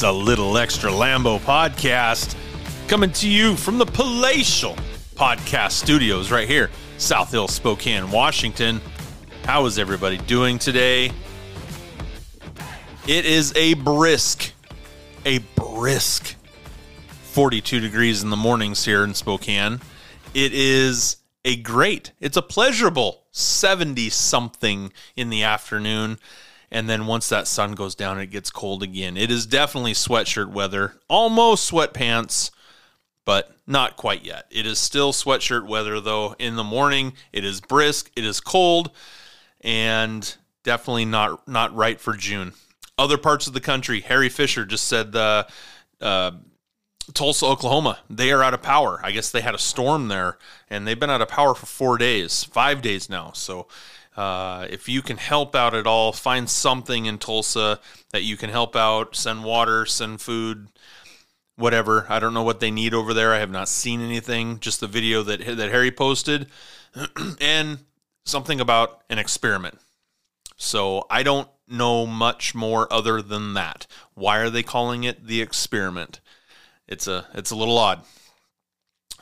It's a little extra Lambo podcast coming to you from the palatial podcast studios right here, South Hill, Spokane, Washington. How is everybody doing today? It is a brisk, a brisk 42 degrees in the mornings here in Spokane. It is a great, it's a pleasurable 70 something in the afternoon. And then once that sun goes down, it gets cold again. It is definitely sweatshirt weather, almost sweatpants, but not quite yet. It is still sweatshirt weather, though. In the morning, it is brisk, it is cold, and definitely not not right for June. Other parts of the country, Harry Fisher just said uh, uh, Tulsa, Oklahoma, they are out of power. I guess they had a storm there, and they've been out of power for four days, five days now. So uh, if you can help out at all, find something in Tulsa that you can help out. Send water, send food, whatever. I don't know what they need over there. I have not seen anything. Just the video that that Harry posted, and something about an experiment. So I don't know much more other than that. Why are they calling it the experiment? It's a it's a little odd.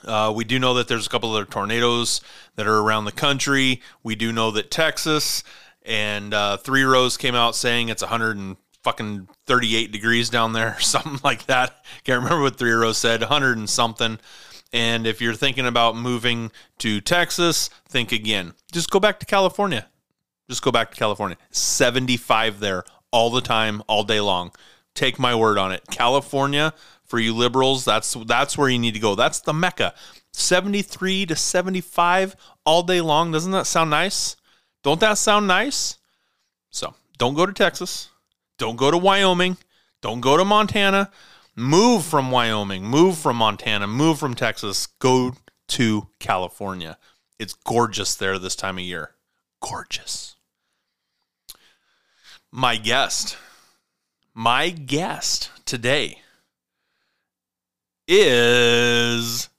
Uh, we do know that there's a couple other tornadoes that are around the country. We do know that Texas and uh, Three Rows came out saying it's 100 and fucking 38 degrees down there, something like that. Can't remember what Three Rows said, 100 and something. And if you're thinking about moving to Texas, think again. Just go back to California. Just go back to California. 75 there all the time, all day long. Take my word on it. California, for you liberals, that's that's where you need to go. That's the mecca. 73 to 75 all day long. Doesn't that sound nice? Don't that sound nice? So, don't go to Texas. Don't go to Wyoming. Don't go to Montana. Move from Wyoming. Move from Montana. Move from Texas. Go to California. It's gorgeous there this time of year. Gorgeous. My guest, my guest today is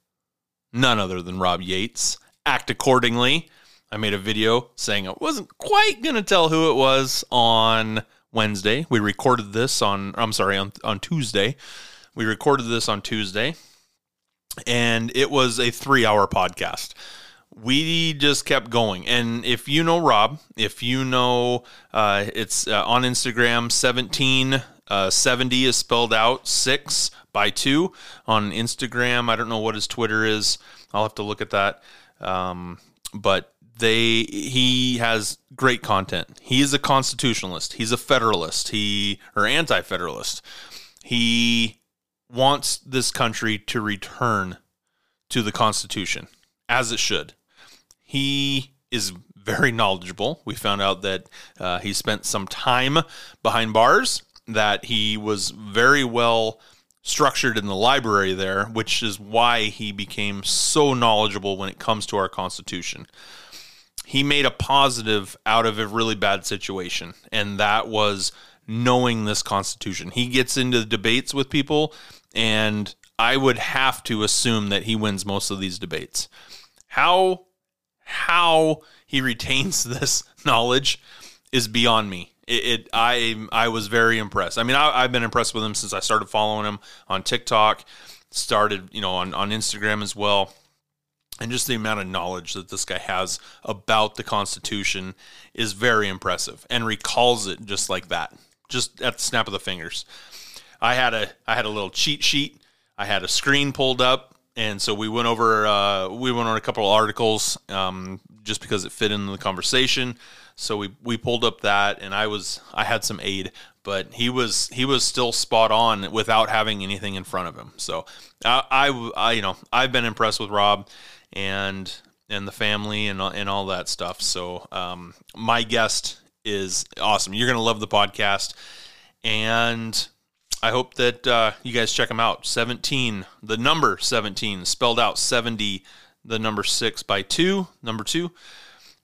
none other than Rob Yates. Act accordingly. I made a video saying I wasn't quite going to tell who it was on Wednesday. We recorded this on, I'm sorry, on, on Tuesday. We recorded this on Tuesday, and it was a three hour podcast. We just kept going. And if you know Rob, if you know uh, it's uh, on Instagram, 17 uh, 70 is spelled out six by two on Instagram. I don't know what his Twitter is. I'll have to look at that. Um, but they he has great content. He is a constitutionalist. He's a federalist. He or anti-federalist. He wants this country to return to the Constitution as it should. He is very knowledgeable. We found out that uh, he spent some time behind bars that he was very well structured in the library there, which is why he became so knowledgeable when it comes to our Constitution. He made a positive out of a really bad situation, and that was knowing this Constitution. He gets into debates with people, and I would have to assume that he wins most of these debates. How how he retains this knowledge is beyond me it, it, I I was very impressed. I mean, I, have been impressed with him since I started following him on TikTok, started you know on on Instagram as well, and just the amount of knowledge that this guy has about the Constitution is very impressive, and recalls it just like that, just at the snap of the fingers. I had a I had a little cheat sheet. I had a screen pulled up, and so we went over uh, we went on a couple of articles um, just because it fit in the conversation. So we we pulled up that, and I was I had some aid, but he was he was still spot on without having anything in front of him. So I, I, I you know I've been impressed with Rob and and the family and and all that stuff. So um, my guest is awesome. You're gonna love the podcast, and I hope that uh, you guys check him out. 17, the number 17, spelled out 70, the number six by two, number two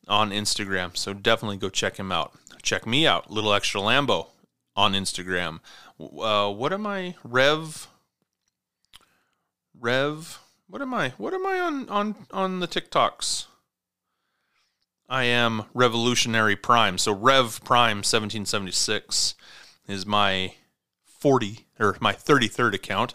on Instagram. So definitely go check him out. Check me out, Little Extra Lambo on Instagram. Uh, what am I? Rev. Rev. What am I? What am I on on on the TikToks? I am Revolutionary Prime. So Rev Prime 1776 is my 40 or my 33rd account.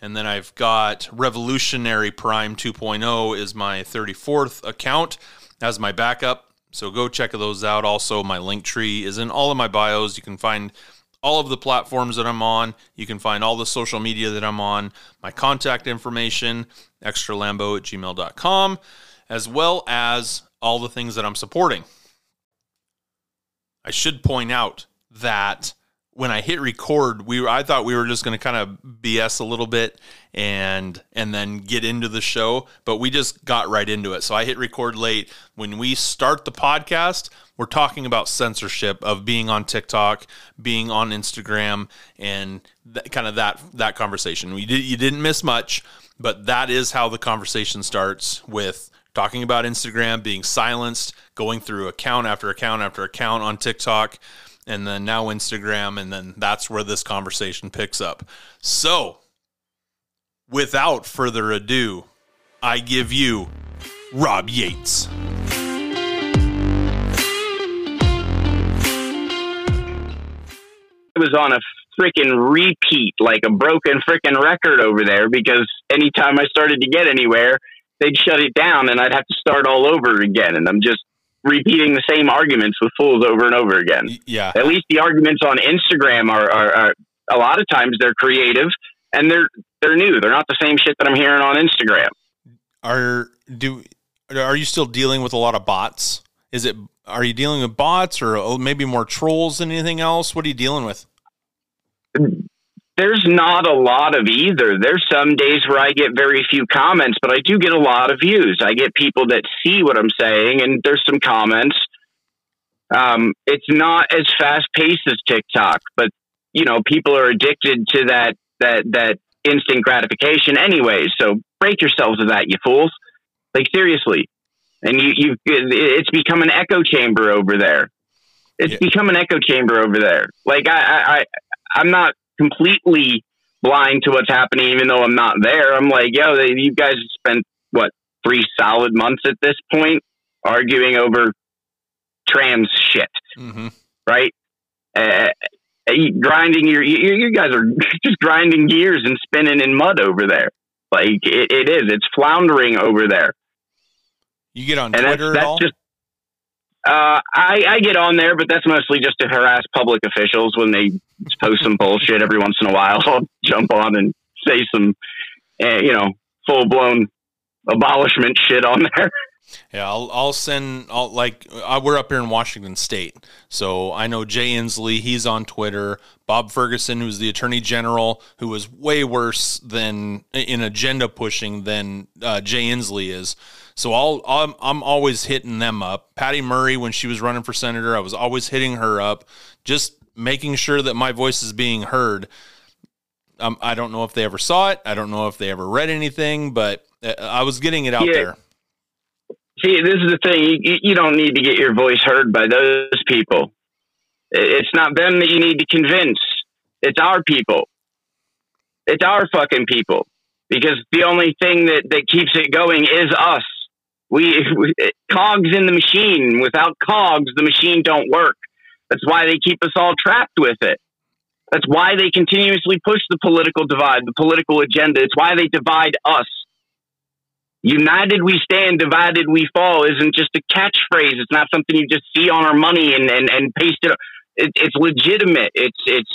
And then I've got Revolutionary Prime 2.0 is my 34th account as my backup. So go check those out. Also, my link tree is in all of my bios. You can find all of the platforms that I'm on. You can find all the social media that I'm on, my contact information, extralambo at gmail.com, as well as all the things that I'm supporting. I should point out that when I hit record, we I thought we were just going to kind of BS a little bit and and then get into the show, but we just got right into it. So I hit record late. When we start the podcast, we're talking about censorship of being on TikTok, being on Instagram, and th- kind of that that conversation. We did you didn't miss much, but that is how the conversation starts with talking about Instagram, being silenced, going through account after account after account on TikTok and then now Instagram, and then that's where this conversation picks up. So, without further ado, I give you Rob Yates. It was on a freaking repeat, like a broken freaking record over there, because anytime I started to get anywhere, they'd shut it down and I'd have to start all over again. And I'm just repeating the same arguments with fools over and over again. Yeah. At least the arguments on Instagram are, are, are a lot of times they're creative and they're they're new. They're not the same shit that I'm hearing on Instagram. Are do are you still dealing with a lot of bots? Is it are you dealing with bots or oh, maybe more trolls than anything else? What are you dealing with? There's not a lot of either. There's some days where I get very few comments, but I do get a lot of views. I get people that see what I'm saying, and there's some comments. Um, it's not as fast paced as TikTok, but you know, people are addicted to that that that instant gratification anyway. So break yourselves of that, you fools! Like seriously, and you you it's become an echo chamber over there. It's yeah. become an echo chamber over there. Like I I, I I'm not completely blind to what's happening, even though I'm not there. I'm like, yo, they, you guys spent what three solid months at this point arguing over trans shit, mm-hmm. right? Uh, grinding your, you, you, guys are just grinding gears and spinning in mud over there. Like it, it is, it's floundering over there. You get on and Twitter that's, that's Just, uh, I, I get on there, but that's mostly just to harass public officials when they post some bullshit every once in a while. I'll jump on and say some, uh, you know, full blown abolishment shit on there. Yeah, I'll I'll send I'll like uh, we're up here in Washington State, so I know Jay Inslee. He's on Twitter. Bob Ferguson, who's the Attorney General, who is way worse than in agenda pushing than uh, Jay Inslee is. So I'll I'm, I'm always hitting them up. Patty Murray, when she was running for senator, I was always hitting her up, just making sure that my voice is being heard. Um, I don't know if they ever saw it. I don't know if they ever read anything, but uh, I was getting it out yeah. there. See, this is the thing. You, you don't need to get your voice heard by those people. It's not them that you need to convince. It's our people. It's our fucking people. Because the only thing that, that keeps it going is us. We, we cogs in the machine. Without cogs, the machine don't work. That's why they keep us all trapped with it. That's why they continuously push the political divide, the political agenda. It's why they divide us. United we stand, divided we fall isn't just a catchphrase. It's not something you just see on our money and, and, and paste it. it. It's legitimate. It's, it's,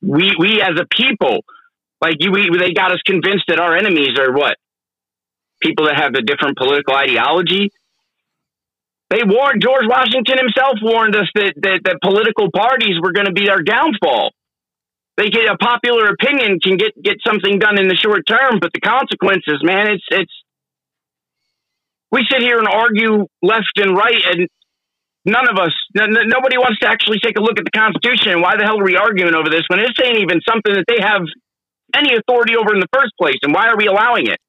we, we as a people, like you, we, they got us convinced that our enemies are what? People that have a different political ideology. They warned, George Washington himself warned us that, that, that political parties were going to be our downfall they get a popular opinion can get get something done in the short term, but the consequences, man, it's it's. We sit here and argue left and right, and none of us, n- nobody wants to actually take a look at the Constitution. Why the hell are we arguing over this when this ain't even something that they have any authority over in the first place? And why are we allowing it?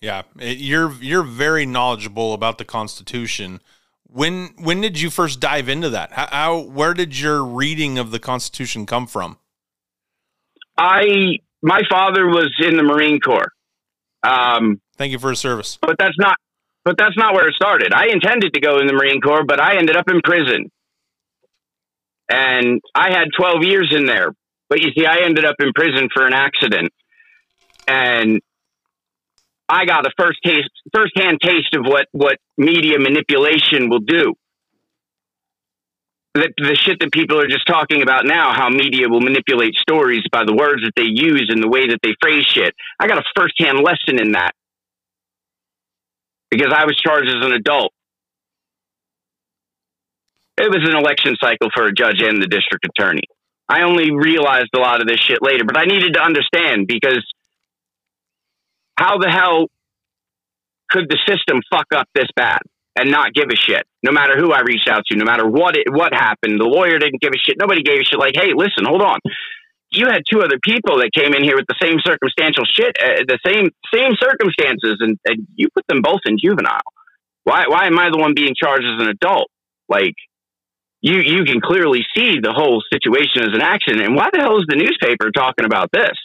Yeah, you're you're very knowledgeable about the Constitution. When when did you first dive into that? How, how where did your reading of the Constitution come from? I my father was in the Marine Corps. Um, Thank you for his service. But that's not but that's not where it started. I intended to go in the Marine Corps, but I ended up in prison. And I had 12 years in there. But you see, I ended up in prison for an accident. And I got a first taste, first hand taste of what, what media manipulation will do. The, the shit that people are just talking about now, how media will manipulate stories by the words that they use and the way that they phrase shit. I got a first hand lesson in that because I was charged as an adult. It was an election cycle for a judge and the district attorney. I only realized a lot of this shit later, but I needed to understand because how the hell could the system fuck up this bad and not give a shit? No matter who I reached out to, no matter what it, what happened, the lawyer didn't give a shit. Nobody gave a shit. Like, hey, listen, hold on. You had two other people that came in here with the same circumstantial shit, uh, the same same circumstances, and, and you put them both in juvenile. Why why am I the one being charged as an adult? Like, you you can clearly see the whole situation as an accident. And why the hell is the newspaper talking about this?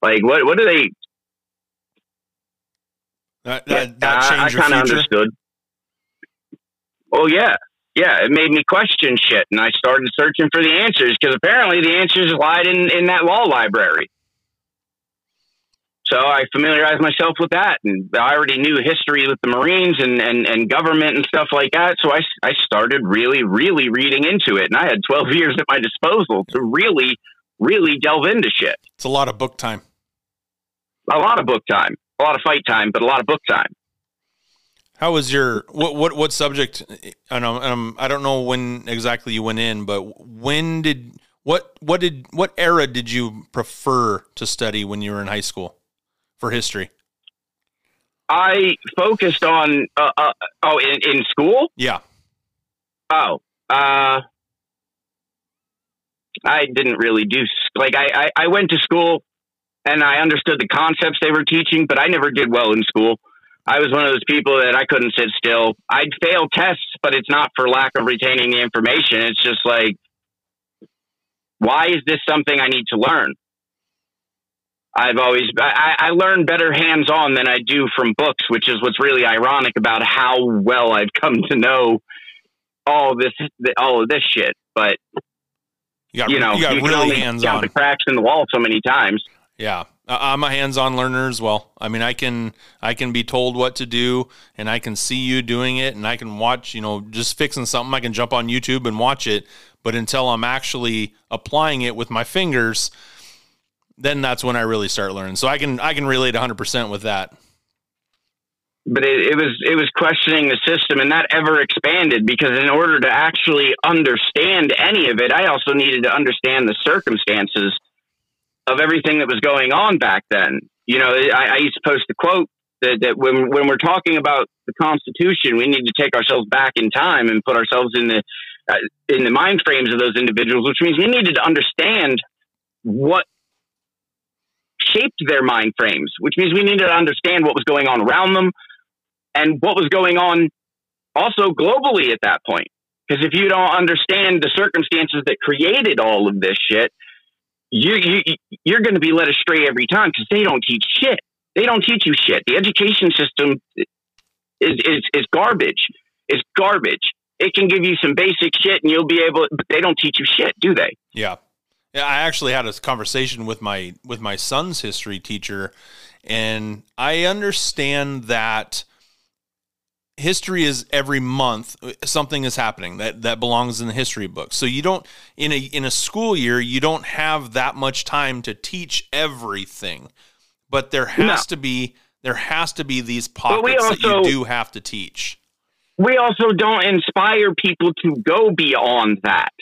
Like, what what do they? That, that, that I, I kind of understood. Oh yeah, yeah. It made me question shit, and I started searching for the answers because apparently the answers lied in in that law library. So I familiarized myself with that, and I already knew history with the Marines and, and, and government and stuff like that. So I, I started really, really reading into it, and I had 12 years at my disposal to really, really delve into shit. It's a lot of book time. A lot of book time, a lot of fight time, but a lot of book time. How was your what what what subject? I know um, I don't know when exactly you went in, but when did what what did what era did you prefer to study when you were in high school? for history? I focused on uh, uh, oh in, in school. Yeah. Oh, uh, I didn't really do like I, I I went to school and I understood the concepts they were teaching, but I never did well in school. I was one of those people that I couldn't sit still. I'd fail tests, but it's not for lack of retaining the information. It's just like, why is this something I need to learn? I've always I, I learn better hands on than I do from books, which is what's really ironic about how well I've come to know all this all of this shit. But you, got, you know, you, got you really can only hands on. the cracks in the wall so many times. Yeah, I'm a hands-on learner as well. I mean, I can I can be told what to do, and I can see you doing it, and I can watch. You know, just fixing something. I can jump on YouTube and watch it. But until I'm actually applying it with my fingers, then that's when I really start learning. So I can I can relate 100% with that. But it, it was it was questioning the system, and that ever expanded because in order to actually understand any of it, I also needed to understand the circumstances of everything that was going on back then. You know, I, I used to post the quote that, that when when we're talking about the Constitution, we need to take ourselves back in time and put ourselves in the uh, in the mind frames of those individuals, which means we needed to understand what shaped their mind frames, which means we needed to understand what was going on around them and what was going on also globally at that point. Because if you don't understand the circumstances that created all of this shit, you, you you're going to be led astray every time because they don't teach shit. They don't teach you shit. The education system is is, is garbage. It's garbage. It can give you some basic shit and you'll be able, but they don't teach you shit, do they? Yeah. Yeah, I actually had a conversation with my with my son's history teacher, and I understand that history is every month uh, something is happening that that belongs in the history book. So you don't in a in a school year you don't have that much time to teach everything, but there has no. to be there has to be these pockets also, that you do have to teach. We also don't inspire people to go beyond that.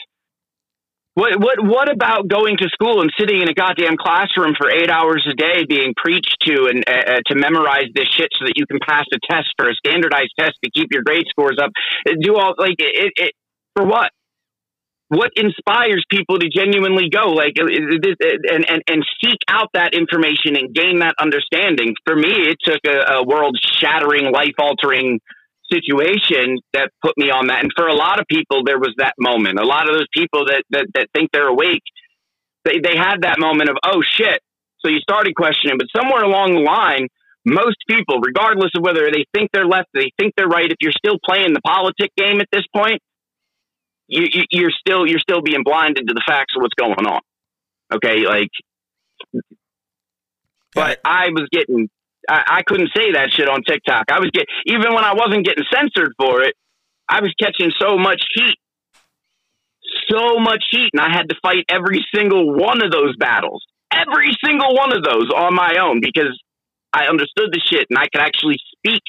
What what what about going to school and sitting in a goddamn classroom for eight hours a day, being preached to and uh, uh, to memorize this shit so that you can pass a test for a standardized test to keep your grade scores up? Do all like it, it for what? What inspires people to genuinely go like and and and seek out that information and gain that understanding? For me, it took a, a world shattering, life altering situation that put me on that. And for a lot of people, there was that moment. A lot of those people that, that, that think they're awake, they, they had that moment of, oh shit. So you started questioning, but somewhere along the line, most people, regardless of whether they think they're left, they think they're right, if you're still playing the politic game at this point, you, you, you're still you're still being blinded to the facts of what's going on. Okay, like, but I was getting I, I couldn't say that shit on TikTok. I was get even when I wasn't getting censored for it, I was catching so much heat, so much heat, and I had to fight every single one of those battles, every single one of those on my own because I understood the shit and I could actually speak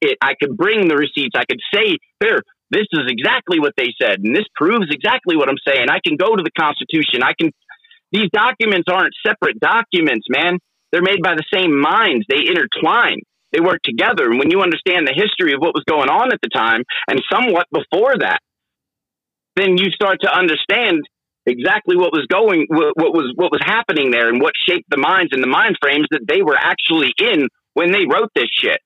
it. I could bring the receipts. I could say, here, this is exactly what they said, and this proves exactly what I'm saying. I can go to the Constitution. I can. These documents aren't separate documents, man. They're made by the same minds. They intertwine. They work together. And when you understand the history of what was going on at the time and somewhat before that, then you start to understand exactly what was going, what, what was what was happening there, and what shaped the minds and the mind frames that they were actually in when they wrote this shit.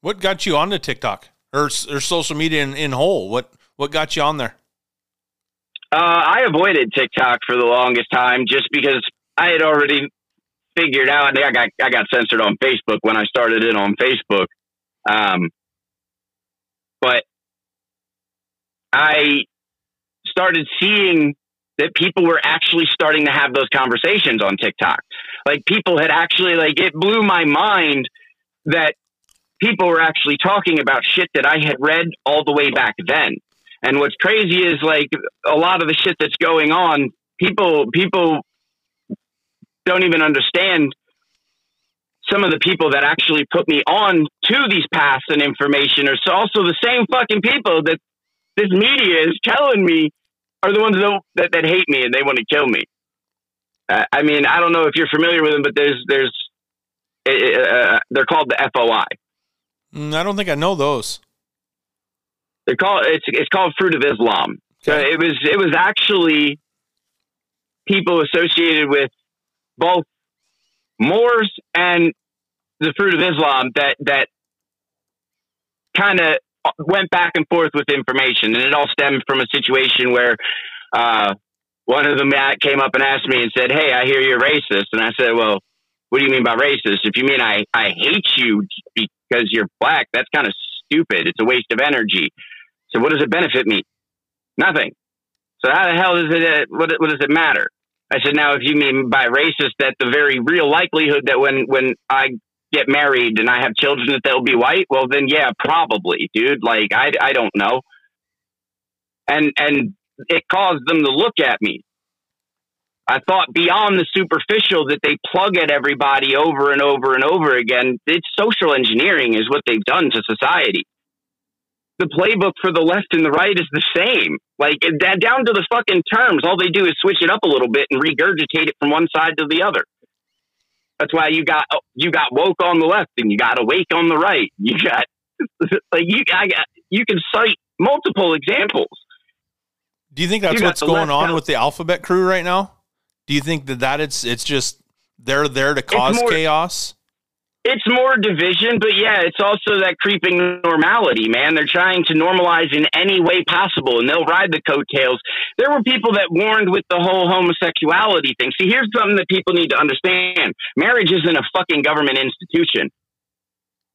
What got you onto TikTok or, or social media in, in whole? What what got you on there? Uh, I avoided TikTok for the longest time just because I had already figured out. I got I got censored on Facebook when I started it on Facebook, um, but I started seeing that people were actually starting to have those conversations on TikTok. Like people had actually like it blew my mind that people were actually talking about shit that I had read all the way back then. And what's crazy is like a lot of the shit that's going on, people people don't even understand some of the people that actually put me on to these paths and information are also the same fucking people that this media is telling me are the ones that, that, hate me and they want to kill me. Uh, I mean, I don't know if you're familiar with them, but there's, there's, uh, they're called the FOI. Mm, I don't think I know those. They're called, it's, it's called Fruit of Islam. So it was, it was actually people associated with both Moors and the Fruit of Islam that that kind of went back and forth with information, and it all stemmed from a situation where uh, one of them came up and asked me and said, "Hey, I hear you're racist," and I said, "Well, what do you mean by racist? If you mean I I hate you because you're black, that's kind of stupid. It's a waste of energy. So what does it benefit me? Nothing. So how the hell does it? What, what does it matter? I said, now, if you mean by racist that the very real likelihood that when when I get married and I have children that they'll be white, well, then yeah, probably, dude. Like I I don't know. And and it caused them to look at me. I thought beyond the superficial that they plug at everybody over and over and over again. It's social engineering is what they've done to society the playbook for the left and the right is the same. Like that down to the fucking terms. All they do is switch it up a little bit and regurgitate it from one side to the other. That's why you got you got woke on the left and you got awake on the right. You got like you I got you can cite multiple examples. Do you think that's you what's going on with the alphabet crew right now? Do you think that that it's it's just they're there to cause more, chaos? It's more division, but yeah, it's also that creeping normality, man. They're trying to normalize in any way possible, and they'll ride the coattails. There were people that warned with the whole homosexuality thing. See, here's something that people need to understand marriage isn't a fucking government institution.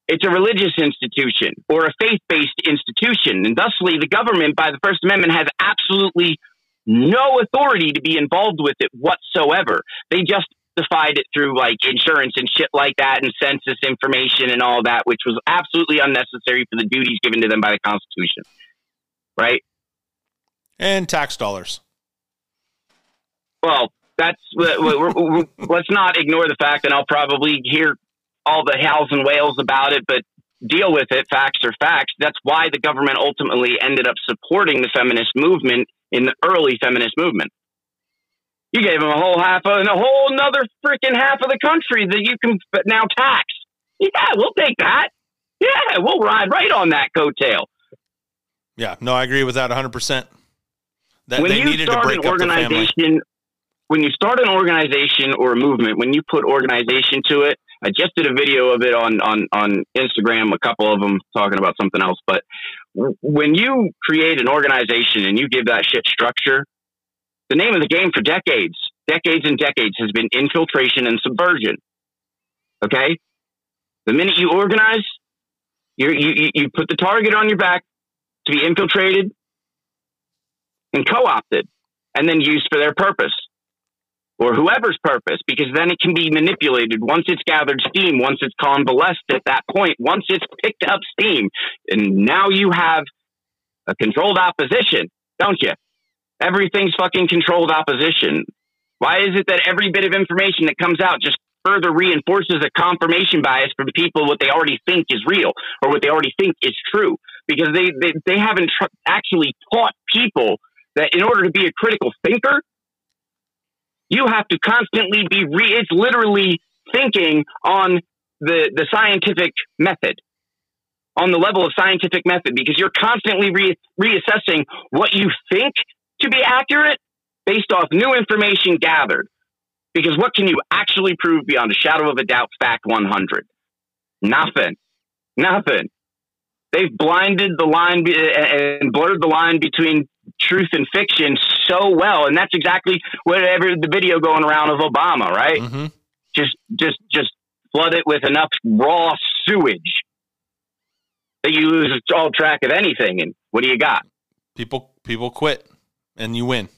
It's a religious institution or a faith based institution. And thusly, the government, by the First Amendment, has absolutely no authority to be involved with it whatsoever. They just justified it through like insurance and shit like that and census information and all that, which was absolutely unnecessary for the duties given to them by the Constitution. Right? And tax dollars. Well, that's we're, we're, let's not ignore the fact, and I'll probably hear all the howls and wails about it, but deal with it. Facts are facts. That's why the government ultimately ended up supporting the feminist movement in the early feminist movement. You gave them a whole half of, and a whole another freaking half of the country that you can now tax. Yeah, we'll take that. Yeah, we'll ride right on that coattail. Yeah, no, I agree with that 100%. That when you start an organization, when you start an organization or a movement, when you put organization to it, I just did a video of it on, on, on Instagram, a couple of them talking about something else. But when you create an organization and you give that shit structure, the name of the game for decades, decades and decades has been infiltration and subversion. Okay? The minute you organize, you, you, you put the target on your back to be infiltrated and co opted and then used for their purpose or whoever's purpose, because then it can be manipulated once it's gathered steam, once it's convalesced at that point, once it's picked up steam. And now you have a controlled opposition, don't you? Everything's fucking controlled opposition. Why is it that every bit of information that comes out just further reinforces a confirmation bias the people what they already think is real or what they already think is true? Because they, they, they haven't tr- actually taught people that in order to be a critical thinker, you have to constantly be re- it's literally thinking on the the scientific method on the level of scientific method because you're constantly re- reassessing what you think to be accurate based off new information gathered because what can you actually prove beyond a shadow of a doubt fact 100 nothing nothing they've blinded the line and blurred the line between truth and fiction so well, and that's exactly whatever the video going around of Obama, right? Mm-hmm. Just, just, just flood it with enough raw sewage that you lose all track of anything. And what do you got? People, people quit, and you win.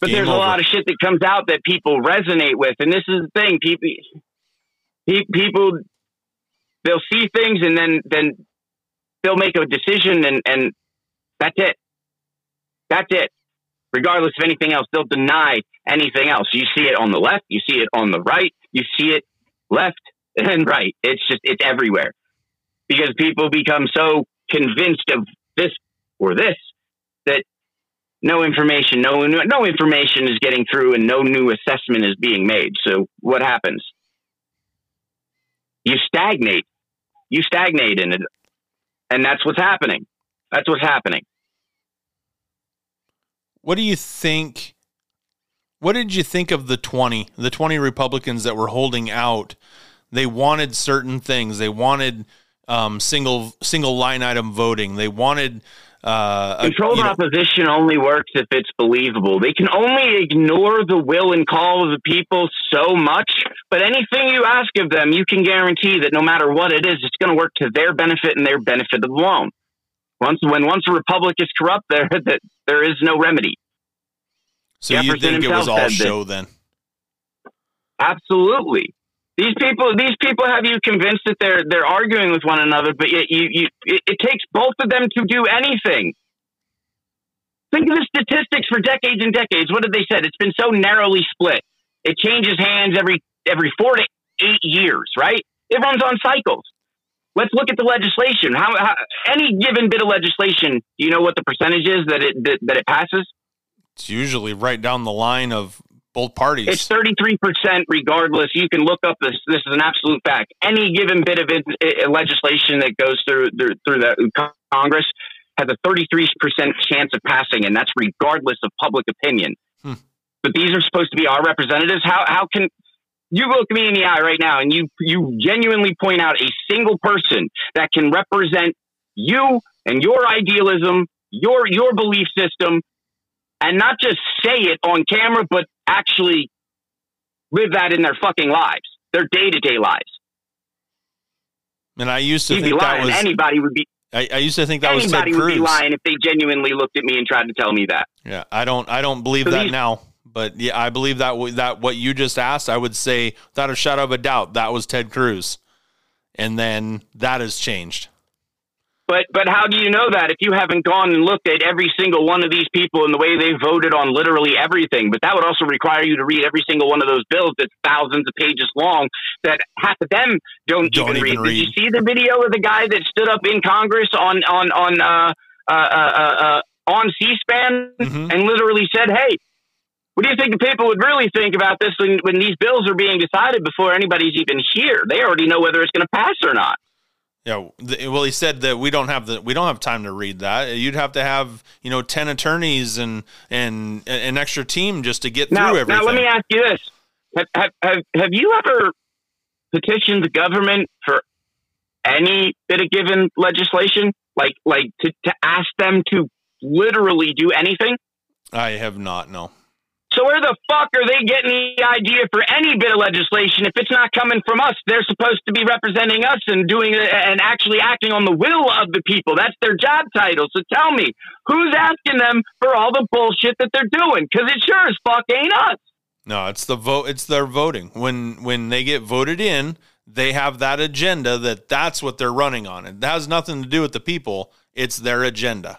But Game there's over. a lot of shit that comes out that people resonate with, and this is the thing: people, people, they'll see things, and then then they'll make a decision, and and that's it. That's it. Regardless of anything else, they'll deny anything else. You see it on the left, you see it on the right, you see it left and right. It's just, it's everywhere because people become so convinced of this or this no information, no, no information is getting through and no new assessment is being made. So what happens? You stagnate. You stagnate in it. And that's what's happening. That's what's happening. What do you think? What did you think of the 20, the 20 Republicans that were holding out? They wanted certain things. They wanted um, single single line item voting. They wanted uh, controlled opposition know, only works if it's believable. They can only ignore the will and call of the people so much, but anything you ask of them, you can guarantee that no matter what it is, it's going to work to their benefit and their benefit alone. Once when once a republic is corrupt, there that there is no remedy. So Jefferson you think it was all show then? Absolutely. These people, these people have you convinced that they're they're arguing with one another, but yet you, you it, it takes both of them to do anything. Think of the statistics for decades and decades. What did they said? It's been so narrowly split. It changes hands every every four to eight years, right? It runs on cycles. Let's look at the legislation. How, how, any given bit of legislation, do you know what the percentage is that it that, that it passes? It's usually right down the line of both parties. It's 33% regardless. You can look up this. This is an absolute fact. Any given bit of it, it, legislation that goes through, through, through the Congress has a 33% chance of passing, and that's regardless of public opinion. Hmm. But these are supposed to be our representatives. How, how can you look me in the eye right now and you you genuinely point out a single person that can represent you and your idealism, your your belief system, and not just say it on camera, but actually live that in their fucking lives, their day to day lives. And I used to You'd think that was anybody would be. I, I, used to think that anybody was would be lying if they genuinely looked at me and tried to tell me that. Yeah, I don't. I don't believe so that these, now. But yeah, I believe that that what you just asked, I would say without a shadow of a doubt, that was Ted Cruz, and then that has changed. But but how do you know that if you haven't gone and looked at every single one of these people and the way they voted on literally everything? But that would also require you to read every single one of those bills that's thousands of pages long that half of them don't, don't even, even read. read. Did you see the video of the guy that stood up in Congress on on on uh, uh, uh, uh on C-SPAN mm-hmm. and literally said, "Hey, what do you think the people would really think about this when, when these bills are being decided before anybody's even here? They already know whether it's going to pass or not. Yeah, well, he said that we don't have the we don't have time to read that. You'd have to have you know ten attorneys and and an extra team just to get now, through everything. Now, let me ask you this: have, have have have you ever petitioned the government for any bit of given legislation, like like to to ask them to literally do anything? I have not. No. So where the fuck are they getting the idea for any bit of legislation if it's not coming from us? They're supposed to be representing us and doing and actually acting on the will of the people. That's their job title. So tell me, who's asking them for all the bullshit that they're doing? Because it sure as fuck ain't us. No, it's the vote. It's their voting. When when they get voted in, they have that agenda that that's what they're running on. It has nothing to do with the people. It's their agenda.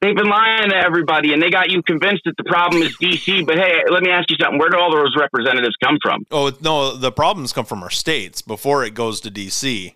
They've been lying to everybody, and they got you convinced that the problem is DC. But hey, let me ask you something: Where do all those representatives come from? Oh no, the problems come from our states before it goes to DC.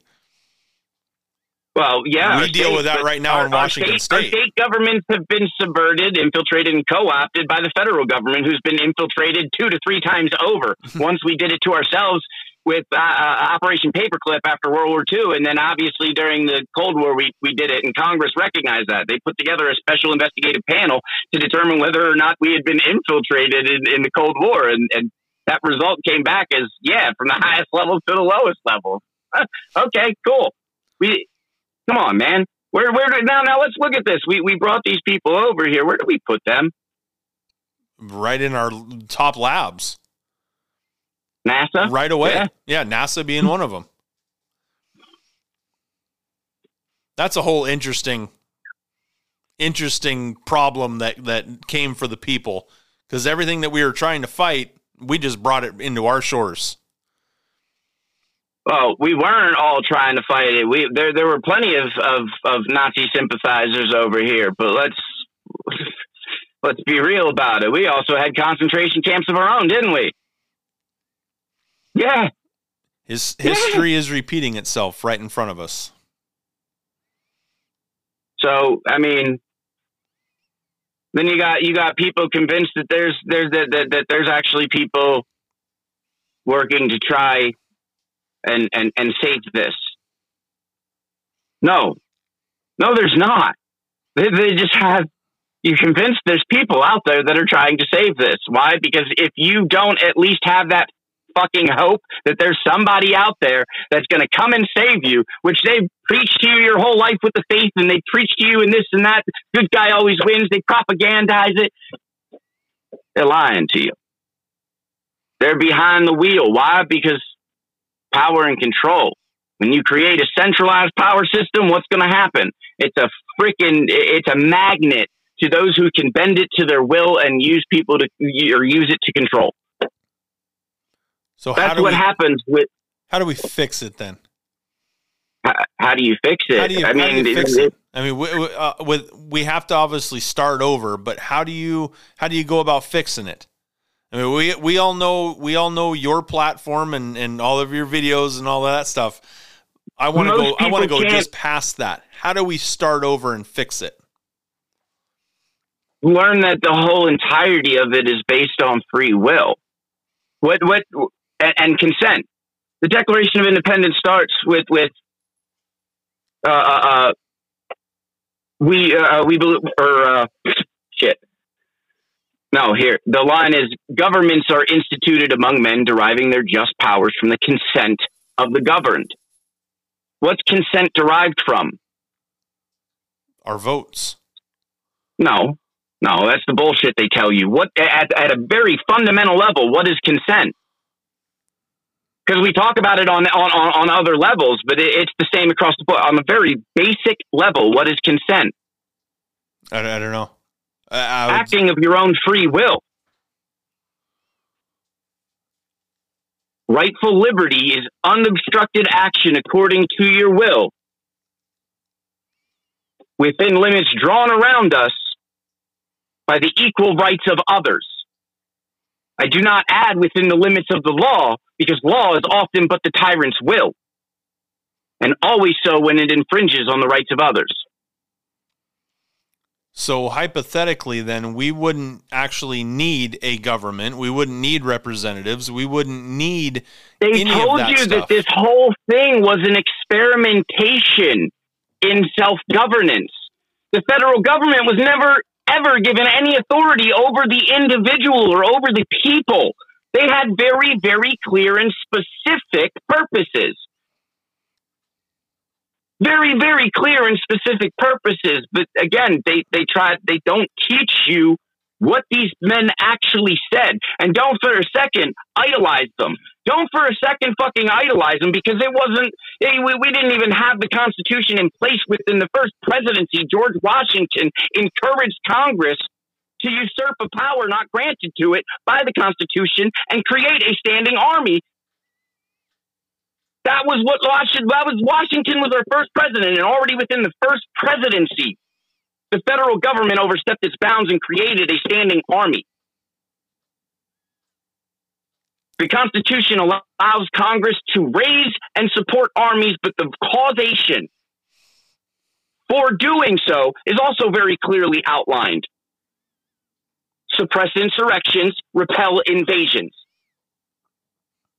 Well, yeah, we deal with that right now our, in Washington state, State. Our state governments have been subverted, infiltrated, and co-opted by the federal government, who's been infiltrated two to three times over. Once we did it to ourselves with uh, uh, Operation Paperclip after World War II, and then obviously during the Cold War, we we did it, and Congress recognized that. They put together a special investigative panel to determine whether or not we had been infiltrated in, in the Cold War, and, and that result came back as yeah, from the highest level to the lowest level. okay, cool. We come on, man. Where where now now let's look at this. We we brought these people over here. Where do we put them? Right in our top labs. NASA? Right away. Yeah, yeah NASA being one of them. That's a whole interesting interesting problem that that came for the people because everything that we were trying to fight, we just brought it into our shores. Well, we weren't all trying to fight it. We there there were plenty of, of, of Nazi sympathizers over here, but let's let's be real about it. We also had concentration camps of our own, didn't we? Yeah. His history yeah. is repeating itself right in front of us. So, I mean, then you got you got people convinced that there's there's that, that, that there's actually people working to try and and and save this. No, no, there's not. They, they just have you convinced there's people out there that are trying to save this. Why? Because if you don't at least have that fucking hope that there's somebody out there that's going to come and save you, which they've preached to you your whole life with the faith and they preach to you and this and that. Good guy always wins. They propagandize it. They're lying to you. They're behind the wheel. Why? Because power and control. When you create a centralized power system, what's going to happen? It's a freaking, it's a magnet to those who can bend it to their will and use people to, or use it to control. So that's what we, happens with. How do we fix it then? How, how do you fix it? You, I mean, it, it? I mean, we, we, uh, with we have to obviously start over, but how do you how do you go about fixing it? I mean, we we all know we all know your platform and and all of your videos and all that stuff. I want to go. I want to go just past that. How do we start over and fix it? Learn that the whole entirety of it is based on free will. What what and, and consent. The Declaration of Independence starts with with uh, uh, uh we uh, we believe or uh, shit. No, here the line is: governments are instituted among men, deriving their just powers from the consent of the governed. What's consent derived from? Our votes. No, no, that's the bullshit they tell you. What at, at a very fundamental level, what is consent? Because we talk about it on, on, on, other levels, but it, it's the same across the board. On a very basic level, what is consent? I, I don't know. I, I Acting of your own free will. Rightful liberty is unobstructed action according to your will within limits drawn around us by the equal rights of others. I do not add within the limits of the law because law is often but the tyrant's will, and always so when it infringes on the rights of others. So hypothetically, then we wouldn't actually need a government. We wouldn't need representatives. We wouldn't need. They told that you stuff. that this whole thing was an experimentation in self governance. The federal government was never ever given any authority over the individual or over the people. They had very, very clear and specific purposes. Very, very clear and specific purposes. But again, they, they try, they don't teach you what these men actually said. And don't for a second idolize them. Don't for a second fucking idolize them because it wasn't, we, we didn't even have the Constitution in place within the first presidency. George Washington encouraged Congress to usurp a power not granted to it by the Constitution and create a standing army. That was what Washington, that was Washington was our first president, and already within the first presidency, the federal government overstepped its bounds and created a standing army. The Constitution allows Congress to raise and support armies, but the causation for doing so is also very clearly outlined suppress insurrections, repel invasions.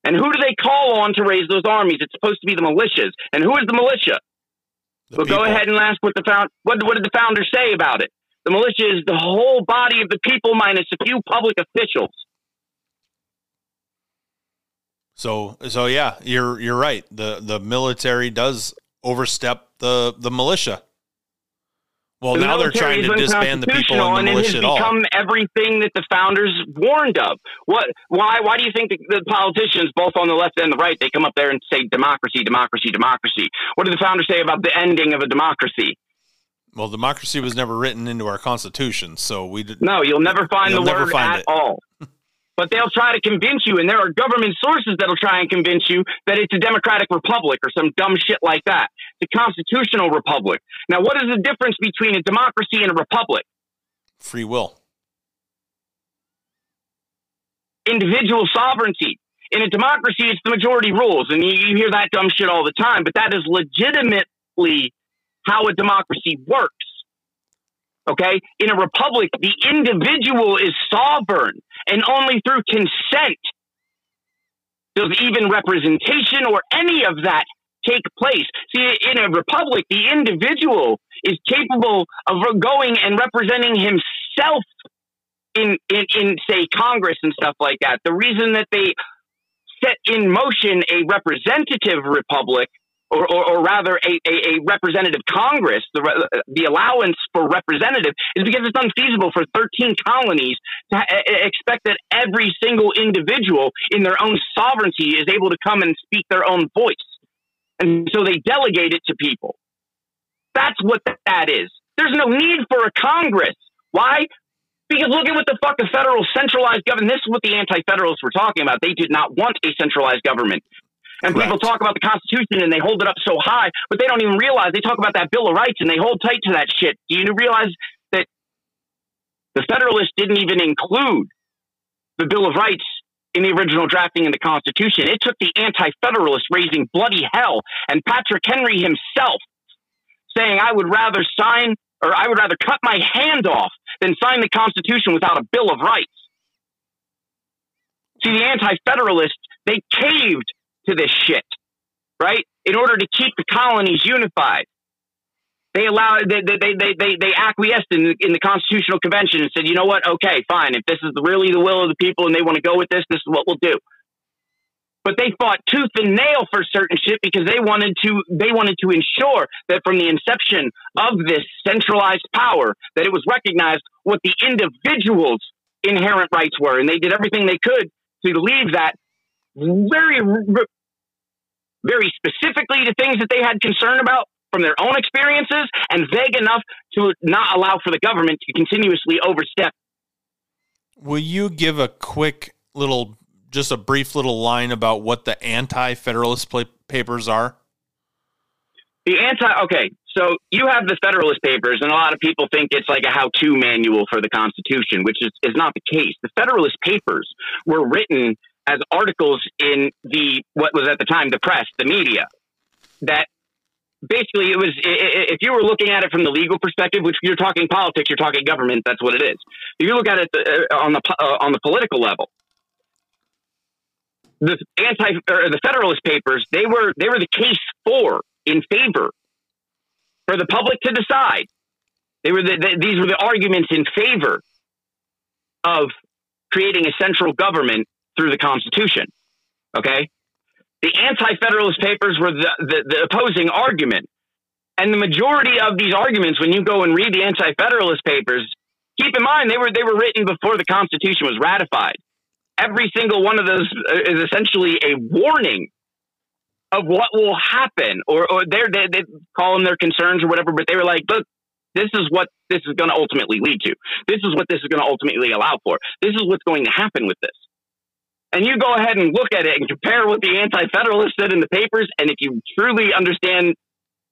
And who do they call on to raise those armies? It's supposed to be the militias. And who is the militia? The well, go ahead and ask what the found what, what did the founders say about it? The militia is the whole body of the people minus a few public officials. So so yeah, you're you're right. The the military does overstep the the militia. Well, the now they're trying to disband the people in the militia and it has become everything that the founders warned of. What? Why? Why do you think the, the, politicians, both on the left and the right, they come up there and say democracy, democracy, democracy? What did the founders say about the ending of a democracy? Well, democracy was never written into our constitution, so we did. No, you'll never find you'll the never word find at it. all. But they'll try to convince you, and there are government sources that'll try and convince you that it's a democratic republic or some dumb shit like that. It's a constitutional republic. Now, what is the difference between a democracy and a republic? Free will. Individual sovereignty. In a democracy, it's the majority rules, and you, you hear that dumb shit all the time, but that is legitimately how a democracy works. Okay? In a republic, the individual is sovereign, and only through consent does even representation or any of that take place. See, in a republic, the individual is capable of going and representing himself in, in, in, say, Congress and stuff like that. The reason that they set in motion a representative republic or, or, or rather a, a, a, representative Congress, the, the allowance for representative, is because it's unfeasible for 13 colonies to ha- expect that every single individual in their own sovereignty is able to come and speak their own voice. And so they delegate it to people. That's what that is. There's no need for a Congress. Why? Because look at what the fuck the federal centralized government. This is what the anti-federalists were talking about. They did not want a centralized government. And people talk about the Constitution and they hold it up so high, but they don't even realize they talk about that Bill of Rights and they hold tight to that shit. Do you realize that the Federalists didn't even include the Bill of Rights in the original drafting of the Constitution? It took the anti Federalists raising bloody hell and Patrick Henry himself saying, I would rather sign or I would rather cut my hand off than sign the Constitution without a Bill of Rights. See, the anti Federalists, they caved to this shit, right? In order to keep the colonies unified. They allowed they they they they, they acquiesced in in the Constitutional Convention and said, you know what? Okay, fine. If this is really the will of the people and they want to go with this, this is what we'll do. But they fought tooth and nail for certain shit because they wanted to they wanted to ensure that from the inception of this centralized power that it was recognized what the individual's inherent rights were, and they did everything they could to leave that very, very specifically to things that they had concern about from their own experiences and vague enough to not allow for the government to continuously overstep. Will you give a quick little, just a brief little line about what the anti Federalist papers are? The anti, okay, so you have the Federalist Papers, and a lot of people think it's like a how to manual for the Constitution, which is, is not the case. The Federalist Papers were written as articles in the what was at the time the press, the media, that basically it was if you were looking at it from the legal perspective, which you're talking politics, you're talking government, that's what it is. If you look at it uh, on the uh, on the political level, the anti or the Federalist Papers they were they were the case for in favor for the public to decide. They were the, the, these were the arguments in favor of creating a central government through the Constitution. Okay? The anti Federalist papers were the, the, the, opposing argument. And the majority of these arguments, when you go and read the anti Federalist papers, keep in mind they were they were written before the Constitution was ratified. Every single one of those uh, is essentially a warning of what will happen, or or they're, they they call them their concerns or whatever. But they were like, look, this is what this is going to ultimately lead to. This is what this is going to ultimately allow for. This is what's going to happen with this. And you go ahead and look at it and compare what the anti-federalists said in the papers. And if you truly understand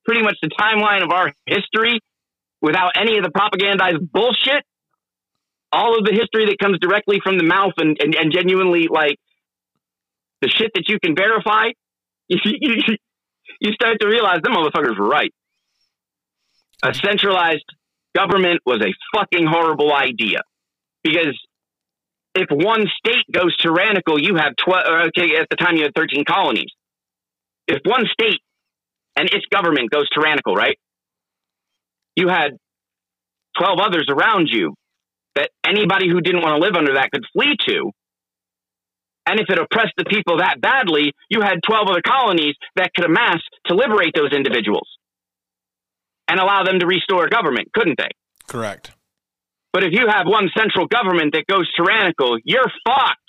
pretty much the timeline of our history without any of the propagandized bullshit, all of the history that comes directly from the mouth and, and, and genuinely like the shit that you can verify, you, start to realize them motherfuckers were right. A centralized government was a fucking horrible idea because if one state goes tyrannical, you have 12, okay, at the time you had 13 colonies. If one state and its government goes tyrannical, right? You had 12 others around you that anybody who didn't want to live under that could flee to. And if it oppressed the people that badly, you had 12 other colonies that could amass to liberate those individuals and allow them to restore government, couldn't they? Correct. But if you have one central government that goes tyrannical, you're fucked.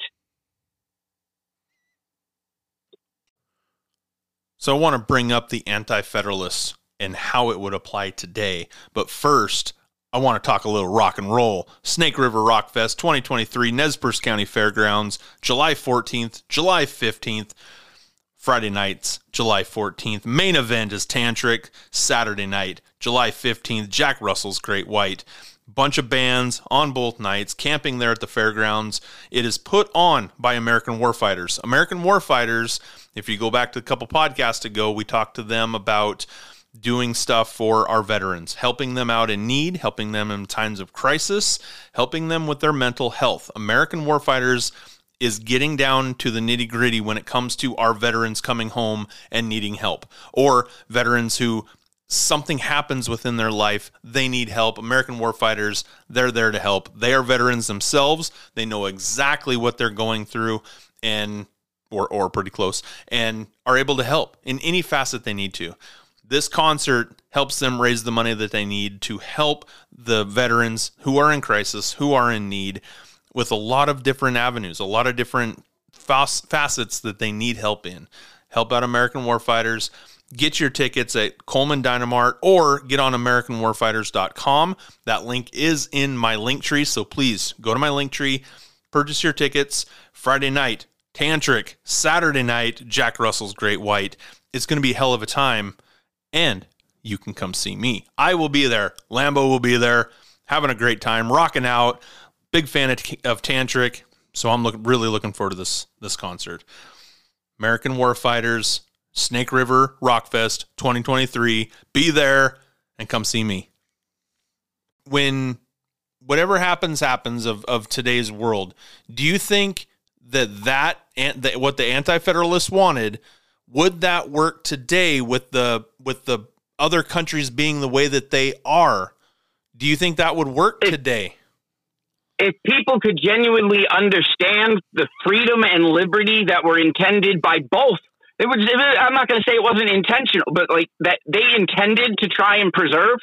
So I want to bring up the Anti Federalists and how it would apply today. But first, I want to talk a little rock and roll. Snake River Rock Fest 2023, Nez Perce County Fairgrounds, July 14th, July 15th, Friday nights, July 14th. Main event is Tantric, Saturday night, July 15th, Jack Russell's Great White. Bunch of bands on both nights, camping there at the fairgrounds. It is put on by American Warfighters. American Warfighters if you go back to a couple podcasts ago, we talked to them about doing stuff for our veterans, helping them out in need, helping them in times of crisis, helping them with their mental health. American Warfighters is getting down to the nitty gritty when it comes to our veterans coming home and needing help, or veterans who something happens within their life, they need help. American Warfighters, they're there to help. They are veterans themselves. They know exactly what they're going through and or, or pretty close and are able to help in any facet they need to. This concert helps them raise the money that they need to help the veterans who are in crisis, who are in need, with a lot of different avenues, a lot of different facets that they need help in. Help out American Warfighters. Get your tickets at Coleman Dynamart or get on AmericanWarfighters.com. That link is in my link tree, so please go to my link tree, purchase your tickets Friday night, Tantric, Saturday night, Jack Russell's Great White. It's going to be a hell of a time, and you can come see me. I will be there. Lambo will be there, having a great time, rocking out. Big fan of, of Tantric, so I'm look, really looking forward to this this concert. American Warfighters, Snake River Rockfest 2023. Be there and come see me. When whatever happens happens of of today's world, do you think that that, that what the anti-federalists wanted would that work today with the with the other countries being the way that they are do you think that would work if, today if people could genuinely understand the freedom and liberty that were intended by both it was i'm not going to say it wasn't intentional but like that they intended to try and preserve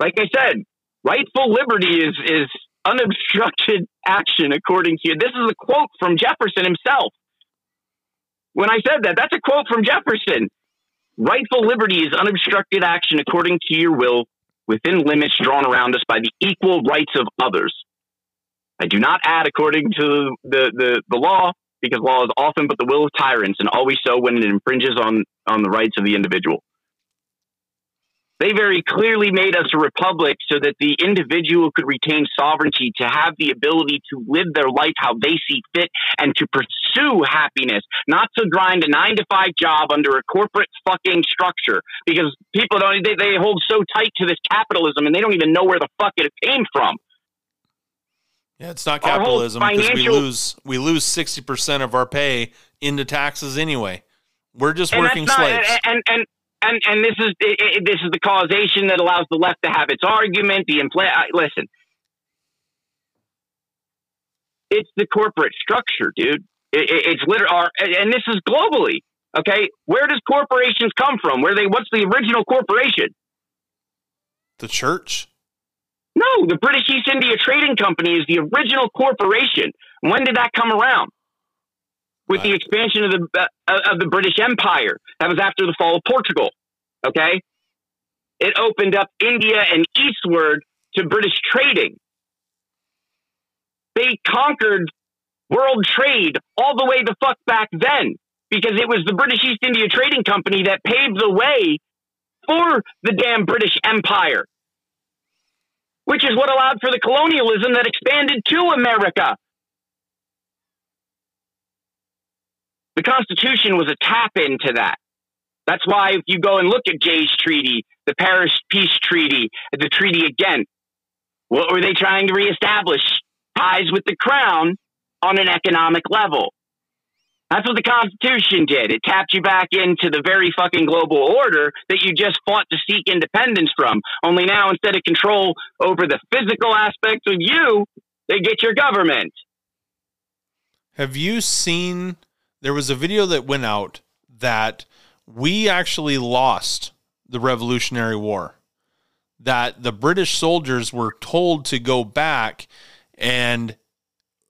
like i said rightful liberty is is unobstructed action, according to you. This is a quote from Jefferson himself. When I said that, that's a quote from Jefferson. Rightful liberty is unobstructed action according to your will within limits drawn around us by the equal rights of others. I do not add according to the, the, the law, because law is often but the will of tyrants, and always so when it infringes on, on the rights of the individual. They very clearly made us a republic so that the individual could retain sovereignty to have the ability to live their life how they see fit and to pursue happiness, not to grind a nine to five job under a corporate fucking structure because people don't, they, they hold so tight to this capitalism and they don't even know where the fuck it came from. Yeah, it's not capitalism because we lose we lose sixty percent of our pay into taxes anyway. We're just working not, slaves. And, and and and this is it, it, this is the causation that allows the left to have its argument. The impl- uh, listen, it's the corporate structure, dude. It, it's literally, and this is globally. Okay, where does corporations come from? Where they? What's the original corporation? The church. No, the British East India Trading Company is the original corporation. When did that come around? With the expansion of the uh, of the British Empire. That was after the fall of Portugal. Okay? It opened up India and eastward to British trading. They conquered world trade all the way the fuck back then because it was the British East India Trading Company that paved the way for the damn British Empire, which is what allowed for the colonialism that expanded to America. The Constitution was a tap into that. That's why if you go and look at Jay's Treaty, the Paris Peace Treaty, the treaty again, what were they trying to reestablish? Ties with the crown on an economic level. That's what the Constitution did. It tapped you back into the very fucking global order that you just fought to seek independence from. Only now, instead of control over the physical aspects of you, they get your government. Have you seen? There was a video that went out that we actually lost the Revolutionary War. That the British soldiers were told to go back and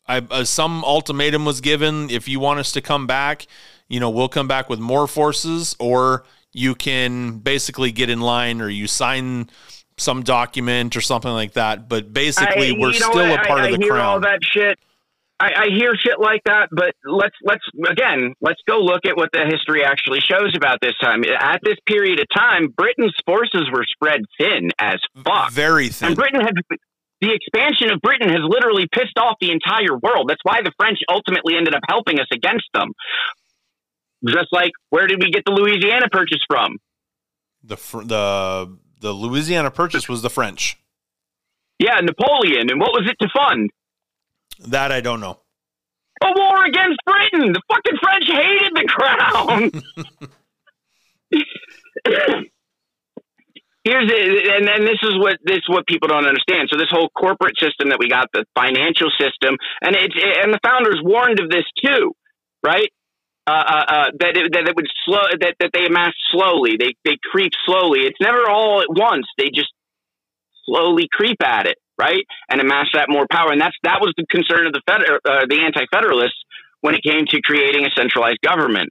I, uh, some ultimatum was given. If you want us to come back, you know, we'll come back with more forces, or you can basically get in line, or you sign some document or something like that. But basically, I, we're still a part I, of the hear crown. All that shit. I, hear shit like that, but let's let's again let's go look at what the history actually shows about this time. At this period of time, Britain's forces were spread thin as fuck, very thin, and Britain had the expansion of Britain has literally pissed off the entire world. That's why the French ultimately ended up helping us against them. Just like where did we get the Louisiana Purchase from? The the the Louisiana Purchase was the French. Yeah, Napoleon. And what was it to fund? That I don't know. A war against Britain. The fucking French hated the crown. here's it, and then this is what this is what people don't understand. So this whole corporate system that we got, the financial system, and it's and the founders warned of this too, right? Uh, uh, uh, that it, that it would slow that, that they amass slowly. They they creep slowly. It's never all at once. They just slowly creep at it, right, and amass that more power. And that's that was the concern of the feder- uh, the anti-federalists when it came to creating a centralized government.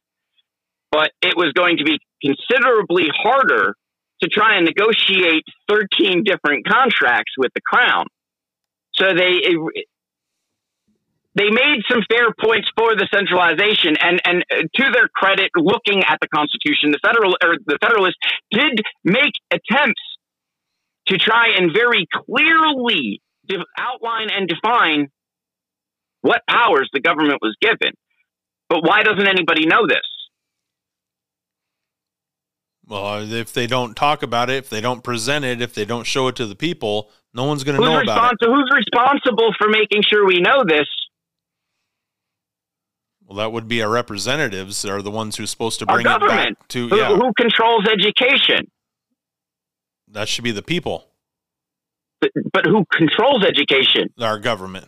But it was going to be considerably harder to try and negotiate 13 different contracts with the crown. So they they made some fair points for the centralization, and and uh, to their credit, looking at the Constitution, the federal or the Federalists did make attempts to try and very clearly outline and define what powers the government was given. But why doesn't anybody know this? Well, if they don't talk about it, if they don't present it, if they don't show it to the people, no one's going to know about it. Who's responsible for making sure we know this? Well, that would be our representatives are the ones who's supposed to bring it back to who, yeah. who controls education. That should be the people. But, but who controls education? Our government.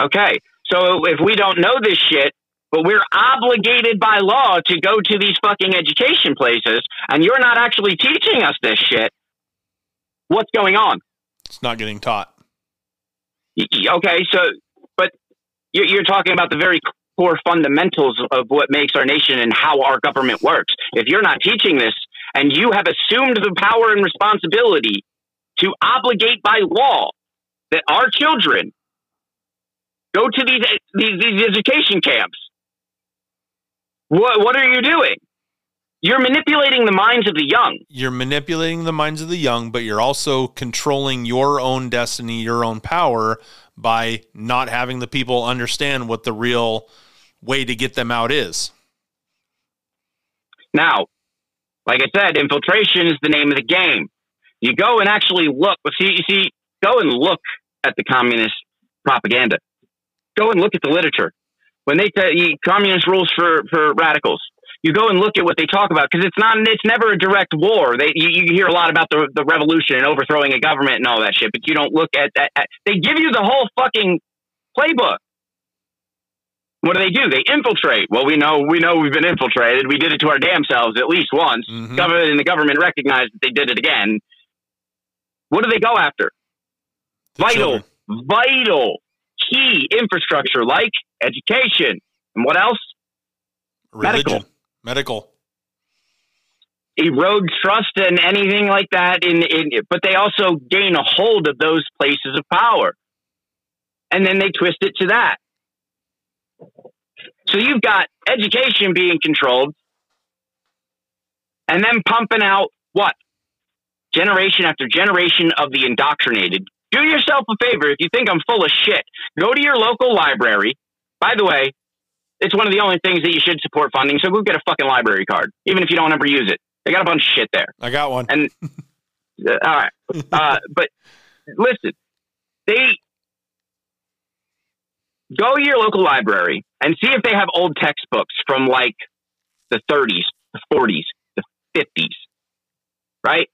Okay. So if we don't know this shit, but we're obligated by law to go to these fucking education places, and you're not actually teaching us this shit. What's going on? It's not getting taught. Okay, so, but you're talking about the very core fundamentals of what makes our nation and how our government works. If you're not teaching this, and you have assumed the power and responsibility to obligate by law that our children go to these, these, these education camps what what are you doing? You're manipulating the minds of the young. You're manipulating the minds of the young, but you're also controlling your own destiny, your own power by not having the people understand what the real way to get them out is. Now, like I said, infiltration is the name of the game. You go and actually look. See, you see, go and look at the communist propaganda. Go and look at the literature when they say communist rules for, for radicals, you go and look at what they talk about because it's not it's never a direct war. They you, you, hear a lot about the the revolution and overthrowing a government and all that shit, but you don't look at that. They give you the whole fucking playbook. What do they do? They infiltrate. Well, we know we know we've been infiltrated. We did it to our damn selves at least once. Mm-hmm. Government and the government recognized that they did it again. What do they go after? Vital, vital, key infrastructure like education and what else? Religion. medical. Medical. Erode trust and anything like that. In, in but they also gain a hold of those places of power, and then they twist it to that. So you've got education being controlled, and then pumping out what generation after generation of the indoctrinated. Do yourself a favor if you think I'm full of shit. Go to your local library. By the way, it's one of the only things that you should support funding. So go get a fucking library card, even if you don't ever use it. They got a bunch of shit there. I got one. And uh, all right, uh, but listen, they go to your local library and see if they have old textbooks from like the 30s, the 40s, the 50s, right?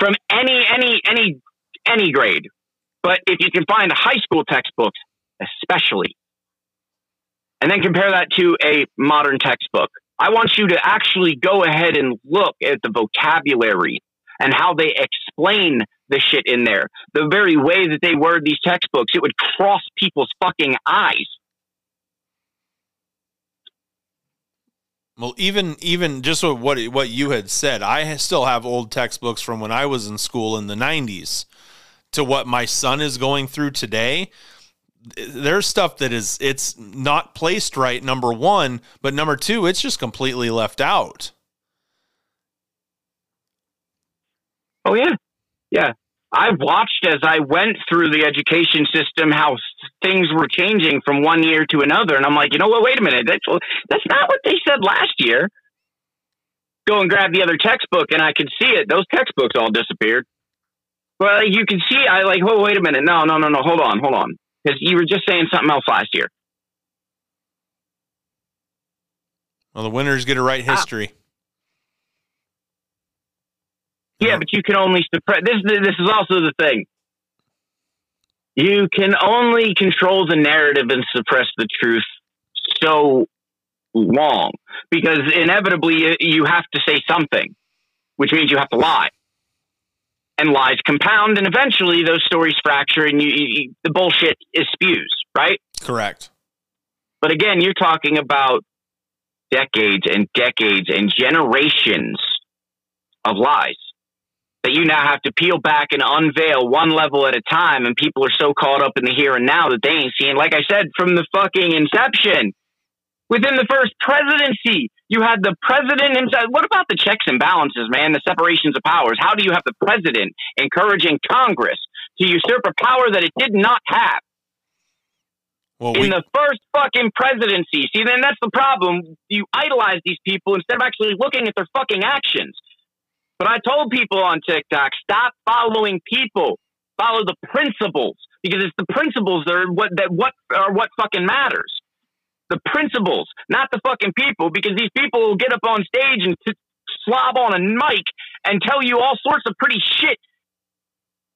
From any any any any grade. But if you can find high school textbooks, especially, and then compare that to a modern textbook, I want you to actually go ahead and look at the vocabulary and how they explain the shit in there. The very way that they word these textbooks, it would cross people's fucking eyes. Well, even even just what what you had said, I still have old textbooks from when I was in school in the '90s to what my son is going through today. There's stuff that is it's not placed right. Number one, but number two, it's just completely left out. Oh yeah, yeah. I've watched as I went through the education system how things were changing from one year to another, and I'm like, you know what? Wait a minute. That's that's not what they said last year. Go and grab the other textbook, and I could see it. Those textbooks all disappeared. Well, you can see. I like. Oh, wait a minute. No, no, no, no. Hold on, hold on. Because you were just saying something else last year. Well, the winners get to write ah. history. Yeah, but you can only suppress. This this is also the thing. You can only control the narrative and suppress the truth so long because inevitably you- you have to say something, which means you have to lie. And lies compound, and eventually those stories fracture, and you, you, the bullshit is spews, right? Correct. But again, you're talking about decades and decades and generations of lies that you now have to peel back and unveil one level at a time. And people are so caught up in the here and now that they ain't seeing, like I said, from the fucking inception. Within the first presidency, you had the president himself. What about the checks and balances, man? The separations of powers. How do you have the president encouraging Congress to usurp a power that it did not have? Well, in we, the first fucking presidency. See, then that's the problem. You idolize these people instead of actually looking at their fucking actions. But I told people on TikTok, stop following people. Follow the principles because it's the principles that are what that what are what fucking matters. The principles, not the fucking people, because these people will get up on stage and t- slob on a mic and tell you all sorts of pretty shit,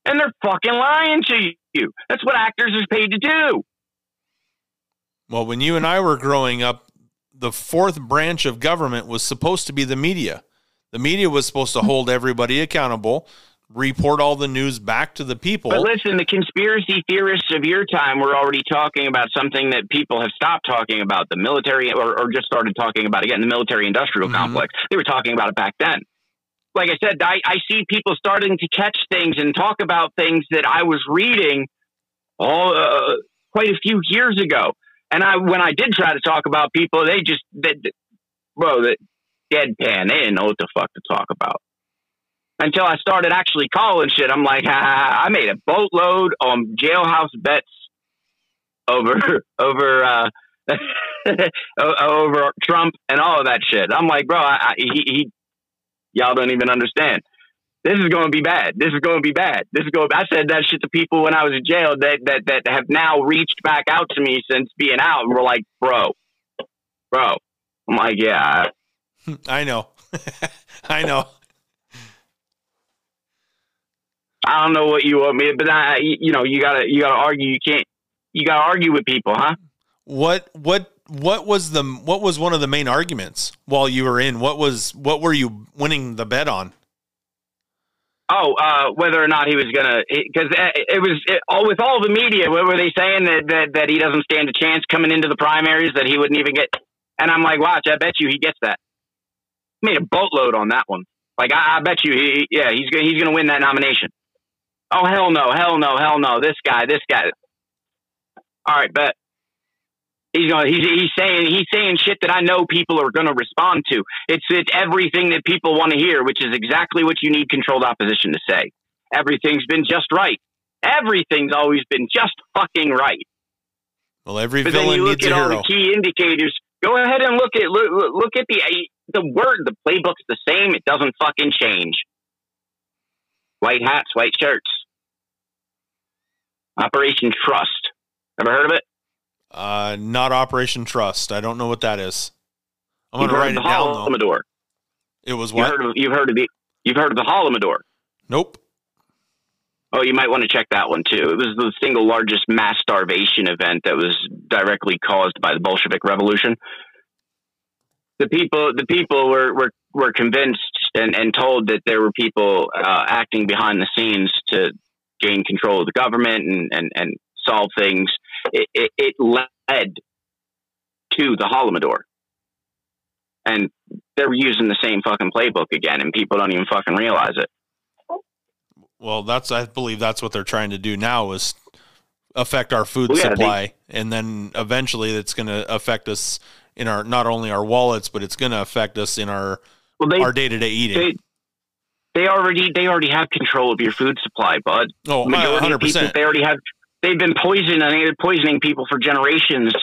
and they're fucking lying to you. That's what actors are paid to do. well, when you and I were growing up, the fourth branch of government was supposed to be the media. The media was supposed to hold everybody accountable, report all the news back to the people. But listen, the conspiracy theorists of your time were already talking about something that people have stopped talking about the military or, or just started talking about again the military industrial Mhm. complex. They were talking about it back then. Like I said, I, I see people starting to catch things and talk about things that I was reading all uh, quite a few years ago. And I, when I did try to talk about people, they just, they, bro, the deadpan. They didn't know what the fuck to talk about until I started actually calling shit. I'm like, ah, I made a boatload on jailhouse bets over over uh, over Trump and all of that shit. I'm like, bro, I, I, he, he, y'all don't even understand. This is going to be bad. This is going to be bad. This is going. I said that shit to people when I was in jail that that that have now reached back out to me since being out and were like, bro, bro. I'm like, yeah, I know. I know. I don't know what you want me, but I, you know, you gotta, you gotta argue. You can't, you gotta argue with people, huh? What what what was the what was one of the main arguments while you were in? What was what were you winning the bet on? Oh, uh, whether or not he was gonna, because it, it, was it, all with all the media. What were they saying that, that that he doesn't stand a chance coming into the primaries? That he wouldn't even get. And I'm like, watch, I bet you he gets that. Made a boatload on that one. Like I, I bet you, he, yeah, he's gonna he's gonna win that nomination. Oh hell no, hell no, hell no! This guy, this guy. All right, but He's going. He's he's saying he's saying shit that I know people are going to respond to. It's it's everything that people want to hear, which is exactly what you need controlled opposition to say. Everything's been just right. Everything's always been just fucking right. Well, every but villain then you look needs at a all hero. the key indicators. Go ahead and look at look, look at the the word. The playbook's the same. It doesn't fucking change. White hats, white shirts. Operation Trust. Ever heard of it? Uh, not Operation Trust. I don't know what that is. I'm gonna write it the down though. Holodomor. It was You've what? heard of you've heard of the you've heard of the Holodomor. Nope. Oh, you might want to check that one too. It was the single largest mass starvation event that was directly caused by the Bolshevik Revolution. The people, the people were were, were convinced and, and told that there were people uh, acting behind the scenes to gain control of the government and, and, and solve things. It, it, it led to the Holodomor. And they're using the same fucking playbook again, and people don't even fucking realize it. Well, that's I believe that's what they're trying to do now is affect our food Well, yeah, they- supply, and then eventually it's going to affect us in our not only our wallets, but it's going to affect us in our Well, they our day to day eating. They already they already have control of your food supply, bud. oh, Majority hundred of people they already have they've been poisoning they've been poisoning people for generations.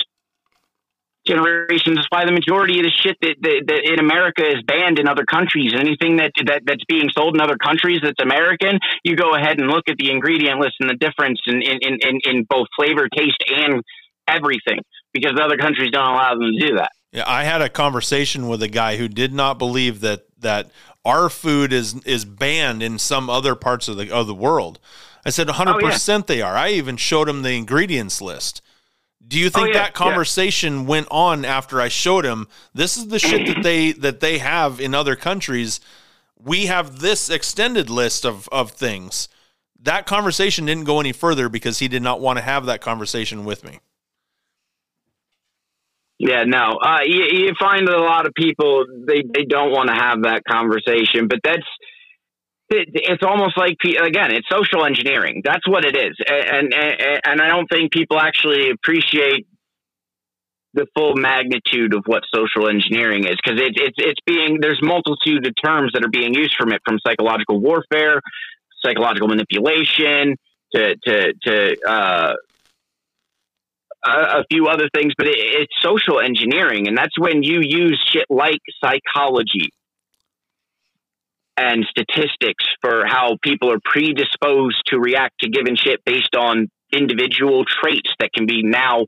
Generations. That's why the majority of the shit that, that, that in America is banned in other countries. Anything that, that that's being sold in other countries that's American, you go ahead and look at the ingredient list and the difference in in, in, in, in both flavor, taste, and everything. Because the other countries don't allow them to do that. Yeah, I had a conversation with a guy who did not believe that that our food is is banned in some other parts of the of the world. I said 100% they are. I even showed him the ingredients list. Do you oh, think yeah, that yeah. conversation went on after I showed him this is the shit that they that they have in other countries? We have this extended list of of things. That conversation didn't go any further because he did not want to have that conversation with me. Yeah, no. Uh, you, you find that a lot of people they, they don't want to have that conversation, but that's it, it's almost like again, it's social engineering. That's what it is, and and, and I don't think people actually appreciate the full magnitude of what social engineering is because it, it's it's being there's multitude of terms that are being used from it from psychological warfare, psychological manipulation to to to uh, a, few other things, but it, it's social engineering, and that's when you use shit like psychology and statistics for how people are predisposed to react to given shit based on individual traits that can be now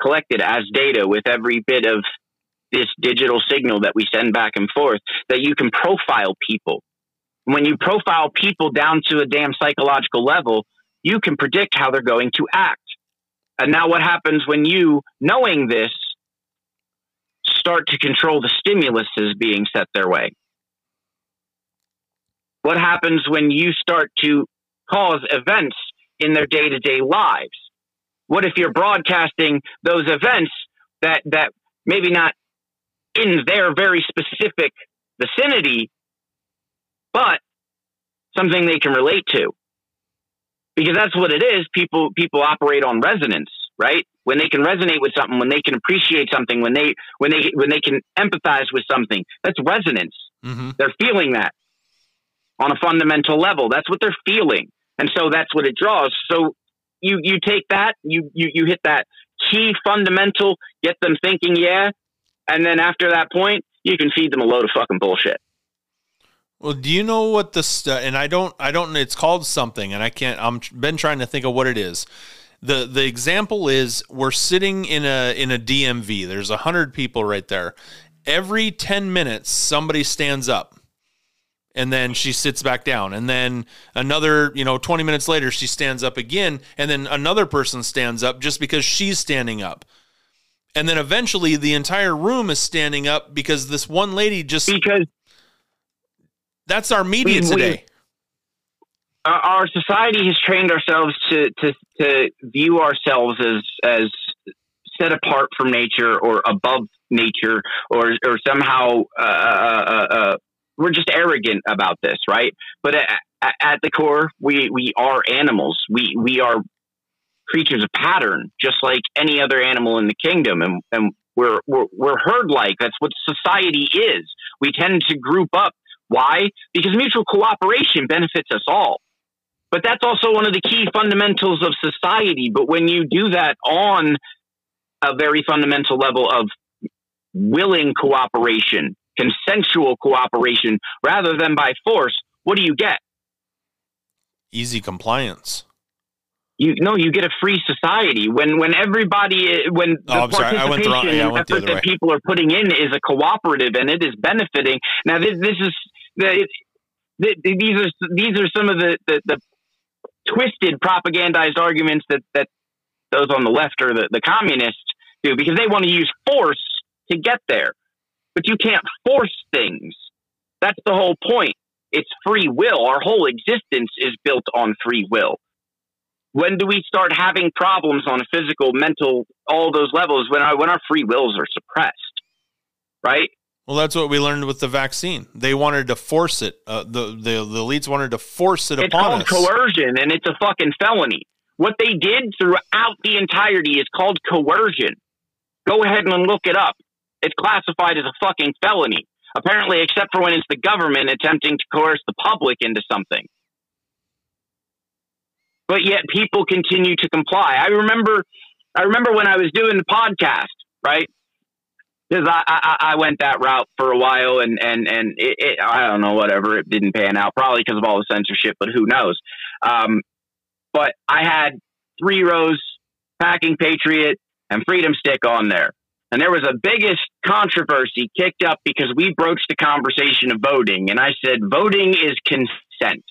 collected as data with every bit of this digital signal that we send back and forth that you can profile people. When you profile people down to a damn psychological level, you can predict how they're going to act. And now, what happens when you, knowing this, start to control the stimuluses being set their way? What happens when you start to cause events in their day to day lives? What if you're broadcasting those events that, that maybe not in their very specific vicinity, but something they can relate to? Because that's what it is. People people operate on resonance, right? When they can resonate with something, when they can appreciate something, when they when they when they can empathize with something, that's resonance. Mm-hmm. They're feeling that on a fundamental level. That's what they're feeling, and so that's what it draws. So you you take that, you you you hit that key fundamental, get them thinking, yeah, and then after that point, you can feed them a load of fucking bullshit. Well, do you know what the and I don't, I don't. It's called something, and I can't. I'm been trying to think of what it is. the The example is we're sitting in a in a DMV. There's a hundred people right there. Every ten minutes, somebody stands up, and then she sits back down, and then another, you know, twenty minutes later, she stands up again, and then another person stands up just because she's standing up. And then eventually the entire room is standing up because this one lady just Because that's our media We- we- today. uh, our society has trained ourselves to, to to view ourselves as as set apart from nature or above nature or or somehow uh, uh, uh, uh we're just arrogant about this, right? But at, at, the core, we we are animals. We we are creatures of pattern, just like any other animal in the kingdom, and and we're we're, we're herd like. That's what society is. We tend to group up. Why? Because mutual cooperation benefits us all. But that's also one of the key fundamentals of society. But when you do that on a very fundamental level of willing cooperation, consensual cooperation, rather than by force, what do you get? Easy compliance. You no, you get a free society when when everybody when the oh, participation wrong, yeah, effort that people are putting in is a cooperative and it is benefiting. Now this this is the, these are these are some of the, the, the twisted propagandized arguments that, that those on the left or the, the communists do because they want to use force to get there. But you can't force things. That's the whole point. It's free will. Our whole existence is built on free will. When do we start having problems on a physical, mental, all those levels when our, when our free wills are suppressed? Right? Well, that's what we learned with the vaccine. They wanted to force it. Uh, the, the the elites wanted to force it it's upon us. It's called coercion, and it's a fucking felony. What they did throughout the entirety is called coercion. Go ahead and look it up. It's classified as a fucking felony. Apparently, except for when it's the government attempting to coerce the public into something. But yet people continue to comply. I remember I remember when I was doing the podcast, right? Because I, I, I went that route for a while and and and it, it, I don't know whatever it didn't pan out probably because of all the censorship but who knows? Um, but I had three rows packing patriot and freedom stick on there. And there was a biggest controversy kicked up because we broached the conversation of voting. And I said voting is consent.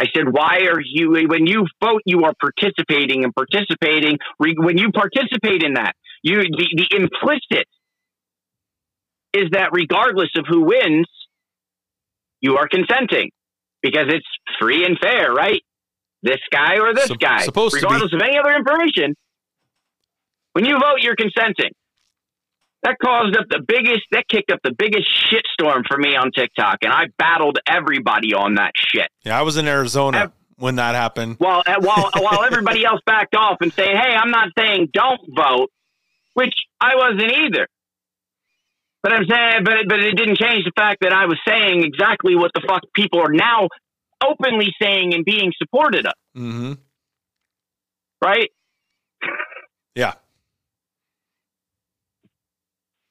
I said, why are you, when you vote, you are participating and participating. When you participate in that, you, the, the implicit is that regardless of who wins, you are consenting because it's free and fair, right? This guy or this guy, regardless of any other information. When you vote, you're consenting. That caused up the biggest, that kicked up the biggest shitstorm for me on TikTok, and I battled everybody on that shit. Yeah, I was in Arizona. when that happened. While uh, while while everybody else backed off and saying, "Hey, I'm not saying don't vote," which I wasn't either. But I'm saying, but but it didn't change the fact that I was saying exactly what the fuck people are now openly saying and being supported of. Mm-hmm. Right? Yeah.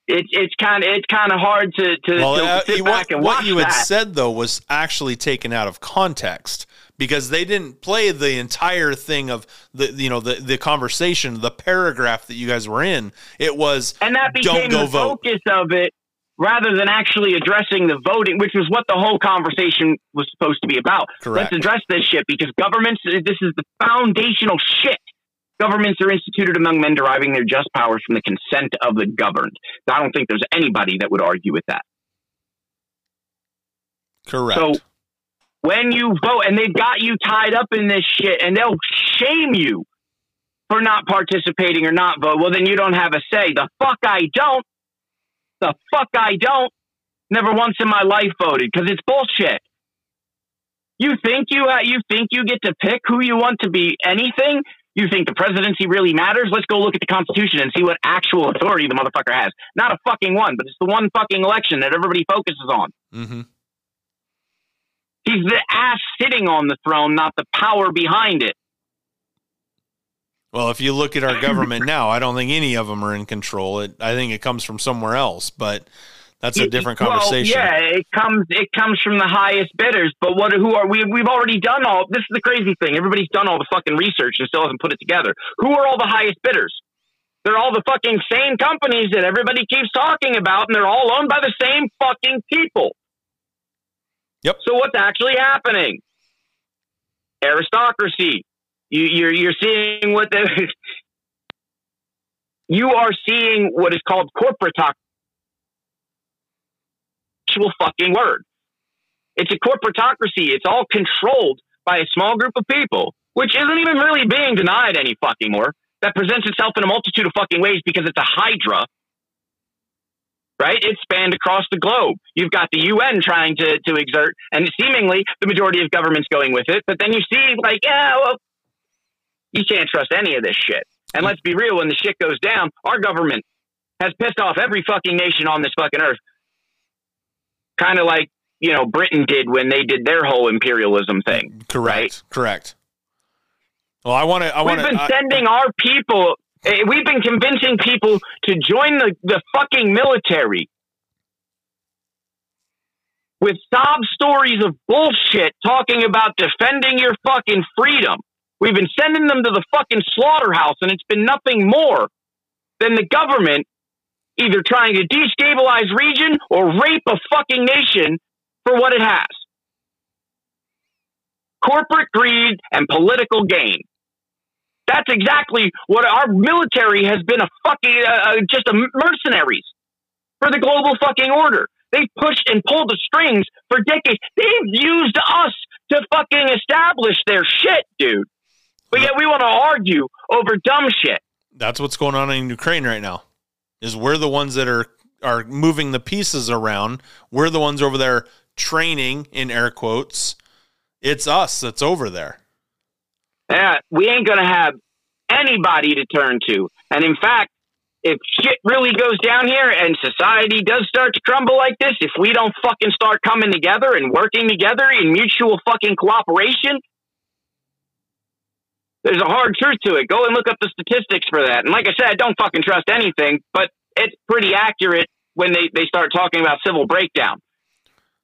It's it's kind of it's kind of hard to to, well, to uh, sit what, back and what you that. had said though was actually taken out of context because they didn't play the entire thing of the you know the the conversation, the paragraph that you guys were in. It was and that became the vote. focus of it rather than actually addressing the voting, which was what the whole conversation was supposed to be about. Correct. Let's address this shit because governments. This is the foundational shit. Governments are instituted among men deriving their just powers from the consent of the governed. I don't think there's anybody that would argue with that. Correct. So when you vote and they've got you tied up in this shit and they'll shame you for not participating or not vote, well, then you don't have a say. The fuck I don't. The fuck I don't. Never once in my life voted because it's bullshit. You think you uh, you think you get to pick who you want to be anything? You think the presidency really matters? Let's go look at the Constitution and see what actual authority the motherfucker has. Not a fucking one, but it's the one fucking election that everybody focuses on. Mm-hmm. He's the ass sitting on the throne, not the power behind it. Well, if you look at our government now, I don't think any of them are in control. It, I think it comes from somewhere else, but that's a different conversation. Well, yeah, it comes it comes from the highest bidders. But what? Who are we? We've already done all. This is the crazy thing. Everybody's done all the fucking research and still hasn't put it together. Who are all the highest bidders? They're all the fucking same companies that everybody keeps talking about, and they're all owned by the same fucking people. Yep. So what's actually happening? Aristocracy. You, you're you're seeing what the you are seeing what is called corporate talk. Actual fucking word. It's a corporatocracy. It's all controlled by a small group of people, which isn't even really being denied any fucking more, that presents itself in a multitude of fucking ways because it's a hydra. Right? It's spanned across the globe. You've got the UN trying to, to exert, and seemingly the majority of governments going with it. But then you see, like, yeah, well, you can't trust any of this shit. And let's be real, when the shit goes down, our government has pissed off every fucking nation on this fucking earth. Kind of like, you know, Britain did when they did their whole imperialism thing. Correct. Right? Correct. Well, I want to. I want We've been to. sending our people, Eh, we've been convincing people to join the, the fucking military with sob stories of bullshit talking about defending your fucking freedom. We've been sending them to the fucking slaughterhouse, and it's been nothing more than the government either trying to destabilize region or rape a fucking nation for what it has. Corporate greed and political gain. That's exactly what our military has been a fucking, uh, uh, just a mercenaries for the global fucking order. They've pushed and pulled the strings for decades. They've used us to fucking establish their shit, dude. But yet we want to argue over dumb shit. That's what's going on in Ukraine right now. Is we're the ones that are are moving the pieces around. We're the ones over there training in air quotes. It's us that's over there. Yeah, we ain't gonna have anybody to turn to. And in fact, if shit really goes down here and society does start to crumble like this, if we don't fucking start coming together and working together in mutual fucking cooperation, there's a hard truth to it. Go and look up the statistics for that. And like I said, I don't fucking trust anything, but it's pretty accurate when they, they start talking about civil breakdown.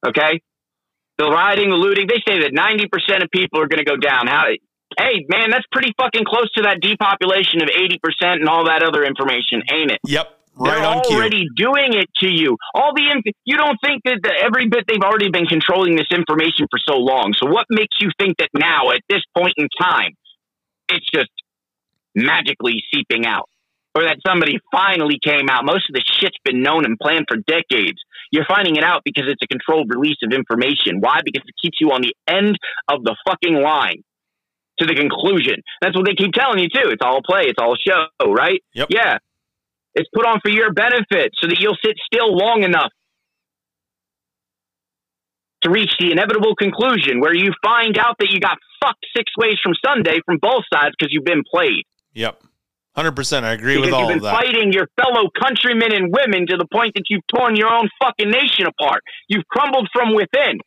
Okay? The rioting, the looting, they say that 90% of people are going to go down. How, hey, man, that's pretty fucking close to that depopulation of 80% and all that other information, ain't it? Yep. Right They're on cue. already doing it to you. All the inf- you don't think that the, every bit they've already been controlling this information for so long. So what makes you think that now, at this point in time, it's just magically seeping out, or that somebody finally came out? Most of the shit's been known and planned for decades. You're finding it out because it's a controlled release of information. Why? Because it keeps you on the end of the fucking line to the conclusion. That's what they keep telling you too. It's all a play. It's all a show, right? Yep. Yeah. It's put on for your benefit so that you'll sit still long enough to reach the inevitable conclusion where you find out that you got fucked six ways from Sunday from both sides because you've been played. Yep. 100%. I agree Because with all you've been that. fighting your fellow countrymen and women to the point that you've torn your own fucking nation apart. You've crumbled from within.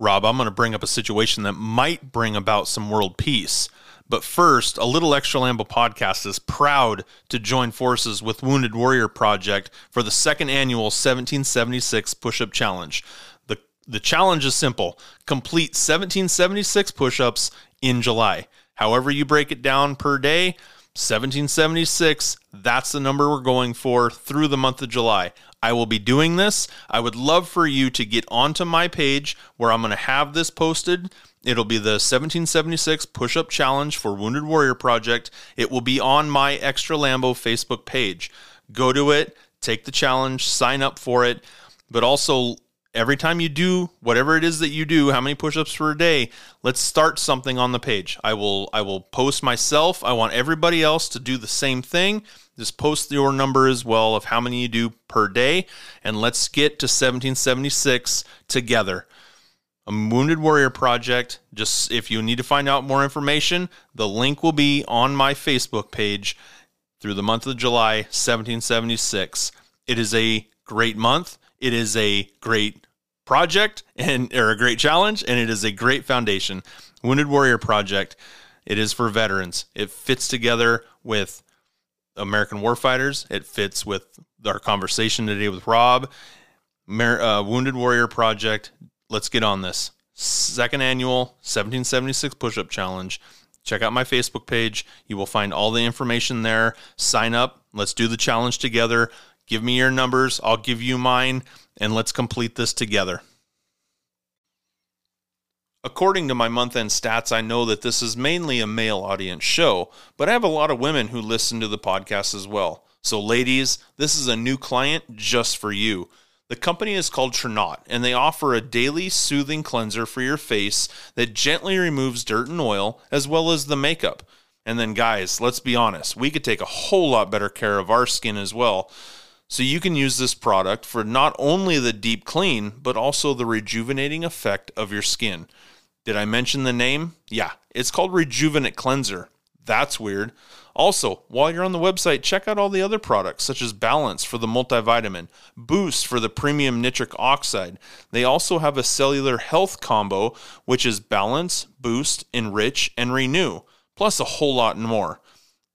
Rob, I'm going to bring up a situation that might bring about some world peace. But first, a little extra Lambo podcast is proud to join forces with Wounded Warrior Project for the second annual 1776 push up challenge. The, the challenge is simple complete 1776 push ups in July. However, you break it down per day, 1776, that's the number we're going for through the month of July. I will be doing this. I would love for you to get onto my page where I'm going to have this posted. It'll be the 1776 push up challenge for Wounded Warrior Project. It will be on my Extra Lambo Facebook page. Go to it, take the challenge, sign up for it, but also every time you do whatever it is that you do how many push-ups per day let's start something on the page. I will i will post myself. I want everybody else to do the same thing. Just post your number as well of how many you do per day and let's get to 1776 together. A wounded warrior project. Just if you need to find out more information the link will be on my facebook page through the month of july 1776 it is a great month. It is a great project and or a great challenge and it is a great foundation. Wounded warrior project it is for veterans. It fits together with american warfighters. It fits with our conversation today with rob. Mer- uh, wounded warrior project let's get on this. Second annual 1776 push-up challenge. Check out my facebook page. You will find all the information there. Sign up. Let's do the challenge together. Give me your numbers. I'll give you mine and let's complete this together. According to my month end stats, I know that this is mainly a male audience show, but I have a lot of women who listen to the podcast as well. So, ladies, this is a new client just for you. The company is called Tranont, and they offer a daily soothing cleanser for your face that gently removes dirt and oil, as well as the makeup. And then, guys, let's be honest, we could take a whole lot better care of our skin as well. So you can use this product for not only the deep clean, but also the rejuvenating effect of your skin. Did I mention the name? Yeah, it's called Rejuvenate Cleanser. That's weird. Also, while you're on the website, check out all the other products such as Balance for the multivitamin, Boost for the premium nitric oxide. They also have a cellular health combo, which is Balance, Boost, Enrich, and Renew, plus a whole lot more.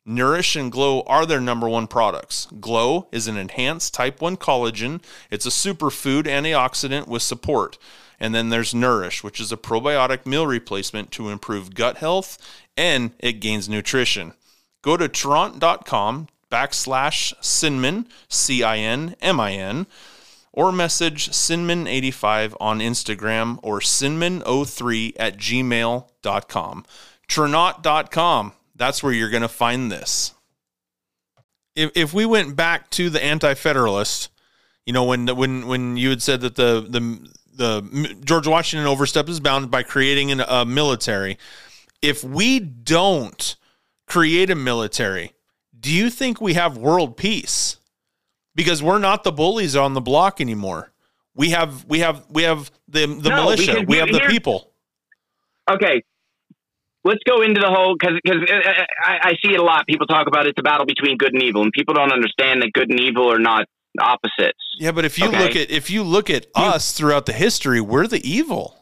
Nourish and Glow are their number one products. Glow is an enhanced type 1 collagen. It's a superfood antioxidant with support. And then there's Nourish, which is a probiotic meal replacement to improve gut health and it gains nutrition. Go to Tranont.com backslash Cinmin, C I N M I N, or message Cinmin85 on Instagram or Cinmin03 at gmail.com. Tranont.com, that's where you're going to find this. If, if we went back to the anti federalist, you know, when, when, when you had said that the, the, the George Washington overstep is bound by creating an, a military, if we don't create a military, do you think we have world peace? Because we're not the bullies on the block anymore. We have we have we have the the No, militia. We have the people. okay, let's go into the whole because because uh, uh, uh, I, I see it a lot. People talk about it's a battle between good and evil, and people don't understand that good and evil are not opposites. Yeah, but if you Okay. look at if you look at us throughout the history, we're the evil.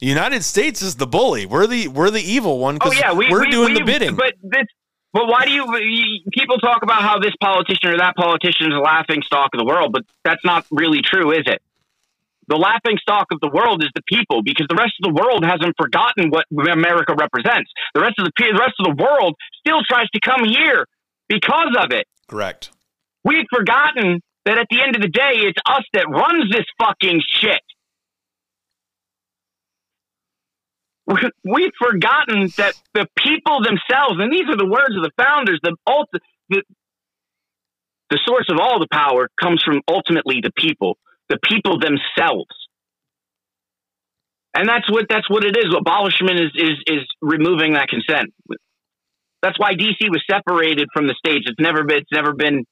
The United States is the bully. We're the we're the evil one oh, because yeah, we, are we- doing the bidding. But this, but why do you, you? People talk about how this politician or that politician is a laughing stock of the world, but that's not really true, is it? The laughing stock of the world is the people, because the rest of the world hasn't forgotten what America represents. The rest of the the rest of the world still tries to come here because of it. Correct. We've forgotten that at the end of the day, it's us that runs this fucking shit. We- We've forgotten that the people themselves, and these are the words of the founders, the, ulti- the, the source of all the power comes from ultimately the people, the people themselves. And that's what that's what it is. Abolishment is is is removing that consent. That's why DC was separated from the states. It's never been it's never been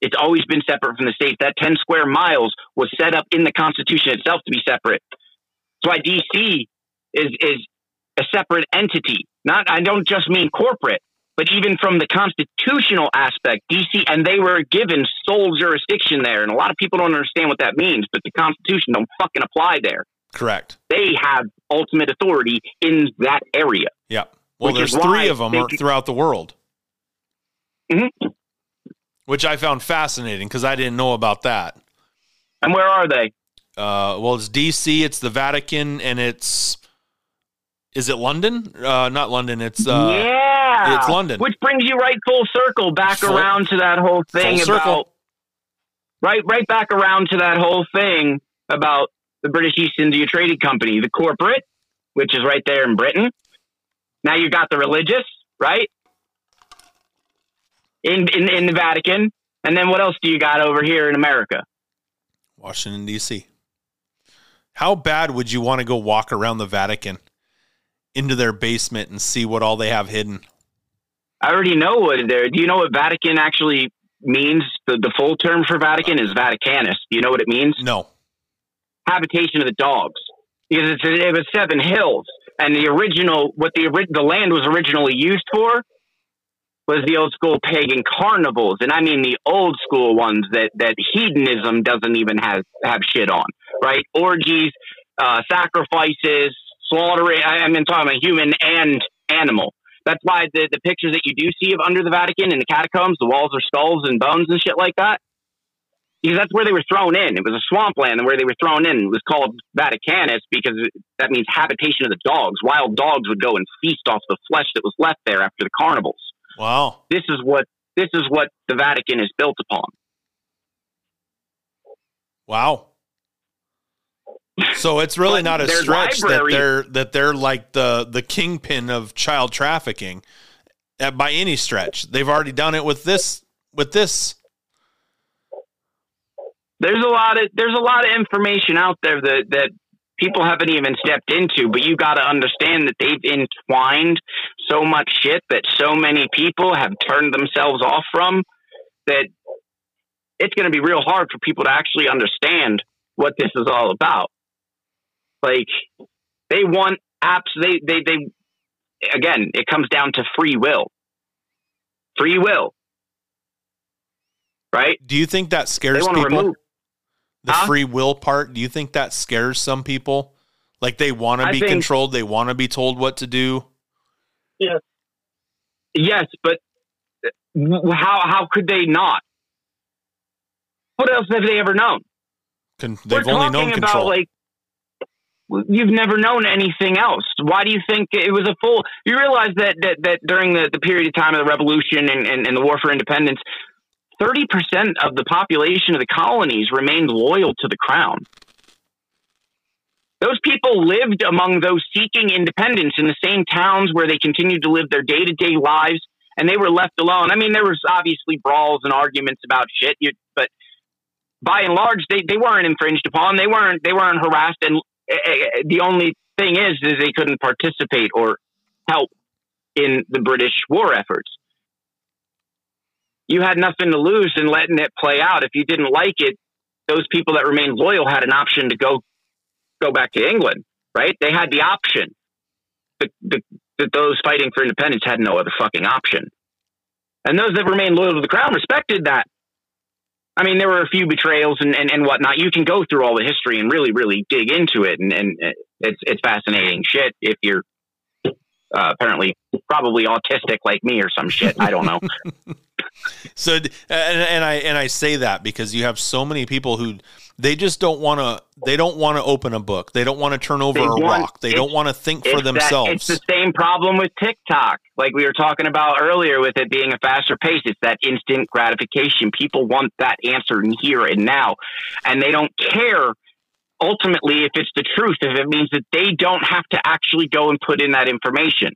it's always been separate from the states. That 10 square miles was set up in the Constitution itself to be separate. That's why DC is, is a separate entity. Not, I don't just mean corporate, but even from the constitutional aspect, DC, and they were given sole jurisdiction there. And a lot of people don't understand what that means, but the Constitution don't fucking apply there. Correct. They have ultimate authority in that area. Yeah. Well, there's three of them throughout the world, Mhm. which I found fascinating because I didn't know about that. And where are they? Uh, well, it's D.C., it's the Vatican, and it's is it London? Uh, not London. It's uh, yeah, it's London. Which brings you right full circle back Full- around to that whole thing full circle. about right, right back around to that whole thing about the British East India Trading Company, the corporate, which is right there in Britain. Now you've got the religious, right? In, in in the Vatican, and then what else do you got over here in America? Washington D.C. How bad would you want to go walk around the Vatican into their basement and see what all they have hidden? I already know what there. Do you know what Vatican actually means? The the full term for Vatican is Vaticanus. Do you know what it means? No. habitation of the dogs because it's, it was seven hills and the original what the the land was originally used for was the old school pagan carnivals and i mean the old school ones that that hedonism doesn't even have have shit on right orgies uh sacrifices slaughtering i I mean talking about human and animal that's why the, the pictures that you do see of under the Vatican in the catacombs, the walls are skulls and bones and shit like that because that's where they were thrown in. It was a swampland, and where they were thrown in was called Vaticanus because that means habitation of the dogs. Wild dogs would go and feast off the flesh that was left there after the carnivals. Wow. This is what this is what the Vatican is built upon. Wow. So it's really not a stretch that they're that they're like the the kingpin of child trafficking by any stretch. They've already done it with this with this. there's a lot of there's a lot of information out there that that people haven't even stepped into, but you got to understand that they've entwined so much shit that so many people have turned themselves off from that it's going to be real hard for people to actually understand what this is all about. Like they want apps. They they they again. It comes down to free will. Free will, right? Do you think that scares people? remove. the Huh? free will part. Do you think that scares some people? Like they want to be think- controlled. They want to be told what to do. Yes, but uh, how how could they not? What else have they ever known? Con- they've We're only talking known about control. like you've never known anything else. Why do you think it was a full? You realize that that, that during the, the period of time of the revolution and, and, and the war for independence, thirty percent of the population of the colonies remained loyal to the crown. Those people lived among those seeking independence in the same towns where they continued to live their day to day lives, and they were left alone. I mean, there was obviously brawls and arguments about shit, but by and large, they, they weren't infringed upon. They weren't they weren't harassed, and Eh, the only thing is, is they couldn't participate or help in the British war efforts. You had nothing to lose in letting it play out. If you didn't like it, those people that remained loyal had an option to go go back to England, right? They had the option. The, those fighting for independence had no other fucking option. And those that remained loyal to the crown respected that. I mean, there were a few betrayals and, and, and whatnot. You can go through all the history and really, really dig into it. And, and it's, it's fascinating shit if you're uh, apparently probably autistic like me or some shit. I don't know. So, and, and I and I say that because you have so many people who they just don't want to. They don't want to open a book. They don't want to turn over They a want- rock. They don't want to think for It's that- themselves. it's the same problem with TikTok, like we were talking about earlier, with it being a faster pace. It's that instant gratification. People want that answer in here and now, and they don't care ultimately if it's the truth. If it means that they don't have to actually go and put in that information.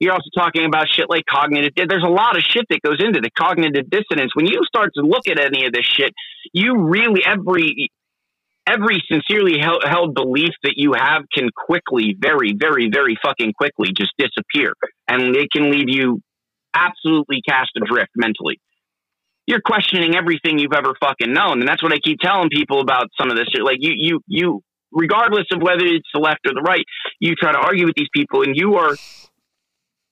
You're also talking about shit like cognitive. There's a lot of shit that goes into the cognitive dissonance. When you start to look at any of this shit, you really every every sincerely held, held belief that you have can quickly, very, very, very fucking quickly just disappear. And it can leave you absolutely cast adrift mentally. You're questioning everything you've ever fucking known. And that's what I keep telling people about some of this shit. Like you, you, you, regardless of whether it's the left or the right, you try to argue with these people and you are,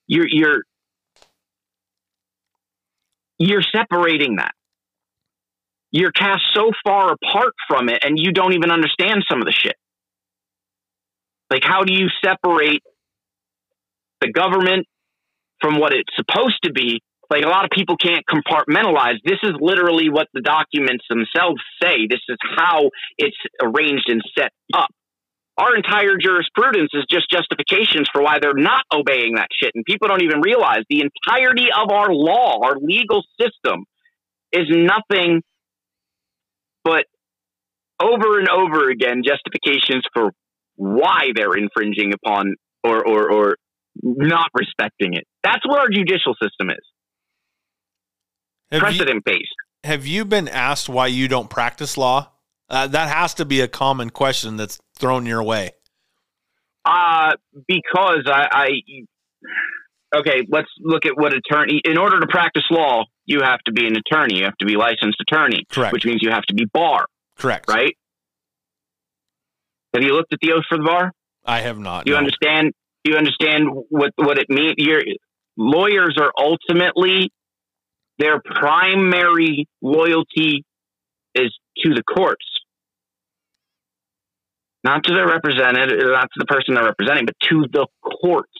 you're, you're, you're separating that you're cast so far apart from it and you don't even understand some of the shit. Like, how do you separate the government from what it's supposed to be? Like, a lot of people can't compartmentalize. This is literally what the documents themselves say. This is how it's arranged and set up. Our entire jurisprudence is just justifications for why they're not obeying that shit. And people don't even realize the entirety of our law, our legal system, is nothing but over and over again justifications for why they're infringing upon or or, or not respecting it. That's what our judicial system is. have, you, Precedent based. have you been asked why you don't practice law? Uh, that has to be a common question that's thrown your way. Uh because I, I okay, let's look at what attorney in order to practice law, you have to be an attorney. You have to be licensed attorney, Correct. which means you have to be bar, Correct. right? Have you looked at the oath for the bar? I have not. Do you no. understand? Do you understand what what it means? Your lawyers are ultimately their primary loyalty is to the courts, not to their representative, not to the person they're representing, but to the courts.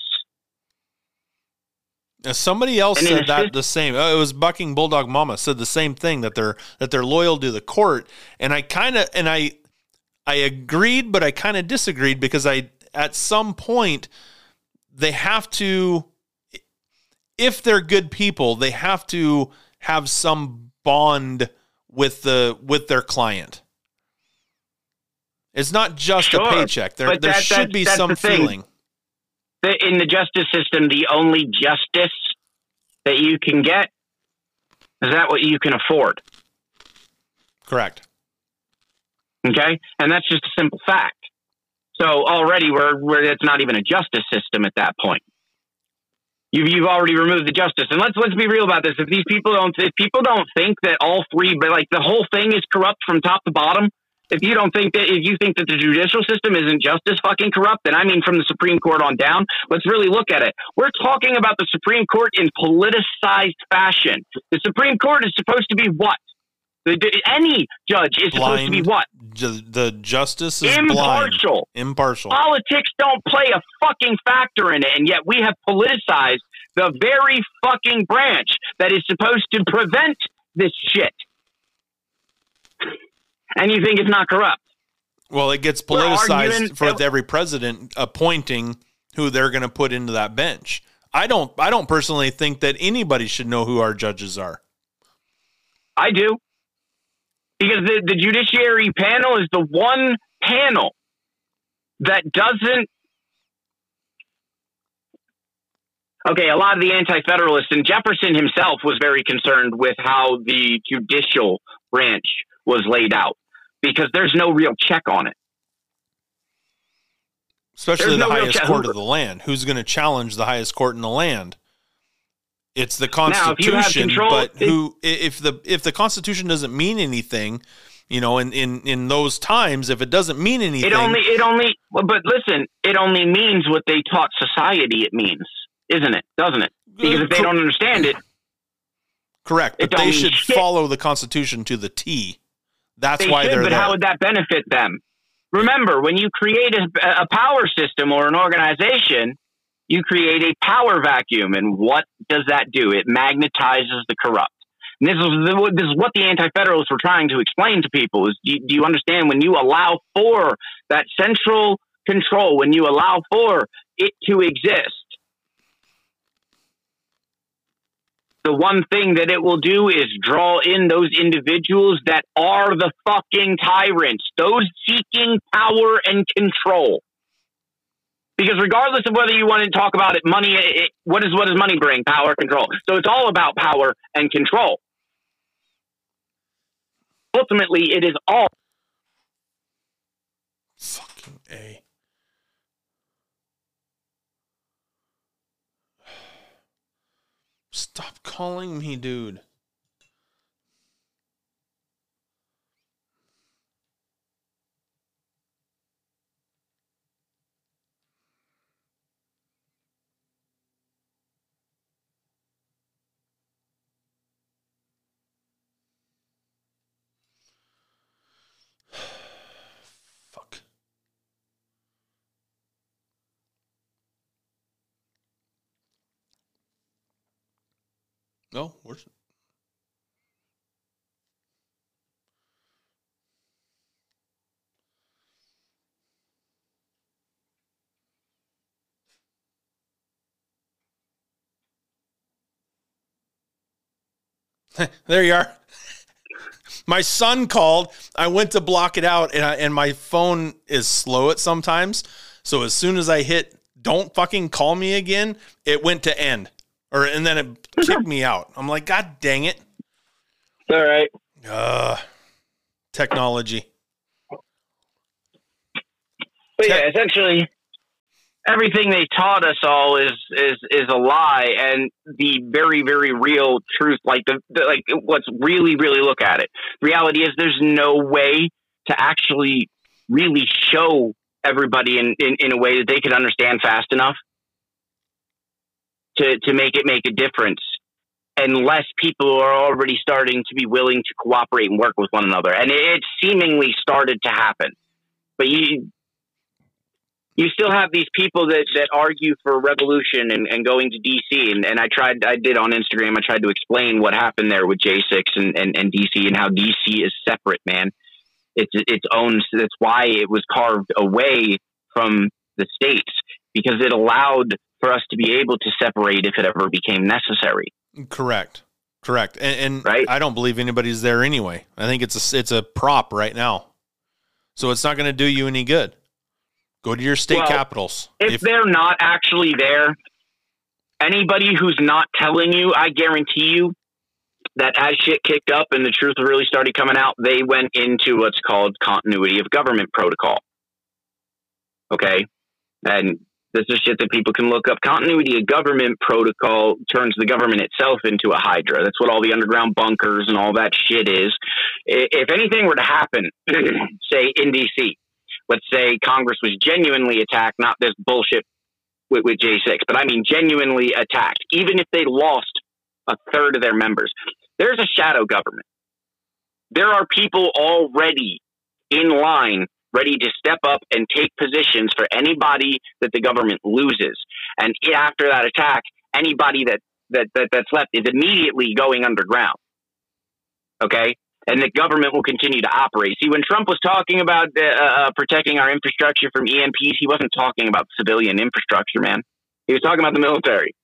Uh, Somebody else And said that the same. Oh, it was Bucking Bulldog Mama said the same thing that they're that they're loyal to the court, and I kind of and I I agreed, but I kind of disagreed because I at some point they have to if they're good people, they have to have some bond with the with their client. It's not just Sure, a paycheck. There there that- should that's- be some feeling. In the justice system, the only justice that you can get is that what you can afford. Correct. Okay, and that's just a simple fact. So already we're, we're it's not even a justice system at that point. You've, you've already removed the justice. And let's let's be real about this. If these people don't if people don't think that all three but like the whole thing is corrupt from top to bottom, if you don't think that if you think that the judicial system isn't just as fucking corrupt, then I mean from the Supreme Court on down, let's really look at it. We're talking about the Supreme Court in politicized fashion. The Supreme Court is supposed to be what? The, any judge is supposed to be what? Ju- the justice is Impartial. blind. Impartial. Politics don't play a fucking factor in it, and yet we have politicized the very fucking branch that is supposed to prevent this shit. And you think it's not corrupt? Well, it gets politicized for every president appointing who they're going to put into that bench. I don't. I don't personally think that anybody should know who our judges are. I do. Because the, the judiciary panel is the one panel that doesn't. Okay, a lot of the anti federalists, and Jefferson himself was very concerned with how the judicial branch was laid out because there's no real check on it. Especially There's the no highest court of the land. Who's going to challenge the highest court in the land? It's the Now, if you have Constitution, control- but who if the if the Constitution doesn't mean anything, you know, in in in those times, if it doesn't mean anything, It only, it only, but listen, it only means what they taught society it means, isn't it? Doesn't it? Uh, because if they don't understand it, correct, but they should shit. follow the Constitution to the T. That's they why should, they're but there. how would that benefit them? Remember, when you create a, a power system or an organization, you create a power vacuum, and what does that do? It magnetizes the corrupt. And this is the, this is what the anti-federalists were trying to explain to people: is do you, do you understand when you allow for that central control, when you allow for it to exist, the one thing that it will do is draw in those individuals that are the fucking tyrants, those seeking power and control. Because regardless of whether you want to talk about it, money, it, what is what does money bring? Power, control. So it's all about power and control. Ultimately, it is all Fucking a. Stop calling me, dude. Fuck. No, where's it? there you are. My son called. I went to block it out, and I, and my phone is slow at sometimes. So as soon as I hit "Don't fucking call me again," it went to end, or and then it kicked me out. I'm like, God dang it! all right. Uh, technology. But yeah, essentially, everything they taught us all is is is a lie, and the very very real truth, like the, the like let's really really look at it. Reality is there's no way to actually really show everybody in, in, in a way that they could understand fast enough to to make it make a difference unless people are already starting to be willing to cooperate and work with one another and it, seemingly started to happen but you you still have these people that, that argue for revolution and, and going to DC. And, and I tried, I did on Instagram, I tried to explain what happened there with J6 and, and, and DC and how DC is separate, man. It's its own, that's why it was carved away from the states because it allowed for us to be able to separate if it ever became necessary. Correct. Correct. And, and Right. I don't believe anybody's there anyway. I think it's a it's a prop right now, so it's not going to do you any good. Go to your state Well, capitals. if, they're not actually there, anybody who's not telling you, I guarantee you, that as shit kicked up and the truth really started coming out, they went into what's called continuity of government protocol. Okay. And this is shit that people can look up. Continuity of government protocol turns the government itself into a hydra. That's what all the underground bunkers and all that shit is. If anything were to happen, say in DC, let's say Congress was genuinely attacked, not this bullshit with, with J6, but I mean genuinely attacked, even if they lost a third of their members, there's a shadow government. There are people already in line ready to step up and take positions for anybody that the government loses. And after that attack, anybody that, that, that that's left is immediately going underground. Okay? And the government will continue to operate. See, when Trump was talking about uh, uh, protecting our infrastructure from EMPs, he wasn't talking about civilian infrastructure, man. He was talking about the military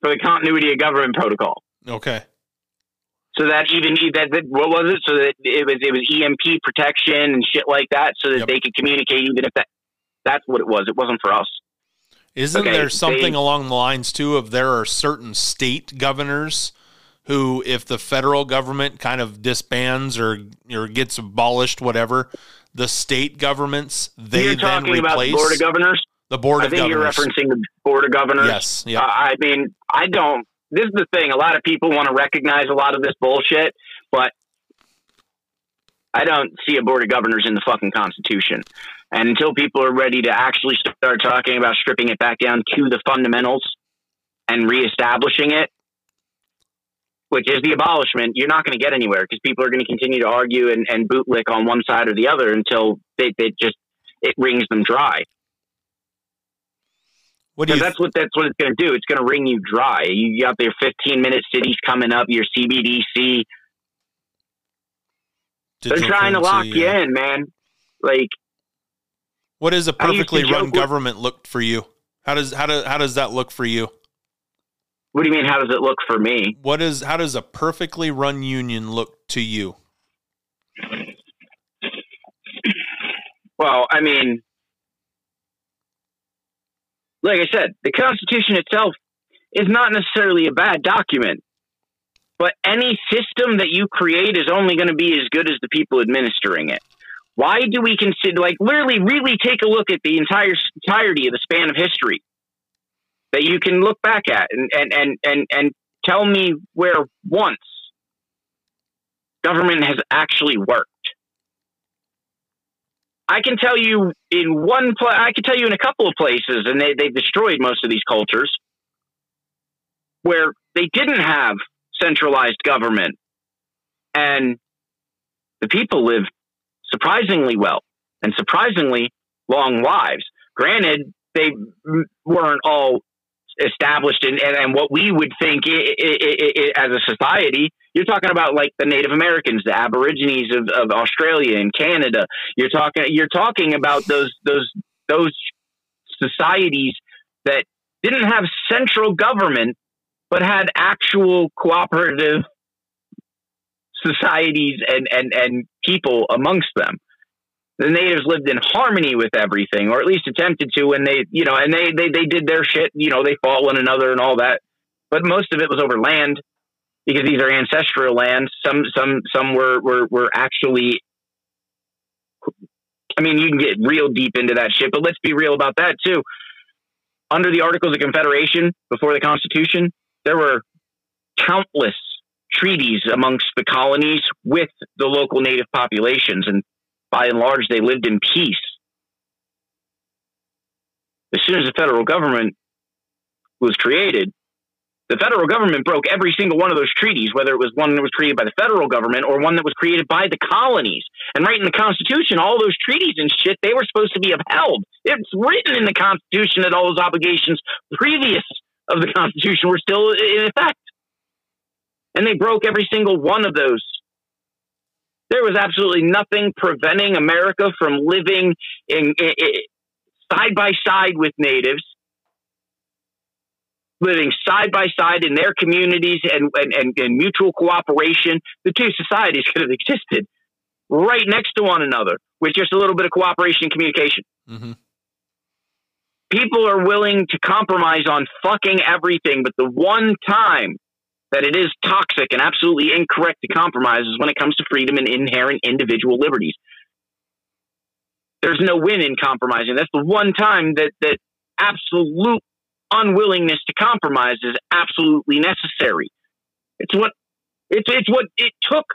for the continuity of government protocol. Okay so that even that, that what was it? So that it was it was EMP protection and shit like that, so that yep. they could communicate even if that that's what it was. It wasn't for us. Isn't okay, there something they, along the lines too of there are certain state governors who, if the federal government kind of disbands or or gets abolished, whatever, the state governments they you're then talking replace about the board of governors. The board I of think governors. you're referencing the board of governors. Yes. Yeah. Uh, I mean, I don't this is the thing. A lot of people want to recognize a lot of this bullshit, but I don't see a board of governors in the fucking Constitution. And until people are ready to actually start talking about stripping it back down to the fundamentals and reestablishing it, which is the abolishment, you're not going to get anywhere because people are going to continue to argue and, and bootlick on one side or the other until they, they just it wrings them dry. What do you that's what that's what it's going to do. It's going to wring you dry. You got your 15 minute cities coming up, your CBDC. Digital They're trying to lock yeah. you in, man. Like, what does a perfectly run government look for you? How does how does how does that look for you? What do you mean? How does it look for me? What is how does a perfectly run union look to you? Well, I mean, like I said, the Constitution itself is not necessarily a bad document, but any system that you create is only going to be as good as the people administering it. Why do we consider, like, literally, really take a look at the entire entirety of the span of history that you can look back at and and and and, and tell me where once government has actually worked? I can tell you in one place, I can tell you in a couple of places, and they, they've destroyed most of these cultures where they didn't have centralized government and the people lived surprisingly well and surprisingly long lives. Granted, they weren't all established in, and, and what we would think as a society you're talking about like the Native Americans, the Aborigines of, of Australia and Canada. You're talking you're talking about those those those societies that didn't have central government but had actual cooperative societies and, and, and people amongst them. The natives lived in harmony with everything, or at least attempted to when they, you know, and they, they, they did their shit, you know, they fought one another and all that. But most of it was over land because these are ancestral lands. Some some some were were were actually. I mean, you can get real deep into that shit, but let's be real about that too. Under the Articles of Confederation, before the Constitution, there were countless treaties amongst the colonies with the local native populations, and by and large, they lived in peace. As soon as the federal government was created, the federal government broke every single one of those treaties, whether it was one that was created by the federal government or one that was created by the colonies. And right in the Constitution, all those treaties and shit, they were supposed to be upheld. It's written in the Constitution that all those obligations previous of the Constitution were still in effect. And they broke every single one of those. There was absolutely nothing preventing America from living in, in, in side by side with natives living side by side in their communities and, and, and, and mutual cooperation, the two societies could have existed right next to one another with just a little bit of cooperation and communication. Mm-hmm. People are willing to compromise on fucking everything, but the one time that it is toxic and absolutely incorrect to compromise is when it comes to freedom and inherent individual liberties. There's no win in compromising. That's the one time that that absolute unwillingness to compromise is absolutely necessary. It's what it's it's what it took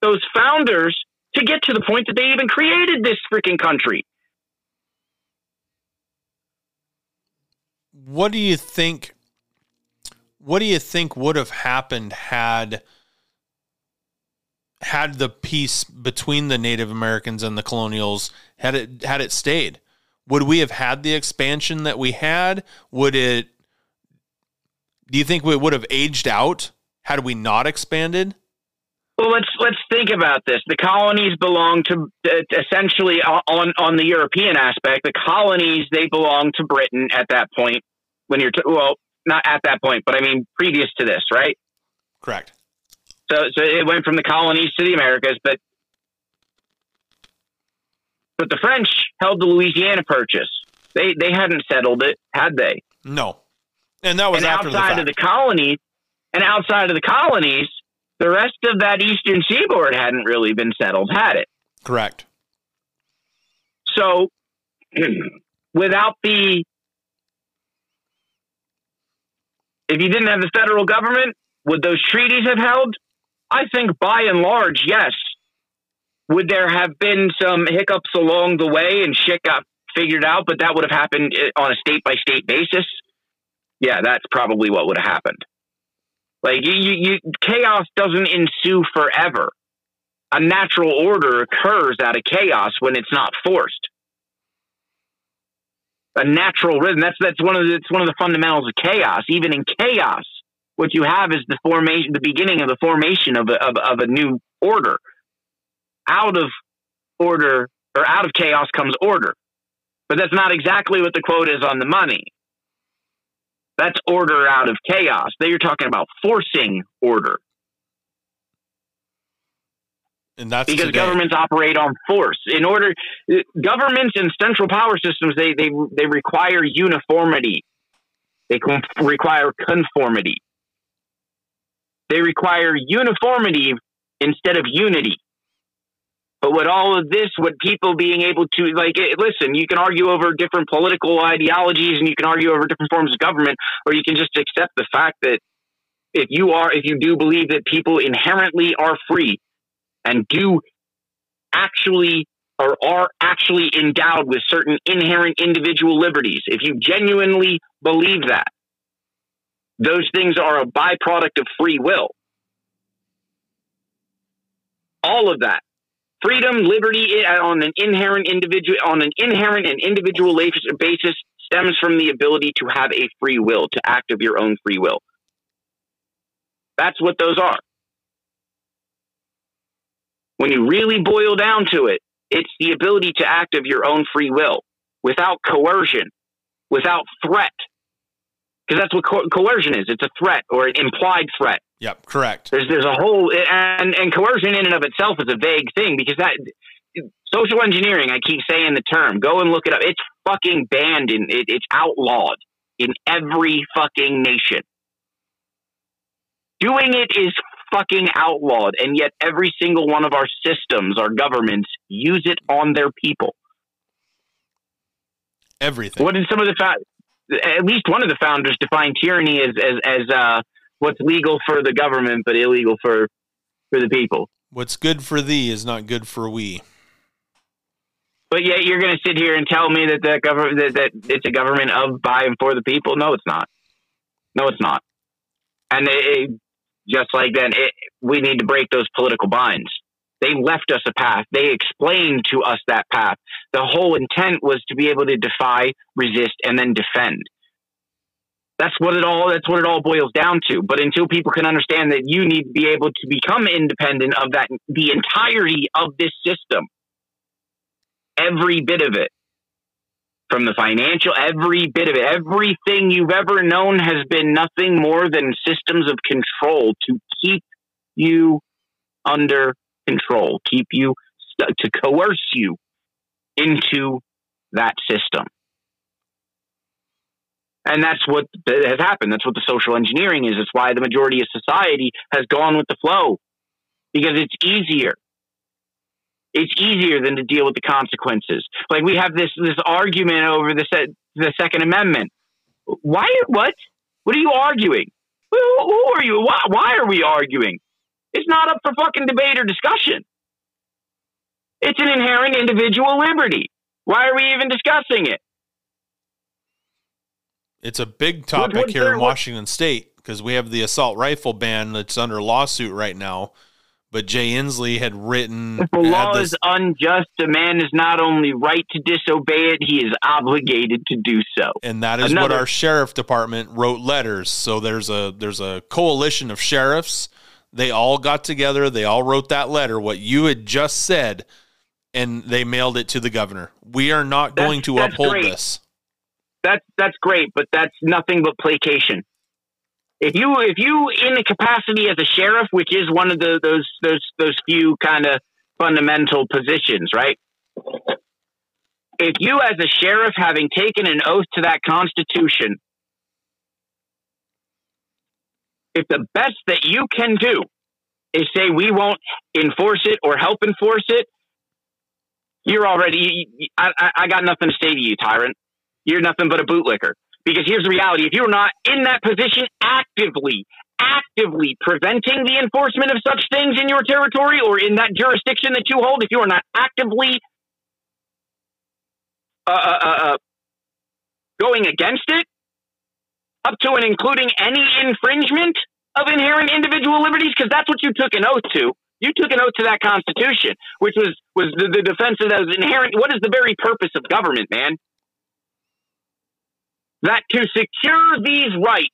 those founders to get to the point that they even created this freaking country. What do you think what do you think would have happened had had the peace between the Native Americans and the colonials had it had it stayed? Would we have had the expansion that we had? Would it do you think we would have aged out had we not expanded? Well, let's let's think about this. The colonies belong to uh, essentially on on the European aspect. The colonies they belong to Britain at that point. When you're t- well, not at that point, but I mean previous to this, right? Correct. So, so it went from the colonies to the Americas, but but the French held the Louisiana Purchase. They they hadn't settled it, had they? No. And that was and outside the of the colonies, and outside of the colonies, the rest of that eastern seaboard hadn't really been settled, had it? Correct. So, without the If you didn't have the federal government, would those treaties have held? I think by and large, yes. Would there have been some hiccups along the way and shit got figured out, but that would have happened eh, on a state by state basis? Yeah, that's probably what would have happened. Like you, you, chaos doesn't ensue forever. A natural order occurs out of chaos when it's not forced a natural rhythm. That's that's one of the it's one of the fundamentals of chaos. Even in chaos, what you have is the formation, the beginning of the formation of a, of, of a new order. Out of order or out of chaos comes order, but that's not exactly what the quote is on the money. That's order out of chaos. There you're talking about forcing order. And that's because today. governments operate on force. In order, governments and central power systems they they they require uniformity. They require conformity. They require uniformity instead of unity. But with all of this, with people being able to like, eh, listen, you can argue over different political ideologies and you can argue over different forms of government, or you can just accept the fact that if you are, if you do believe that people inherently are free and do actually or are actually endowed with certain inherent individual liberties, if you genuinely believe that, those things are a byproduct of free will. All of that. Freedom, liberty eh, on an inherent individual on an inherent and individual basis stems from the ability to have a free will, to act of your own free will. That's what those are. When you really boil down to it, it's the ability to act of your own free will without coercion, without threat. Because that's what co- coercion is. It's a threat or an implied threat. Yep, correct. There's there's a whole and and coercion in and of itself is a vague thing because that social engineering. I keep saying the term. Go and look it up. It's fucking banned and it, it's outlawed in every fucking nation. Doing it is fucking outlawed, and yet every single one of our systems, our governments, use it on their people. Everything. What did some of the fa- at least one of the founders define tyranny as as as uh, what's legal for the government but illegal for for the people. What's good for thee is not good for we. But yet you're going to sit here and tell me that the government that, that it's a government of by and for the people. No, it's not. No, it's not. And it, just like then, it, we need to break those political binds. They left us a path. They explained to us that path. The whole intent was to be able to defy, resist, and then defend. That's what it all. That's what it all boils down to. But until people can understand that you need to be able to become independent of that, the entirety of this system, every bit of it, from the financial, every bit of it, everything you've ever known has been nothing more than systems of control to keep you under control, keep you to coerce you into that system. And that's what has happened. That's what the social engineering is. It's why the majority of society has gone with the flow because it's easier. It's easier than to deal with the consequences. Like we have this this argument over the the Second Amendment. Why? What? What are you arguing? Who, who are you? Why, why are we arguing? It's not up for fucking debate or discussion. It's an inherent individual liberty. Why are we even discussing it? It's a big topic what, here in Washington? State because we have the assault rifle ban that's under lawsuit right now. But Jay Inslee had written. If the law this, is unjust, a man is not only right to disobey it, he is obligated to do so. And that is Another, what our sheriff department wrote letters. So there's a there's a coalition of sheriffs. They all got together. They all wrote that letter. What you had just said, and they mailed it to the governor. We are not going to uphold great. this that's that's great, but that's nothing but placation. If you if you in the capacity as a sheriff, which is one of the those those those few kind of fundamental positions, right? If you as a sheriff having taken an oath to that constitution, if the best that you can do is say we won't enforce it or help enforce it, you're already I, I got nothing to say to you, tyrant you're nothing but a bootlicker. Because here's the reality if you're not in that position actively, actively preventing the enforcement of such things in your territory or in that jurisdiction that you hold, if you are not actively uh, uh, uh, uh going against it, up to and including any infringement of inherent individual liberties, because that's what you took an oath to. You took an oath to that Constitution, which was was the, the defense of those inherent. What is the very purpose of government, man? That to secure these rights,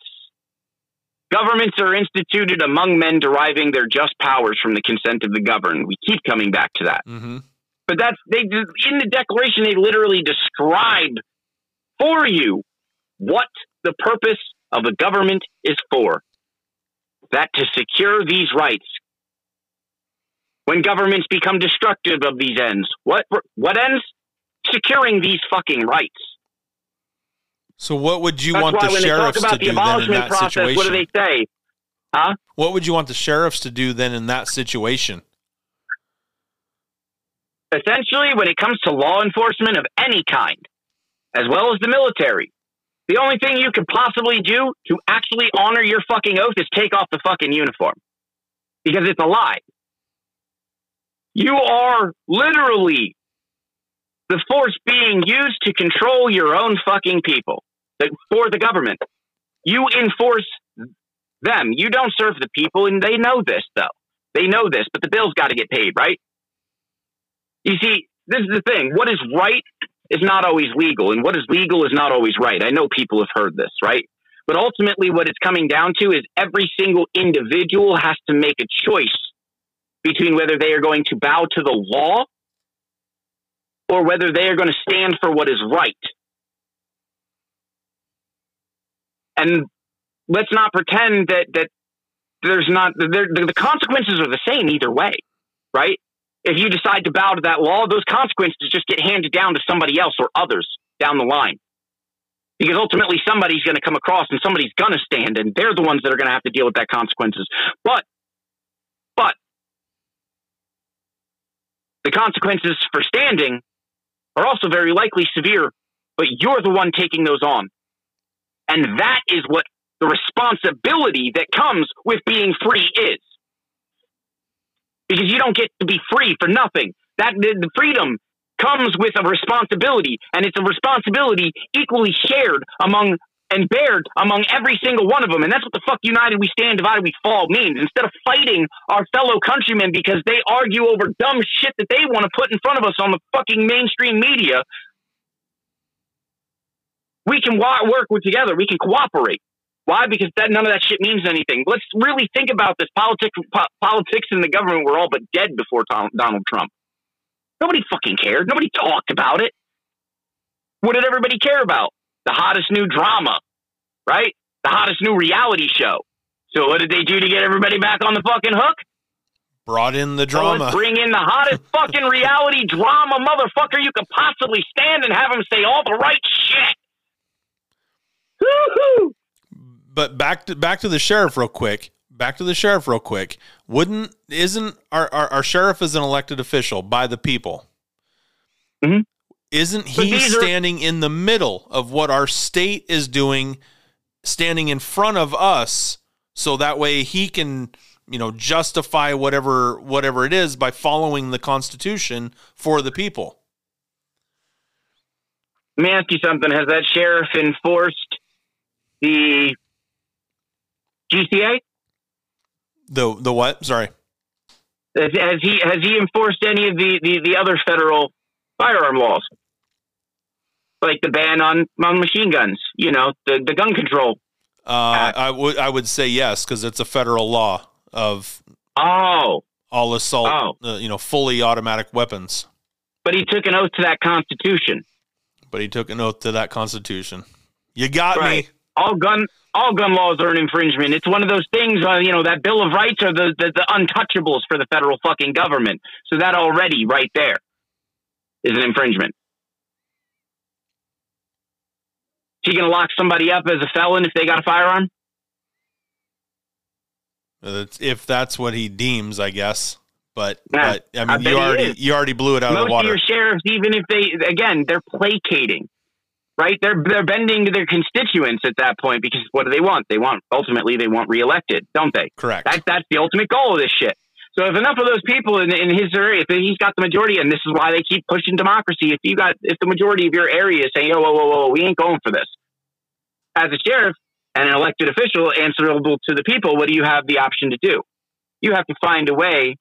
governments are instituted among men deriving their just powers from the consent of the governed. We keep coming back to that. Mm-hmm. But that's they in the Declaration they literally describe for you what the purpose of a government is for. That to secure these rights. When governments become destructive of these ends, what what ends? Securing these fucking rights. So what would you That's want the sheriffs to do then in that process, situation? What do they say? Huh? What would you want the sheriffs to do then in that situation? Essentially, when it comes to law enforcement of any kind, as well as the military, the only thing you could possibly do to actually honor your fucking oath is take off the fucking uniform. Because it's a lie. You are literally the force being used to control your own fucking people for the government. You enforce them. You don't serve the people, and they know this, though. They know this, but the bills got to get paid, right? You see, this is the thing. What is right is not always legal, and what is legal is not always right. I know people have heard this, right? But ultimately, what it's coming down to is every single individual has to make a choice between whether they are going to bow to the law or whether they are going to stand for what is right. And let's not pretend that that there's not the consequences are the same either way, right? If you decide to bow to that law, those consequences just get handed down to somebody else or others down the line. Because ultimately somebody's going to come across and somebody's going to stand and they're the ones that are going to have to deal with that consequences. But but the consequences for standing are also very likely severe, but you're the one taking those on. And that is what the responsibility that comes with being free is. Because you don't get to be free for nothing. That the freedom comes with a responsibility, and it's a responsibility equally shared among and bared among every single one of them. And that's what the fuck united we stand, divided we fall means. Instead of fighting our fellow countrymen because they argue over dumb shit that they want to put in front of us on the fucking mainstream media, we can work with together. We can cooperate. Why? Because that none of that shit means anything. Let's really think about this. Politics, po- politics, and the government were all but dead before Tom, Donald Trump. Nobody fucking cared. Nobody talked about it. What did everybody care about? The hottest new drama, right? The hottest new reality show. So what did they do to get everybody back on the fucking hook? Brought in the drama. So bring in the hottest fucking reality drama motherfucker you could possibly stand and have him say all the right shit. Woo-hoo! But back to back to the sheriff real quick. Back to the sheriff real quick. Wouldn't isn't our our, our sheriff is an elected official by the people? Mhm. Isn't he these are- standing in the middle of what our state is doing, standing in front of us, so that way he can you know justify whatever whatever it is by following the Constitution for the people. Let me ask you something. Has that sheriff enforced the GCA? The the what? Sorry. Has, has he has he enforced any of the, the, the other federal firearm laws? Like the ban on, on machine guns, you know, the, the gun control. Uh, I would I would say yes because it's a federal law of Oh, all assault, Oh. uh, you know, fully automatic weapons. but he took an oath to that Constitution. But he took an oath to that Constitution. You got Right. me. All gun all gun laws are an infringement. It's one of those things. Uh, you know that Bill of Rights are the, the the untouchables for the federal fucking government. So that already right there is an infringement. Is he going to lock somebody up as a felon if they got a firearm? If that's what he deems, I guess. But Yeah, but I I mean, bet you already you already blew it out of Most the of water. your sheriffs, even if they again, they're placating, right? They're they're bending to their constituents at that point because what do they want? They want ultimately they want reelected, don't they? Correct. That, that's the ultimate goal of this shit. So if enough of those people in, in his area, if he's got the majority, and this is why they keep pushing democracy, if you got, if the majority of your area is saying, oh, whoa, whoa, whoa, we ain't going for this. As a sheriff and an elected official answerable to the people, what do you have the option to do? You have to find a way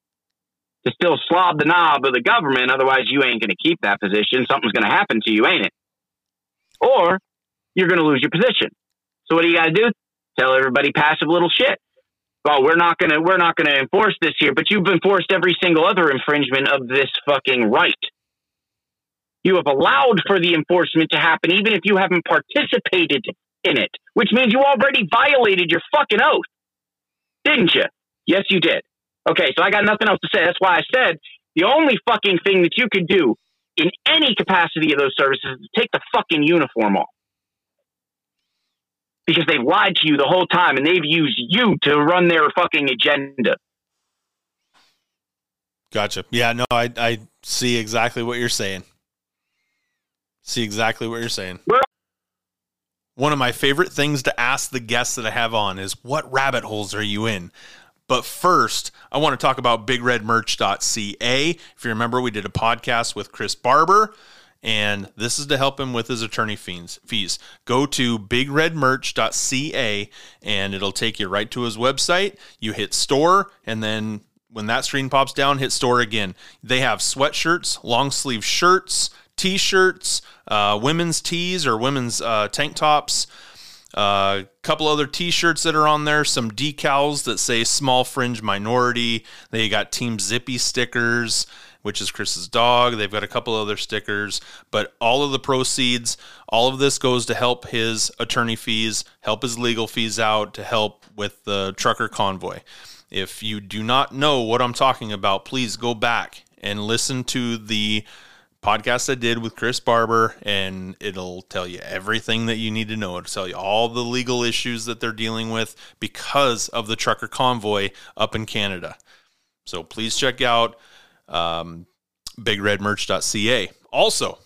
to still slob the knob of the government. Otherwise, you ain't going to keep that position. Something's going to happen to you, ain't it? Or you're going to lose your position. So what do you got to do? Tell everybody passive little shit well, we're not gonna we're not gonna enforce this here, but you've enforced every single other infringement of this fucking right. You have allowed for the enforcement to happen, even if you haven't participated in it, which means you already violated your fucking oath, didn't you? Yes, you did. Okay, so I got nothing else to say. That's why I said the only fucking thing that you could do in any capacity of those services is take the fucking uniform off because they've lied to you the whole time and they've used you to run their fucking agenda. Gotcha. Yeah, no, I I see exactly what you're saying. See exactly what you're saying. One of my favorite things to ask the guests that I have on is what rabbit holes are you in? But first, I want to talk about bigredmerch.ca. If you remember, we did a podcast with Chris Barber, and this is to help him with his attorney fees. Go to bigredmerch.ca, and it'll take you right to his website. You hit store, and then when that screen pops down, hit store again. They have sweatshirts, long sleeve shirts, t-shirts, uh, women's tees or women's uh, tank tops. A uh, couple other T-shirts that are on there. Some decals that say "Small Fringe Minority." They got Team Zippy stickers, which is Chris's dog. They've got a couple other stickers, but all of the proceeds, all of this goes to help his attorney fees, help his legal fees out, to help with the trucker convoy. If you do not know what I'm talking about, please go back and listen to the podcast I did with Chris Barber, and it'll tell you everything that you need to know. It'll tell you all the legal issues that they're dealing with because of the trucker convoy up in Canada. So please check out um, bigredmerch.ca. Also,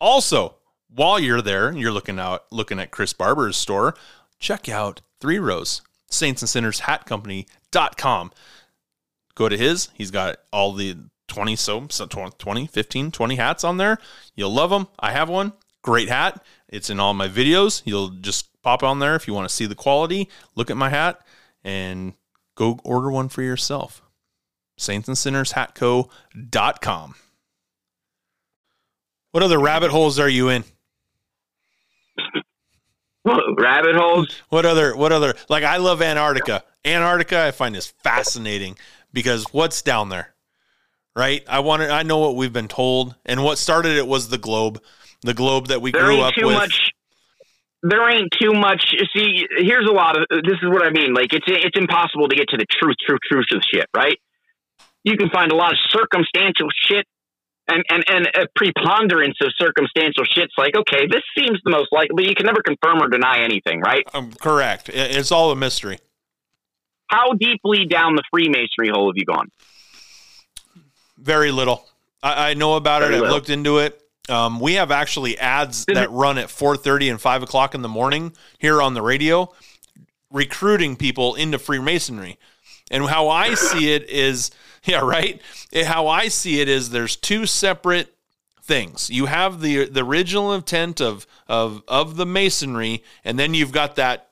also while you're there and you're looking out looking at Chris Barber's store, check out Three Rows Saints and Sinners Hat Company.com. Go to his. He's got all the 20 so, so 20 15 20 hats on there. You'll love them i have one. Great hat. It's in all my videos. You'll just pop on there if you want to see the quality. Look at my hat and go order one for yourself. Saints and sinners hatco.com what other rabbit holes are you in? Rabbit holes. what other what other like i love antarctica. Antarctica i find is fascinating because what's down there right i want to i know what we've been told and what started it was the globe the globe that we There grew ain't up too with much. There ain't too much. See, here's a lot of. This is what I mean. Like it's it's impossible to get to the truth, truth, truth of shit. Right? You can find a lot of circumstantial shit and, and, and a preponderance of circumstantial shit's like, okay, this seems the most likely, but you can never confirm or deny anything, right? Um, correct. It's all a mystery. How deeply down the Freemasonry hole have you gone? Very little. I, I know about Very it. I've looked into it. Um, we have actually ads that run at 4.30 and 5 o'clock in the morning here on the radio recruiting people into freemasonry. And how i see it is yeah right? How i see it is there's two separate things. You have the the original intent of of of the masonry and then you've got that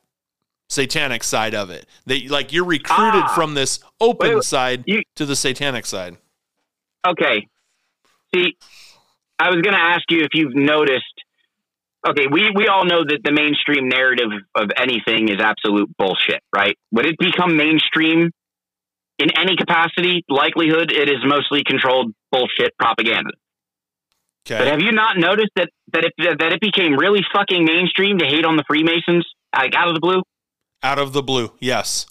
satanic side of it. That like you're recruited ah, from this open wait, side you, to the satanic side okay see I was going to ask you if you've noticed. Okay, we, we all know that the mainstream narrative of anything is absolute bullshit, right? Would it become mainstream in any capacity? Likelihood it is mostly controlled bullshit propaganda. Okay. But have you not noticed that that it that it became really fucking mainstream to hate on the Freemasons like out of the blue? Out of the blue, yes.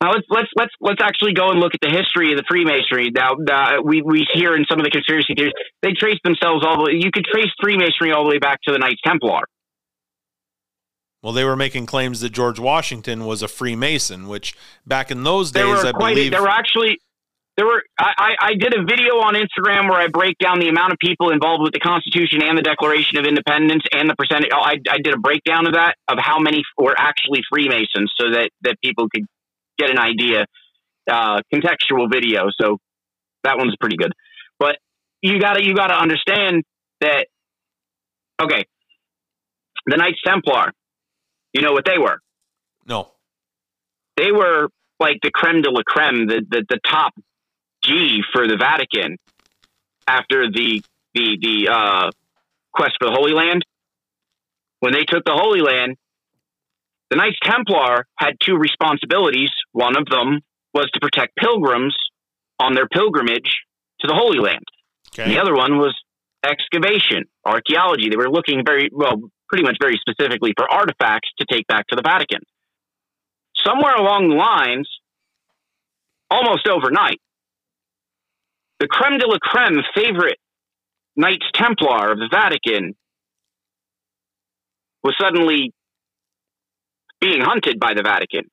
Now let's let's let's let's actually go and look at the history of the Freemasonry. Now uh, we we hear in some of the conspiracy theories they trace themselves all the way. You could trace Freemasonry all the way back to the Knights Templar. Well, they were making claims that George Washington was a Freemason, which back in those days, I believe there were actually there were. I, I did a video on Instagram where I break down the amount of people involved with the Constitution and the Declaration of Independence and the percentage. I, I did a breakdown of that of how many were actually Freemasons, so that that people could get an idea. Uh, contextual video, so that one's pretty good. But you gotta you gotta understand that. Okay, the Knights Templar. You know what they were? No. They were like the creme de la creme, the the, the top G for the Vatican after the the the uh, quest for the Holy Land. When they took the Holy Land, the Knights Templar had two responsibilities. One of them was to protect pilgrims on their pilgrimage to the Holy Land. Okay. The other one was excavation, archaeology. They were looking very, well, pretty much very specifically for artifacts to take back to the Vatican. Somewhere along the lines, almost overnight, the creme de la creme favorite Knights Templar of the Vatican was suddenly being hunted by the Vatican.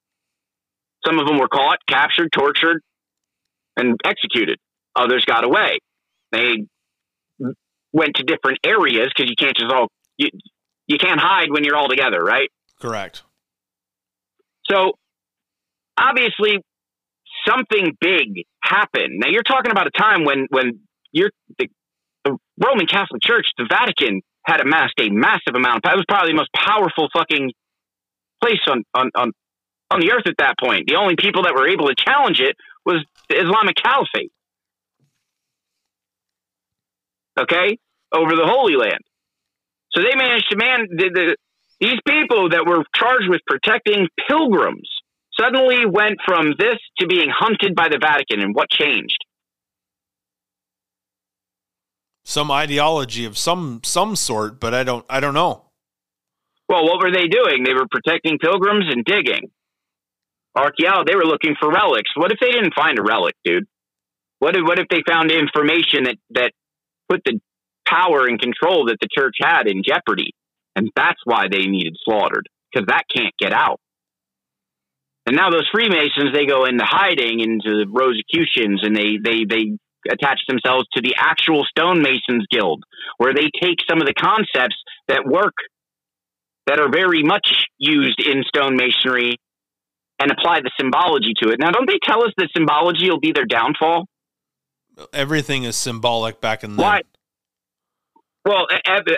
Some of them were caught, captured, tortured, and executed. Others got away. They went to different areas because you can't just all you, you can't hide when you're all together, right? Correct. So obviously something big happened. Now you're talking about a time when when you're the, the Roman Catholic Church, the Vatican had amassed a massive amount. Of, it was probably the most powerful fucking place on, on, on, on the earth at that point. The only people that were able to challenge it was the Islamic Caliphate. Okay? Over the Holy Land. So they managed to man the, the, these people that were charged with protecting pilgrims suddenly went from this to being hunted by the Vatican and what changed? Some ideology of some some sort, but I don't I don't know. Well, what were they doing? They were protecting pilgrims and digging. Archaeology, they were looking for relics. What if they didn't find a relic, dude? What if, what if they found information that, that put the power and control that the church had in jeopardy? And that's why they needed slaughtered, because that can't get out. And now those Freemasons, they go into hiding into the Rosicrucians and they, they, they attach themselves to the actual stonemasons guild, where they take some of the concepts that work that are very much used in stonemasonry and apply the symbology to it. Now, don't they tell us that symbology will be their downfall? Everything is symbolic back in then. Why? Well,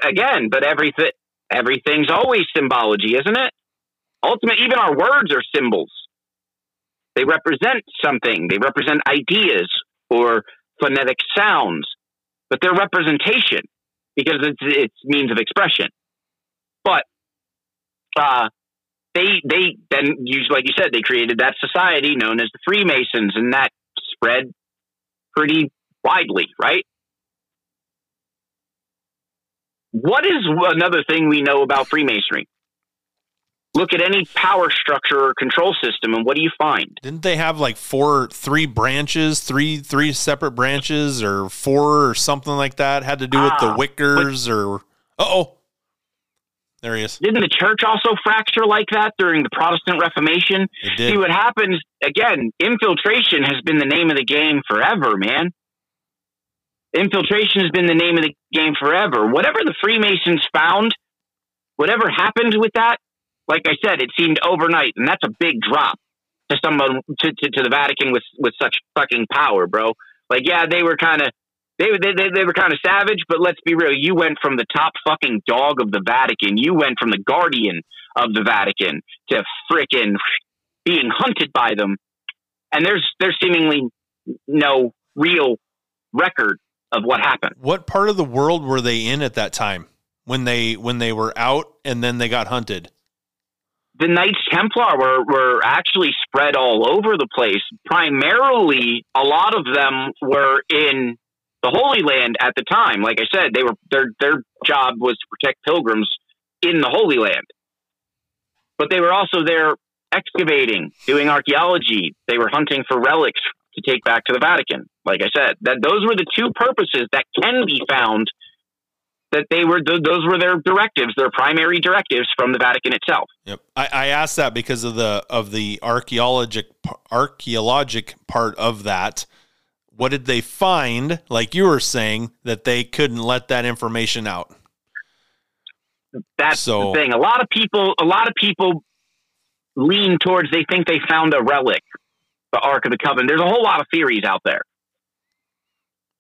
again, but everything everything's always symbology, isn't it? Ultimately, even our words are symbols. They represent something. They represent ideas or phonetic sounds, but they're representation because it's it's means of expression. But uh, they they then use like you said they created that society known as the Freemasons, and that spread pretty widely, right? What is another thing we know about Freemasonry? Look at any power structure or control system, and what do you find? Didn't they have like four, three branches, three, three separate branches, or four, or something like that? Had to do with the Ah, Wickers, or oh, there he is. Didn't the church also fracture like that during the Protestant Reformation? It See what happens again. Infiltration has been the name of the game forever, man. Infiltration has been the name of the game forever. Whatever the Freemasons found, whatever happened with that, like I said, it seemed overnight, and that's a big drop to someone to, to, to the Vatican with with such fucking power, bro. Like, yeah, they were kind of they, were- they they they were kind of savage, but let's be real. You went from the top fucking dog of the Vatican. You went from the guardian of the Vatican to freaking being hunted by them, and there's there's seemingly no real record of what happened. What part of the world were they in at that time when they when they were out and then they got hunted? The Knights Templar were were actually spread all over the place. Primarily, a lot of them were in the Holy Land at the time. Like I said, they were their their job was to protect pilgrims in the Holy Land, but they were also there excavating, doing archaeology. They were hunting for relics to take back to the Vatican. Like I said, that those were the two purposes that can be found. That they were th- those were their directives, their primary directives from the Vatican itself. Yep. I, I asked that because of the of the archaeologic archaeologic part of that. What did they find? Like you were saying that they couldn't let that information out. That's So- the thing. A lot of people, a lot of people lean towards they think they found a relic, the Ark of the Covenant. There's a whole lot of theories out there.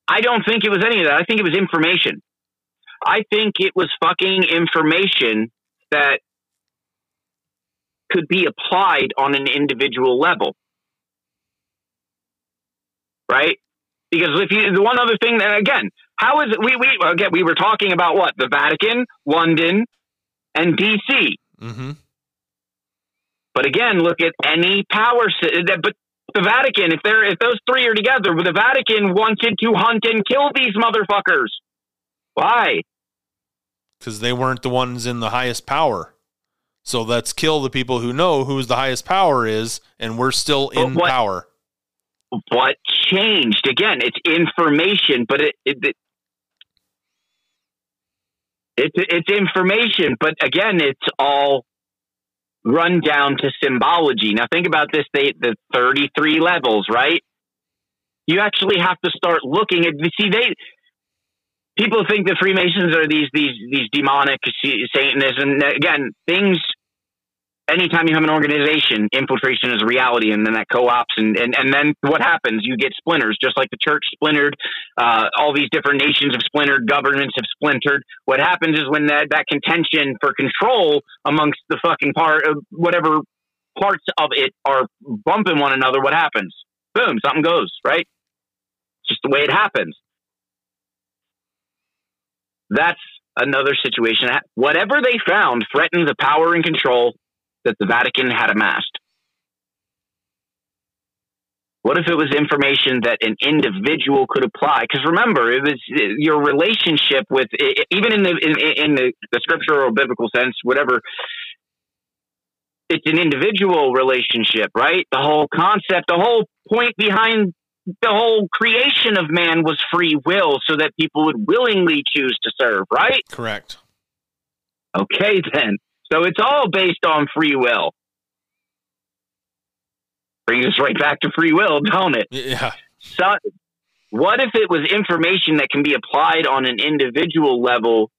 I don't think it was any of that. I think it was information. I think it was fucking information that could be applied on an individual level. Right? Because if you, the one other thing that, again, how is it, we, we, again, we were talking about what? The Vatican, London, and DC. Mm-hmm. But again, look at any power. But the Vatican, if they're if those three are together, the Vatican wanted to hunt and kill these motherfuckers. Why? Because they weren't the ones in the highest power. So let's kill the people who know who's the highest power is, and we're still in what- power. What changed? Again, it's information, but it, it, it it's it's information, but again, it's all run down to symbology. Now, think about this: they the thirty three levels, right? You actually have to start looking at. See, they people think that Freemasons are these these these demonic Satanists, and again, things. Anytime you have an organization, infiltration is a reality, and then that co-ops, and, and and then what happens? You get splinters, just like the church splintered. Uh, all these different nations have splintered, governments have splintered. What happens is when that that contention for control amongst the fucking part of whatever parts of it are bumping one another, what happens? Boom, something goes right. It's just the way it happens. That's another situation. Whatever they found threatened the power and control that the Vatican had amassed. What if it was information that an individual could apply? Because remember, it was your relationship with, even in the in, in the, the scriptural or biblical sense, whatever. It's an individual relationship, right? The whole concept, the whole point behind the whole creation of man was free will, so that people would willingly choose to serve, right? Correct. Okay, then. So it's all based on free will. Brings us right back to free will, don't it? Yeah. So, what if it was information that can be applied on an individual level?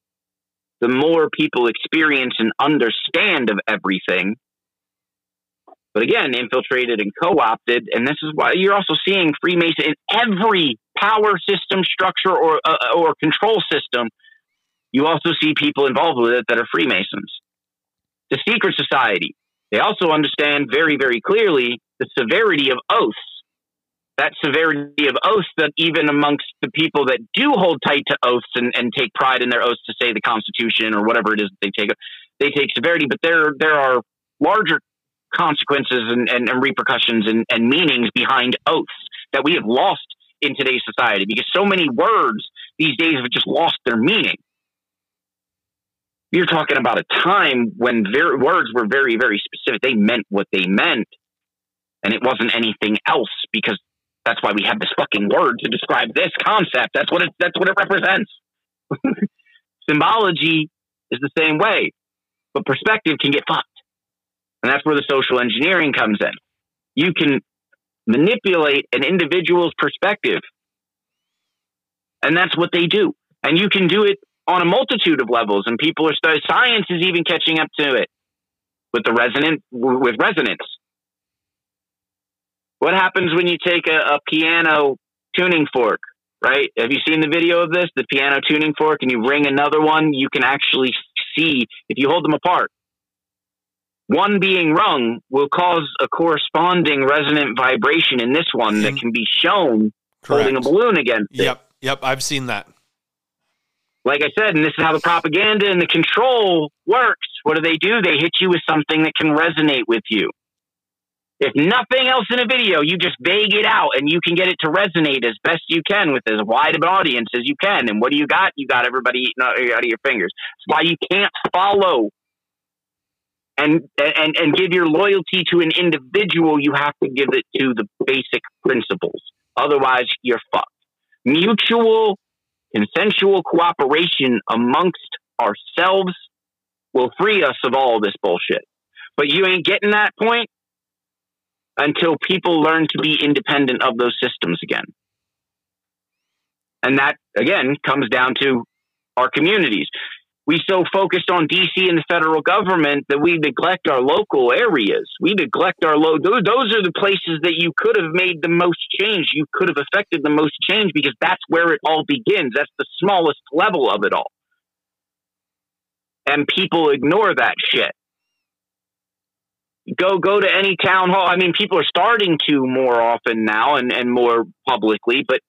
The more people experience and understand of everything, but again, infiltrated and co opted. And this is why you're also seeing Freemason in every power system, structure, or, uh, or control system. You also see people involved with it that are Freemasons. The secret society. They also understand very, very clearly the severity of oaths. That severity of oaths that even amongst the people that do hold tight to oaths and, and take pride in their oaths to say the Constitution or whatever it is that they take, they take severity. But there, there are larger consequences and, and, and repercussions and, and meanings behind oaths that we have lost in today's society because so many words these days have just lost their meaning. You're talking about a time when words were very, very specific. They meant what they meant, and it wasn't anything else because that's why we have this fucking word to describe this concept. That's what it. That's what it represents. Symbology is the same way, but perspective can get fucked, and that's where the social engineering comes in. You can manipulate an individual's perspective, and that's what they do. And you can do it on a multitude of levels, and people are studying. Science is even catching up to it with the resonant with resonance. What happens when you take a, a piano tuning fork? Right? Have you seen the video of this? The piano tuning fork, and you ring another one. You can actually see if you hold them apart. One being rung will cause a corresponding resonant vibration in this one that hmm. can be shown Correct. holding a balloon against it. Yep, yep, I've seen that like I said, and this is how the propaganda and the control works. What do they do? They hit you with something that can resonate with you. If nothing else in a video, you just vague it out and you can get it to resonate as best you can with as wide of an audience as you can. And what do you got? You got everybody eating out of your fingers. That's why you can't follow and, and, and give your loyalty to an individual. You have to give it to the basic principles. Otherwise, you're fucked. Mutual Consensual cooperation amongst ourselves will free us of all this bullshit. But you ain't getting that point until people learn to be independent of those systems again. And that, again, comes down to our communities we so focused on DC and the federal government that we neglect our local areas. We neglect our low. Those are the places that you could have made the most change. You could have affected the most change because that's where it all begins. That's the smallest level of it all. And people ignore that shit. Go go to any town hall. I mean, people are starting to more often now and, and more publicly, but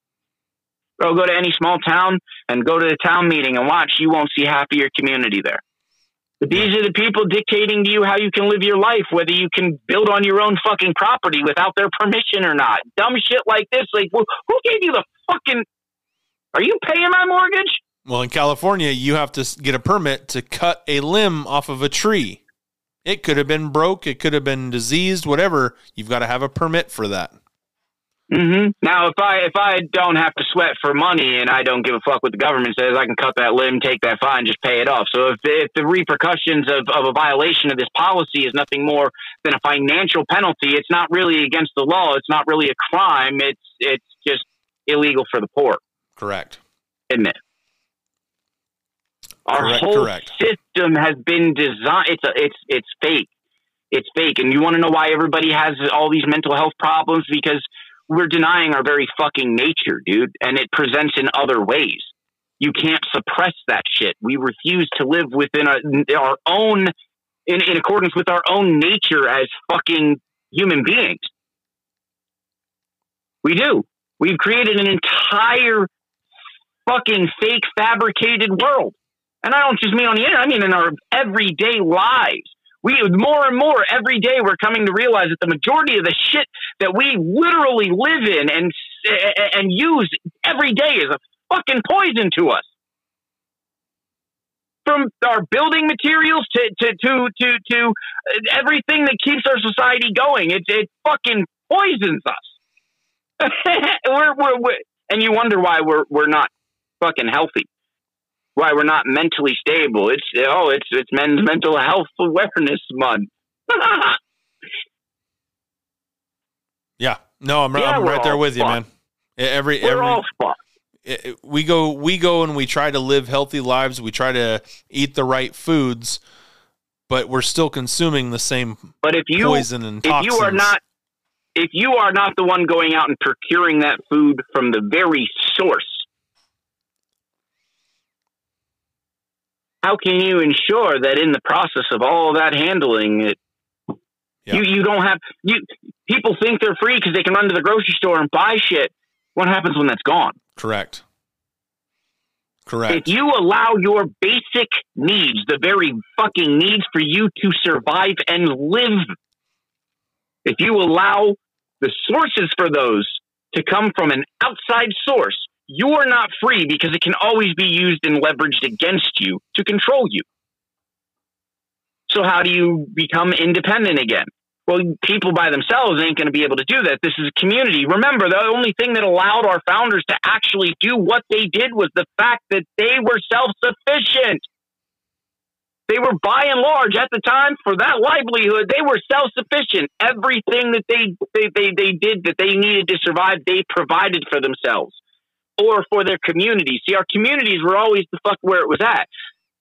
or go to any small town and go to the town meeting and watch. You won't see happier community there. But these are the people dictating to you how you can live your life, whether you can build on your own fucking property without their permission or not. Dumb shit like this. Like, well, who gave you the fucking. Are you paying my mortgage? Well, in California, you have to get a permit to cut a limb off of a tree. It could have been broke, it could have been diseased, whatever. You've got to have a permit for that. Mm-hmm. Now, if I if I don't have to sweat for money and I don't give a fuck what the government says, I can cut that limb, take that fine, just pay it off. So if if the repercussions of, of a violation of this policy is nothing more than a financial penalty, it's not really against the law. It's not really a crime. It's it's just illegal for the poor. Correct. Isn't it? Our correct, whole correct. system has been designed. It's a, it's it's fake. It's fake, and you want to know why everybody has all these mental health problems because we're denying our very fucking nature, dude, and it presents in other ways. You can't suppress that shit. We refuse to live within our, our own, in, in accordance with our own nature as fucking human beings. We do. We've created an entire fucking fake fabricated world. And I don't just mean on the internet, I mean in our everyday lives we more and more every day we're coming to realize that the majority of the shit that we literally live in and and use every day is a fucking poison to us. From our building materials to to to to, to uh, everything that keeps our society going it it fucking poisons us. We're, we're, we're and you wonder why we're we're not fucking healthy why we're not mentally stable. It's oh, it's it's Men's Mental Health Awareness Month. yeah, no, I'm, yeah, I'm right there with you, man. Every we're every all we go we go and we try to live healthy lives. We try to eat the right foods, but we're still consuming the same but if you, poison and toxins. If you are not if you are not the one going out and procuring that food from the very source how can you ensure that in the process of all that handling it yeah. you you don't have you people think they're free because they can run to the grocery store and buy shit. What happens when that's gone? Correct. Correct. if you allow your basic needs the very fucking needs for you to survive and live if you allow the sources for those to come from an outside source you are not free because it can always be used and leveraged against you to control you. So how do you become independent again? Well, people by themselves ain't going to be able to do that. This is a community. Remember, the only thing that allowed our founders to actually do what they did was the fact that they were self sufficient. They were by and large at the time for that livelihood, they were self sufficient. Everything that they, they, they, they did that they needed to survive, they provided for themselves or for their communities. See, our communities were always the fuck where it was at.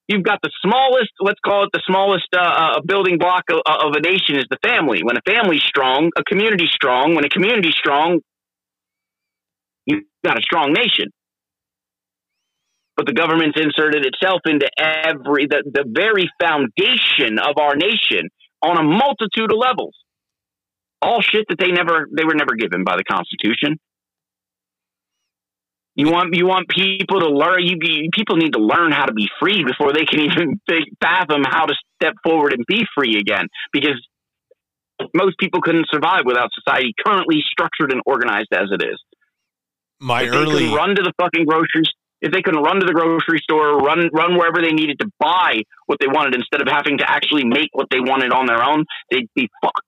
You've got the smallest, let's call it the smallest uh, uh, building block of, of a nation is the family. When a family's strong, a community's strong. When a community's strong, you've got a strong nation but the government's inserted itself into every the, the very foundation of our nation on a multitude of levels. All shit that they never they were never given by the Constitution. You want you want people to learn. You, you people need to learn how to be free before they can even fathom how to step forward and be free again. Because most people couldn't survive without society currently structured and organized as it is. My if early run to the fucking groceries. if they couldn't run to the grocery store, run run wherever they needed to buy what they wanted instead of having to actually make what they wanted on their own, they'd be fucked.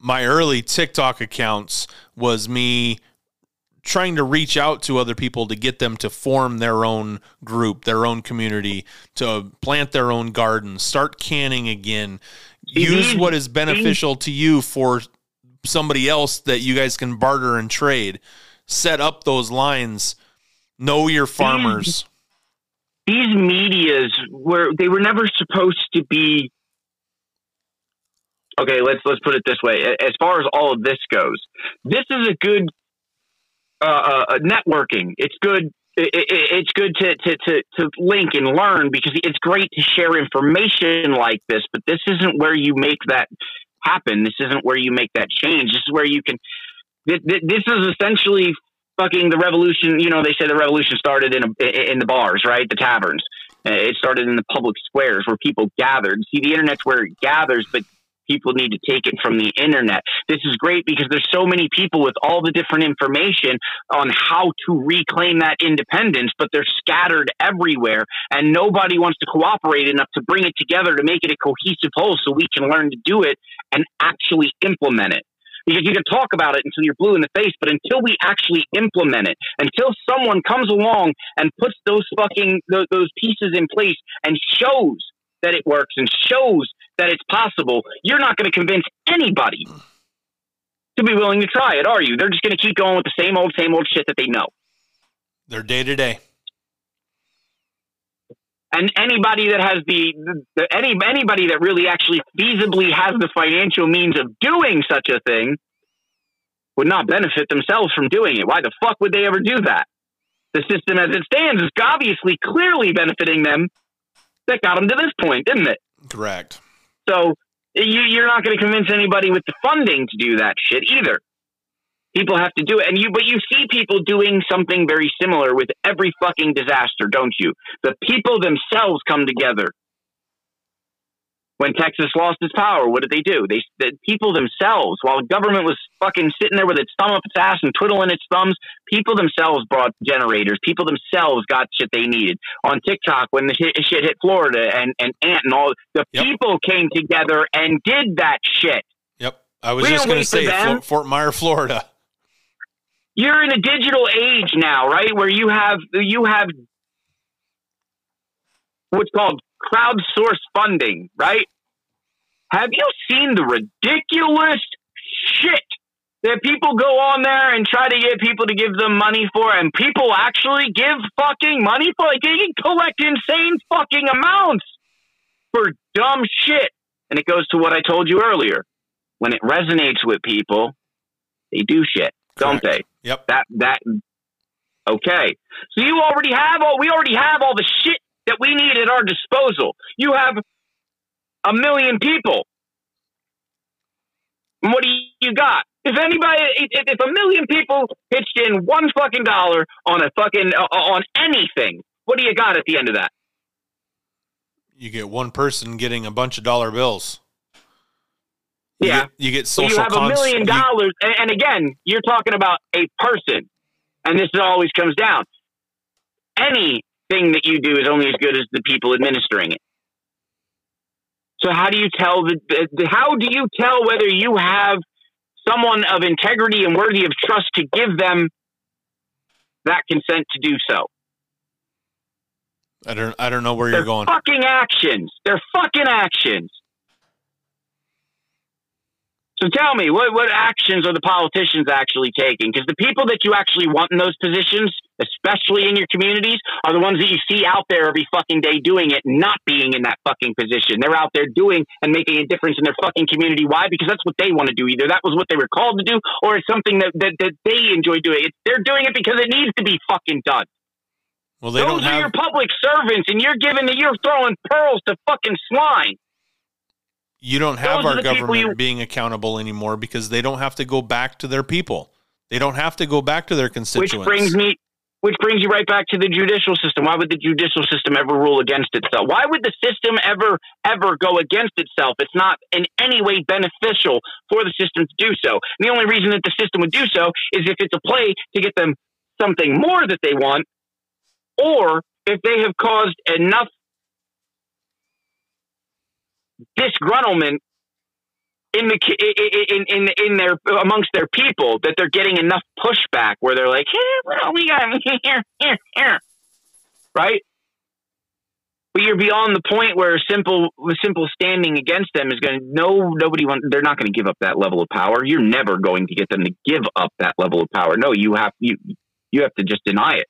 My early TikTok accounts was me trying to reach out to other people to get them to form their own group, their own community, to plant their own gardens, start canning again, use what is beneficial to you for somebody else that you guys can barter and trade. Set up those lines. Know your farmers. These, these medias were they were never supposed to be okay let's let's put it this way. As far as all of this goes this is a good uh, uh, uh networking it's good it, it, it's good to, to, to, to link and learn because it's great to share information like this but this isn't where you make that happen this isn't where you make that change this is where you can this is essentially fucking the revolution. You know, they say the revolution started in a, in the bars, right? The taverns. Uh, it started in the public squares where people gathered. See, the internet's where it gathers, but people need to take it from the internet. This is great because there's so many people with all the different information on how to reclaim that independence, but they're scattered everywhere and nobody wants to cooperate enough to bring it together to make it a cohesive whole so we can learn to do it and actually implement it because you can talk about it until you're blue in the face, but until we actually implement it, until someone comes along and puts those fucking those, pieces in place and shows that it works and shows that it's possible, you're not going to convince anybody to be willing to try it, are you? They're just going to keep going with the same old, same old shit that they know. They're day to day. And anybody that has the, the, any anybody that really actually feasibly has the financial means of doing such a thing would not benefit themselves from doing it. Why the fuck would they ever do that? The system as it stands is obviously clearly benefiting them. That got them to this point, didn't it? Correct. So you, you're not going to convince anybody with the funding to do that shit either. People have to do it. And you, but you see people doing something very similar with every fucking disaster, don't you? The people themselves come together. When Texas lost its power, what did they do? They, the people themselves, while the government was fucking sitting there with its thumb up its ass and twiddling its thumbs, people themselves brought generators. People themselves got shit they needed. On TikTok, when the shit, shit hit Florida and, and Ant and all, the yep. people came together and did that shit. Yep. I was we just going to say Fort, Fort Myer, Florida you're in a digital age now, right? Where you have you have what's called crowdsource funding, right? Have you seen the ridiculous shit that people go on there and try to get people to give them money for, and people actually give fucking money for? Like they collect insane fucking amounts for dumb shit. And it goes to what I told you earlier. When it resonates with people, they do shit, don't they? Yep. That that okay. So you already have all we already have all the shit that we need at our disposal. You have a million people. And what do you got? If anybody, if, if a million people pitched in one fucking dollar on a fucking uh, on anything, what do you got at the end of that? You get one person getting a bunch of dollar bills. You yeah, get, you get social. you have a million dollars, and, and again, you're talking about a person, and this always comes down. Anything that you do is only as good as the people administering it. So how do you tell the, the how do you tell whether you have someone of integrity and worthy of trust to give them that consent to do so? I don't I don't know where They're you're going. fucking actions. They're fucking actions. So tell me, what, what actions are the politicians actually taking? Because the people that you actually want in those positions, especially in your communities, are the ones that you see out there every fucking day doing it, not being in that fucking position. They're out there doing and making a difference in their fucking community. Why? Because that's what they want to do. Either that was what they were called to do, or it's something that, that, that they enjoy doing. It's, they're doing it because it needs to be fucking done. Well, they Those don't are have your public servants, and you're giving that you're throwing pearls to fucking swine. You don't have those our government you- being accountable anymore because they don't have to go back to their people. They don't have to go back to their constituents. Which brings me, which brings you right back to the judicial system. Why would the judicial system ever rule against itself? Why would the system ever, ever go against itself? It's not in any way beneficial for the system to do so. And the only reason that the system would do so is if it's a play to get them something more that they want, or if they have caused enough disgruntlement in the in in in their amongst their people that they're getting enough pushback where they're like, hey, well, we got here, here, here, right? But you're beyond the point where simple simple standing against them is going to no nobody want they're not going to give up that level of power. You're never going to get them to give up that level of power. No, you have you you have to just deny it.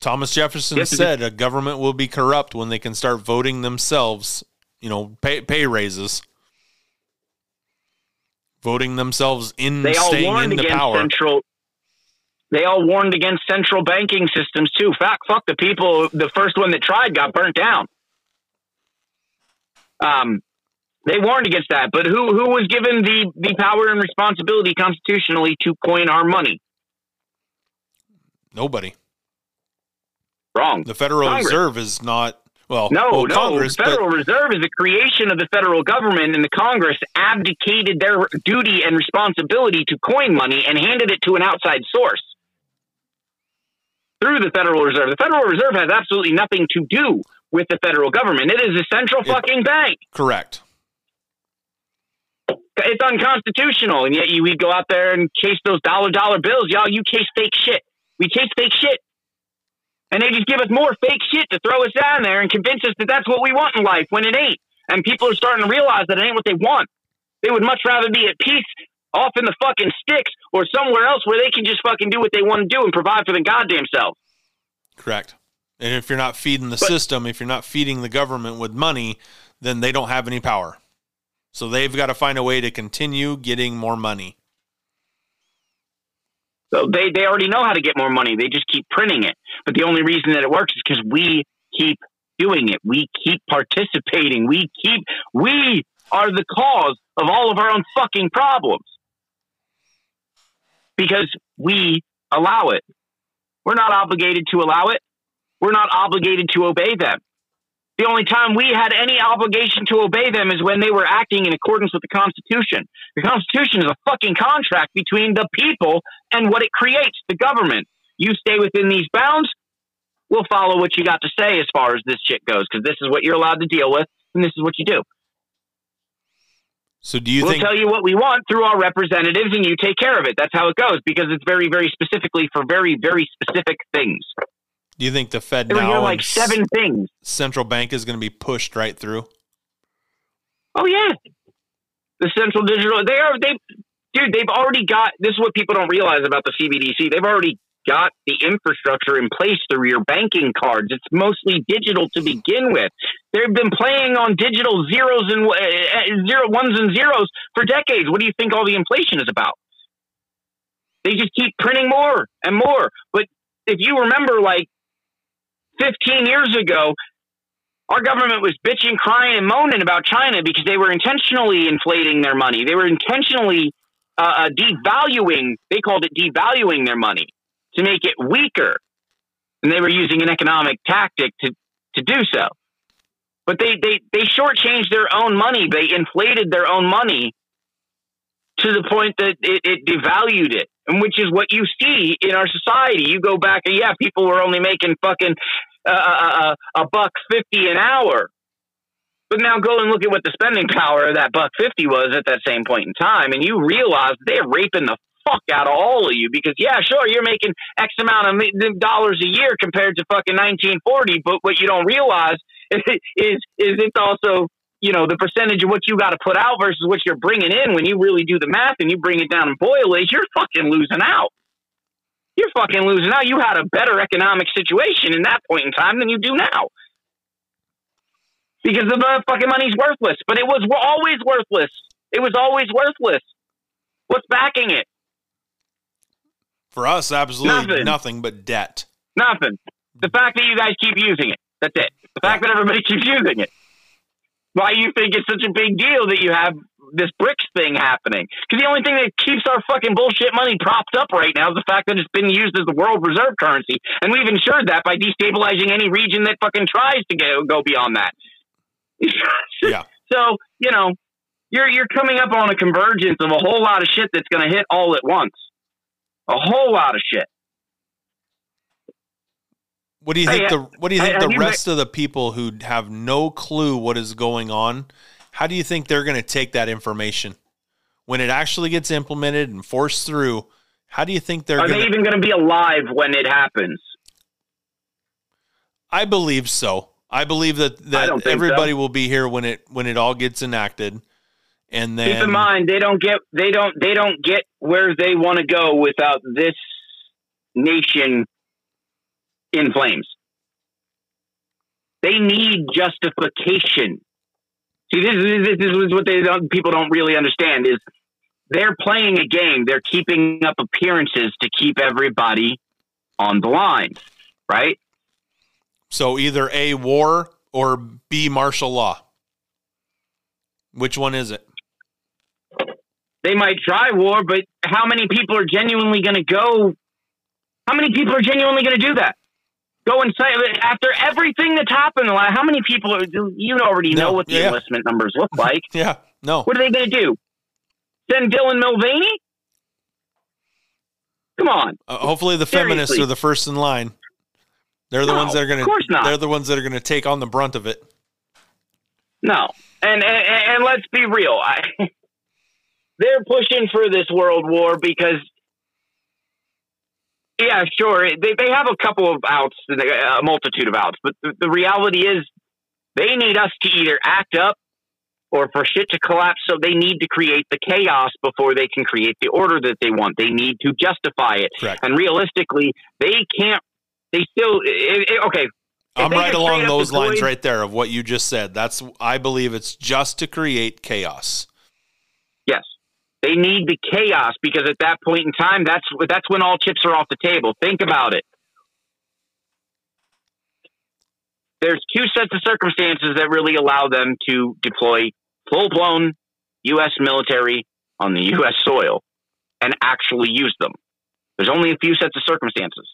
Thomas Jefferson Yes, it is. said a government will be corrupt when they can start voting themselves, you know, pay, pay raises. Voting themselves in, They all staying warned into against power. central. They all warned against central banking systems too. Fuck, fuck the people. The first one that tried got burnt down. Um, they warned against that, but who who was given the the power and responsibility constitutionally to coin our money? Nobody. Wrong. The Federal Congress. Reserve is not well. No, well, no. Congress, the Federal but Reserve is a creation of the federal government, and the Congress abdicated their duty and responsibility to coin money and handed it to an outside source through the Federal Reserve. The Federal Reserve has absolutely nothing to do with the federal government. It is a central It- fucking bank. correct. It's unconstitutional, and yet you we go out there and chase those dollar dollar bills. Y'all, you chase fake shit. We chase fake shit. And they just give us more fake shit to throw us down there and convince us that that's what we want in life when it ain't. And people are starting to realize that it ain't what they want. They would much rather be at peace off in the fucking sticks or somewhere else where they can just fucking do what they want to do and provide for the goddamn self. Correct. And if you're not feeding the But- system, if you're not feeding the government with money, then they don't have any power. So they've got to find a way to continue getting more money. They, they already know how to get more money. They just keep printing it. But the only reason that it works is because we keep doing it. We keep participating. We keep, we are the cause of all of our own fucking problems. Because we allow it. We're not obligated to allow it. We're not obligated to obey them. The only time we had any obligation to obey them is when they were acting in accordance with the Constitution. The Constitution is a fucking contract between the people and what it creates, the government. You stay within these bounds, we'll follow what you got to say as far as this shit goes, because this is what you're allowed to deal with, and this is what you do. So do you we'll think tell you what we want through our representatives, and you take care of it. That's how it goes, because it's very, very specifically for very, very specific things. Do you think the Fed There now like seven things. central bank is going to be pushed right through? Oh yeah, the central digital. They are they, dude. They've already got. This is what people don't realize about the CBDC. They've already got the infrastructure in place through your banking cards. It's mostly digital to begin with. They've been playing on digital zeros and uh, zero ones and zeros for decades. What do you think all the inflation is about? They just keep printing more and more. But if you remember, like 15 years ago, our government was bitching, crying, and moaning about China because they were intentionally inflating their money. They were intentionally uh, uh, devaluing, they called it devaluing their money to make it weaker. And they were using an economic tactic to, to do so. But they, they, they shortchanged their own money. They inflated their own money to the point that it, it devalued it, and which is what you see in our society. You go back, and yeah, people were only making fucking uh, a, a buck fifty an hour. But now go and look at what the spending power of that buck fifty was at that same point in time, and you realize they're raping the fuck out of all of you because yeah, sure, you're making X amount of dollars a year compared to fucking 1940, but what you don't realize is, is it's also you know the percentage of what you got to put out versus what you're bringing in when you really do the math and you bring it down and boil it, you're fucking losing out. You're fucking losing out. You had a better economic situation in that point in time than you do now because the fucking money's worthless. But it was always worthless. It was always worthless. What's backing it? For us, absolutely nothing, nothing but debt. Nothing. The fact that you guys keep using it. That's it. The fact that everybody keeps using it. Why you think it's such a big deal that you have this BRICS thing happening? Because the only thing that keeps our fucking bullshit money propped up right now is the fact that it's been used as the world reserve currency, and we've ensured that by destabilizing any region that fucking tries to go go beyond that. yeah. So you know, you're you're coming up on a convergence of a whole lot of shit that's going to hit all at once. A whole lot of shit. What do you think hey, the What do you think the rest of the people who have no clue what is going on? How do you think they're going to take that information when it actually gets implemented and forced through? How do you think they're? Are gonna, they even going to be alive when it happens? I believe so. I believe that that everybody so. will be here when it when it all gets enacted. And then keep in mind they don't get they don't they don't get where they want to go without this nation in flames. They need justification. See, this is, this is what they don't, people don't really understand is they're playing a game. They're keeping up appearances to keep everybody on the line, right? So either A, war, or B, martial law. Which one is it? They might try war, but how many people are genuinely going to go? How many people are genuinely going to do that? Go and say after everything that's happened. How many people are? You already know no, what the yeah. enlistment numbers look like. yeah, no. What are they going to do? Send Dylan Mulvaney? Come on. Uh, hopefully, the Seriously. feminists are the first in line. They're the no, ones that are going to. Of course not. They're the ones that are going to take on the brunt of it. No, and and, and let's be real. I, they're pushing for this world war because, yeah, sure, they they have a couple of outs, a multitude of outs, but the, the reality is they need us to either act up or for shit to collapse. So they need to create the chaos before they can create the order that they want. They need to justify it. Correct. And realistically, they can't they still it, it, okay. I'm right along those lines right there of what you just said. That's I believe it's just to create chaos. They need the chaos because at that point in time that's that's when all chips are off the table. Think about it. There's two sets of circumstances that really allow them to deploy full-blown US military on the hmm. US soil and actually use them. There's only a few sets of circumstances.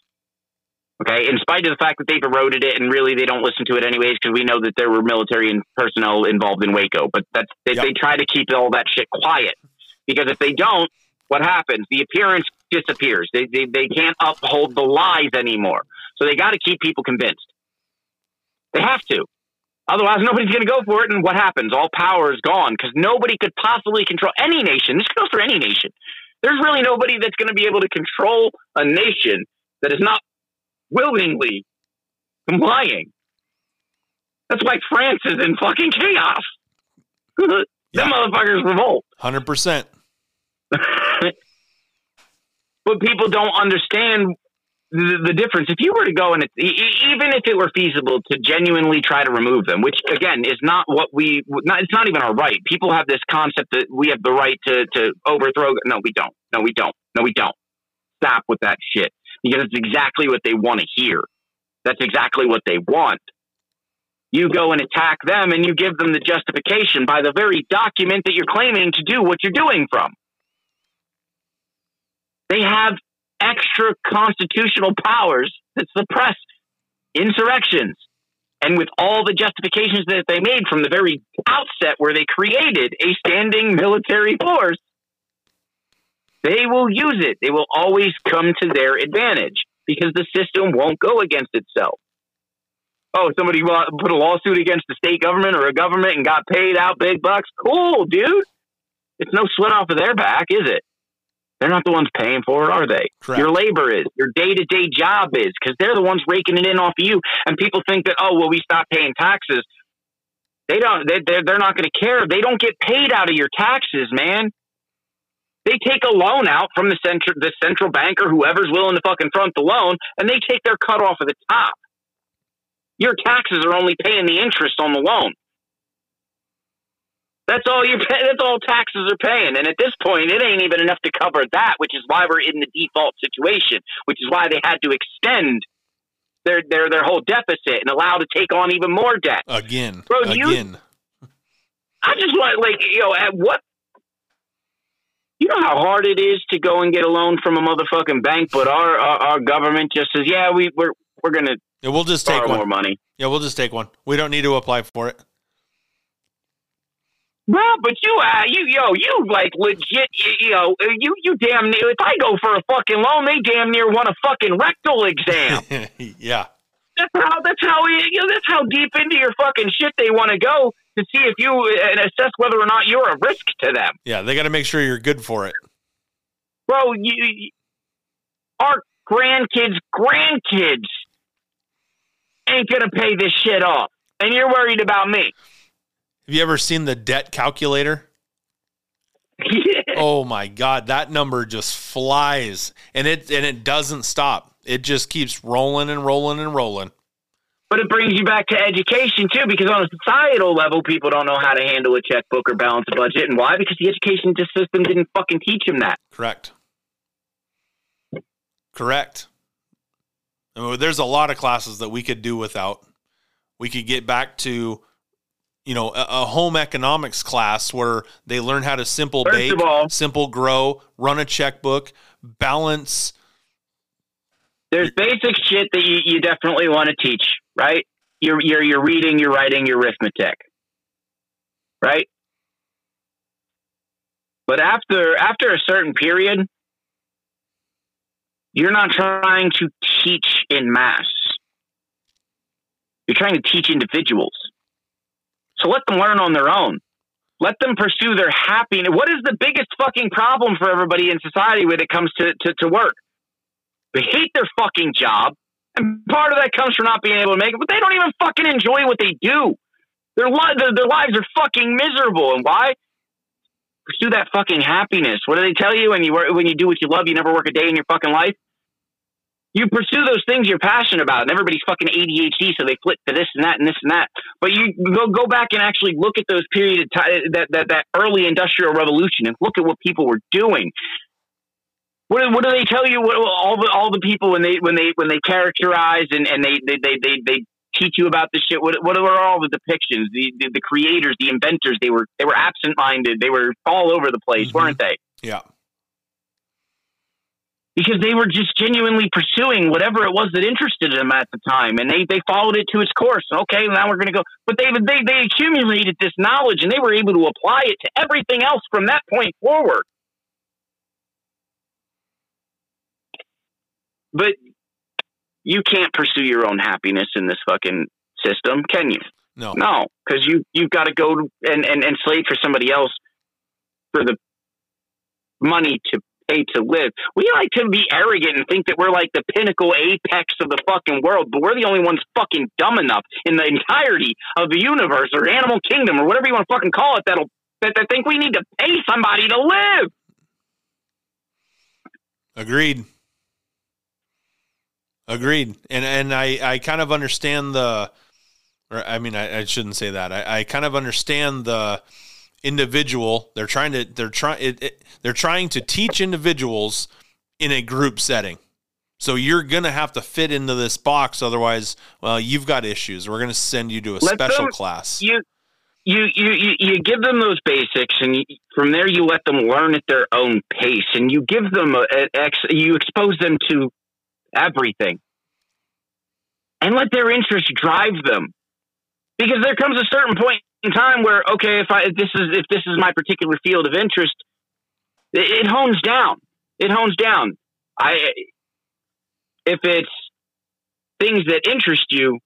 Okay, in spite of the fact that they've eroded it and really they don't listen to it anyways because we know that there were military and personnel involved in Waco, but that's they, yep. they try to keep all that shit quiet because if they don't, what happens? The appearance disappears. They they, they can't uphold the lies anymore, so they got to keep people convinced. They have to. Otherwise, nobody's going to go for it. And what happens? All power is gone because nobody could possibly control any nation. This goes for any nation. There's really nobody that's going to be able to control a nation that is not willingly complying. That's why France is in fucking chaos. Them yeah. motherfuckers revolt. 100%. but people don't understand the, the, difference. If you were to go and it, even if it were feasible to genuinely try to remove them, which again is not what we, not, it's not even our right. People have this concept that we have the right to, to overthrow. No, we don't. No, we don't. No, we don't. Stop with that shit because it's exactly what they want to hear. That's exactly what they want. You go and attack them and you give them the justification by the very document that you're claiming to do what you're doing from. They have extra constitutional powers that suppress insurrections. And with all the justifications that they made from the very outset, where they created a standing military force, they will use it. They will always come to their advantage because the system won't go against itself. oh, somebody put a lawsuit against the state government or a government and got paid out big bucks. Cool, dude. It's no sweat off of their back, is it? They're not the ones paying for it, are they? Correct. Your labor is, your day to day job is, because they're the ones raking it in off of you. And people think that, oh, well, we stop paying taxes. They don't. They, they're they're not going to care. They don't get paid out of your taxes, man. They take a loan out from the central the central bank or whoever's willing to fucking front the loan, and they take their cut off of the top. Your taxes are only paying the interest on the loan. That's all you pay, that's all taxes are paying. And at this point, it ain't even enough to cover that, which is why we're in the default situation, which is why they had to extend their their their whole deficit and allow to take on even more debt. Again. Bro, again. You, I just want like, you know, at what you know how hard it is to go and get a loan from a motherfucking bank, but our our, our government just says, "Yeah, we we're we're gonna yeah, we'll just take more money." Yeah, we'll just take one. We don't need to apply for it. Well, but you, uh, you, yo, you like legit, you, you know, you, you damn near. If I go for a fucking loan, they damn near want a fucking rectal exam. yeah, that's how. That's how. You know, that's how deep into your fucking shit they want to go to see if you and assess whether or not you're a risk to them. Yeah, they got to make sure you're good for it, bro. You, our grandkids, grandkids ain't gonna pay this shit off, and you're worried about me. Have you ever seen the debt calculator? Yeah. Oh my god, that number just flies and it and it doesn't stop. It just keeps rolling and rolling and rolling. But it brings you back to education too, because on a societal level, people don't know how to handle a checkbook or balance a budget, and why? Because the education system didn't fucking teach them that. Correct. Correct. I mean, there's a lot of classes that we could do without. We could get back to you know a, a, home economics class where they learn how to simple First bake, all, simple grow, run a checkbook, balance. There's basic shit that you, you definitely want to teach, right? You're, you're you're reading, you're writing, your arithmetic, right? But after after a certain period, you're not trying to teach in mass. You're trying to teach individuals. So let them learn on their own. Let them pursue their happiness. What is the biggest fucking problem for everybody in society when it comes to, to, to work? They hate their fucking job. And part of that comes from not being able to make it, but they don't even fucking enjoy what they do. Their, li- their, their lives are fucking miserable. And why? Pursue that fucking happiness. What do they tell you when you work, when you do what you love, you never work a day in your fucking life? You pursue those things you're passionate about, and everybody's fucking ADHD, so they flip to this and that and this and that. But you go go back and actually look at those period of time, that that that early industrial revolution, and look at what people were doing. What, what do they tell you? What, all the all the people when they when they when they characterize and, and they, they they they they teach you about this shit. What what were all the depictions? The, the, the creators, the inventors. They were they were absent minded. They were all over the place, mm-hmm. weren't they? Yeah because they were just genuinely pursuing whatever it was that interested them at the time, and they they followed it to its course. Okay, now we're going to go, but they they they accumulated this knowledge, and they were able to apply it to everything else from that point forward. But you can't pursue your own happiness in this fucking system, can you? No, no, because you you've got to go and, and and slave for somebody else for the money to to live. We like to be arrogant and think that we're like the pinnacle apex of the fucking world, but we're the only ones fucking dumb enough in the entirety of the universe or animal kingdom or whatever you want to fucking call it that'll that, that think we need to pay somebody to live. Agreed. Agreed. And and I I kind of understand the or I mean I, I shouldn't say that. I, I kind of understand the individual. They're trying to they're trying they're trying to teach individuals in a group setting. So you're going to have to fit into this box otherwise, well, you've got issues. We're going to send you to a let special them, class. You you you you give them those basics and you, from there you let them learn at their own pace and you give them a, a, you expose them to everything. And let their interest drive them. Because there comes a certain point in time where okay, if I if this is if this is my particular field of interest, it, it hones down. It hones down. I if it's things that interest you,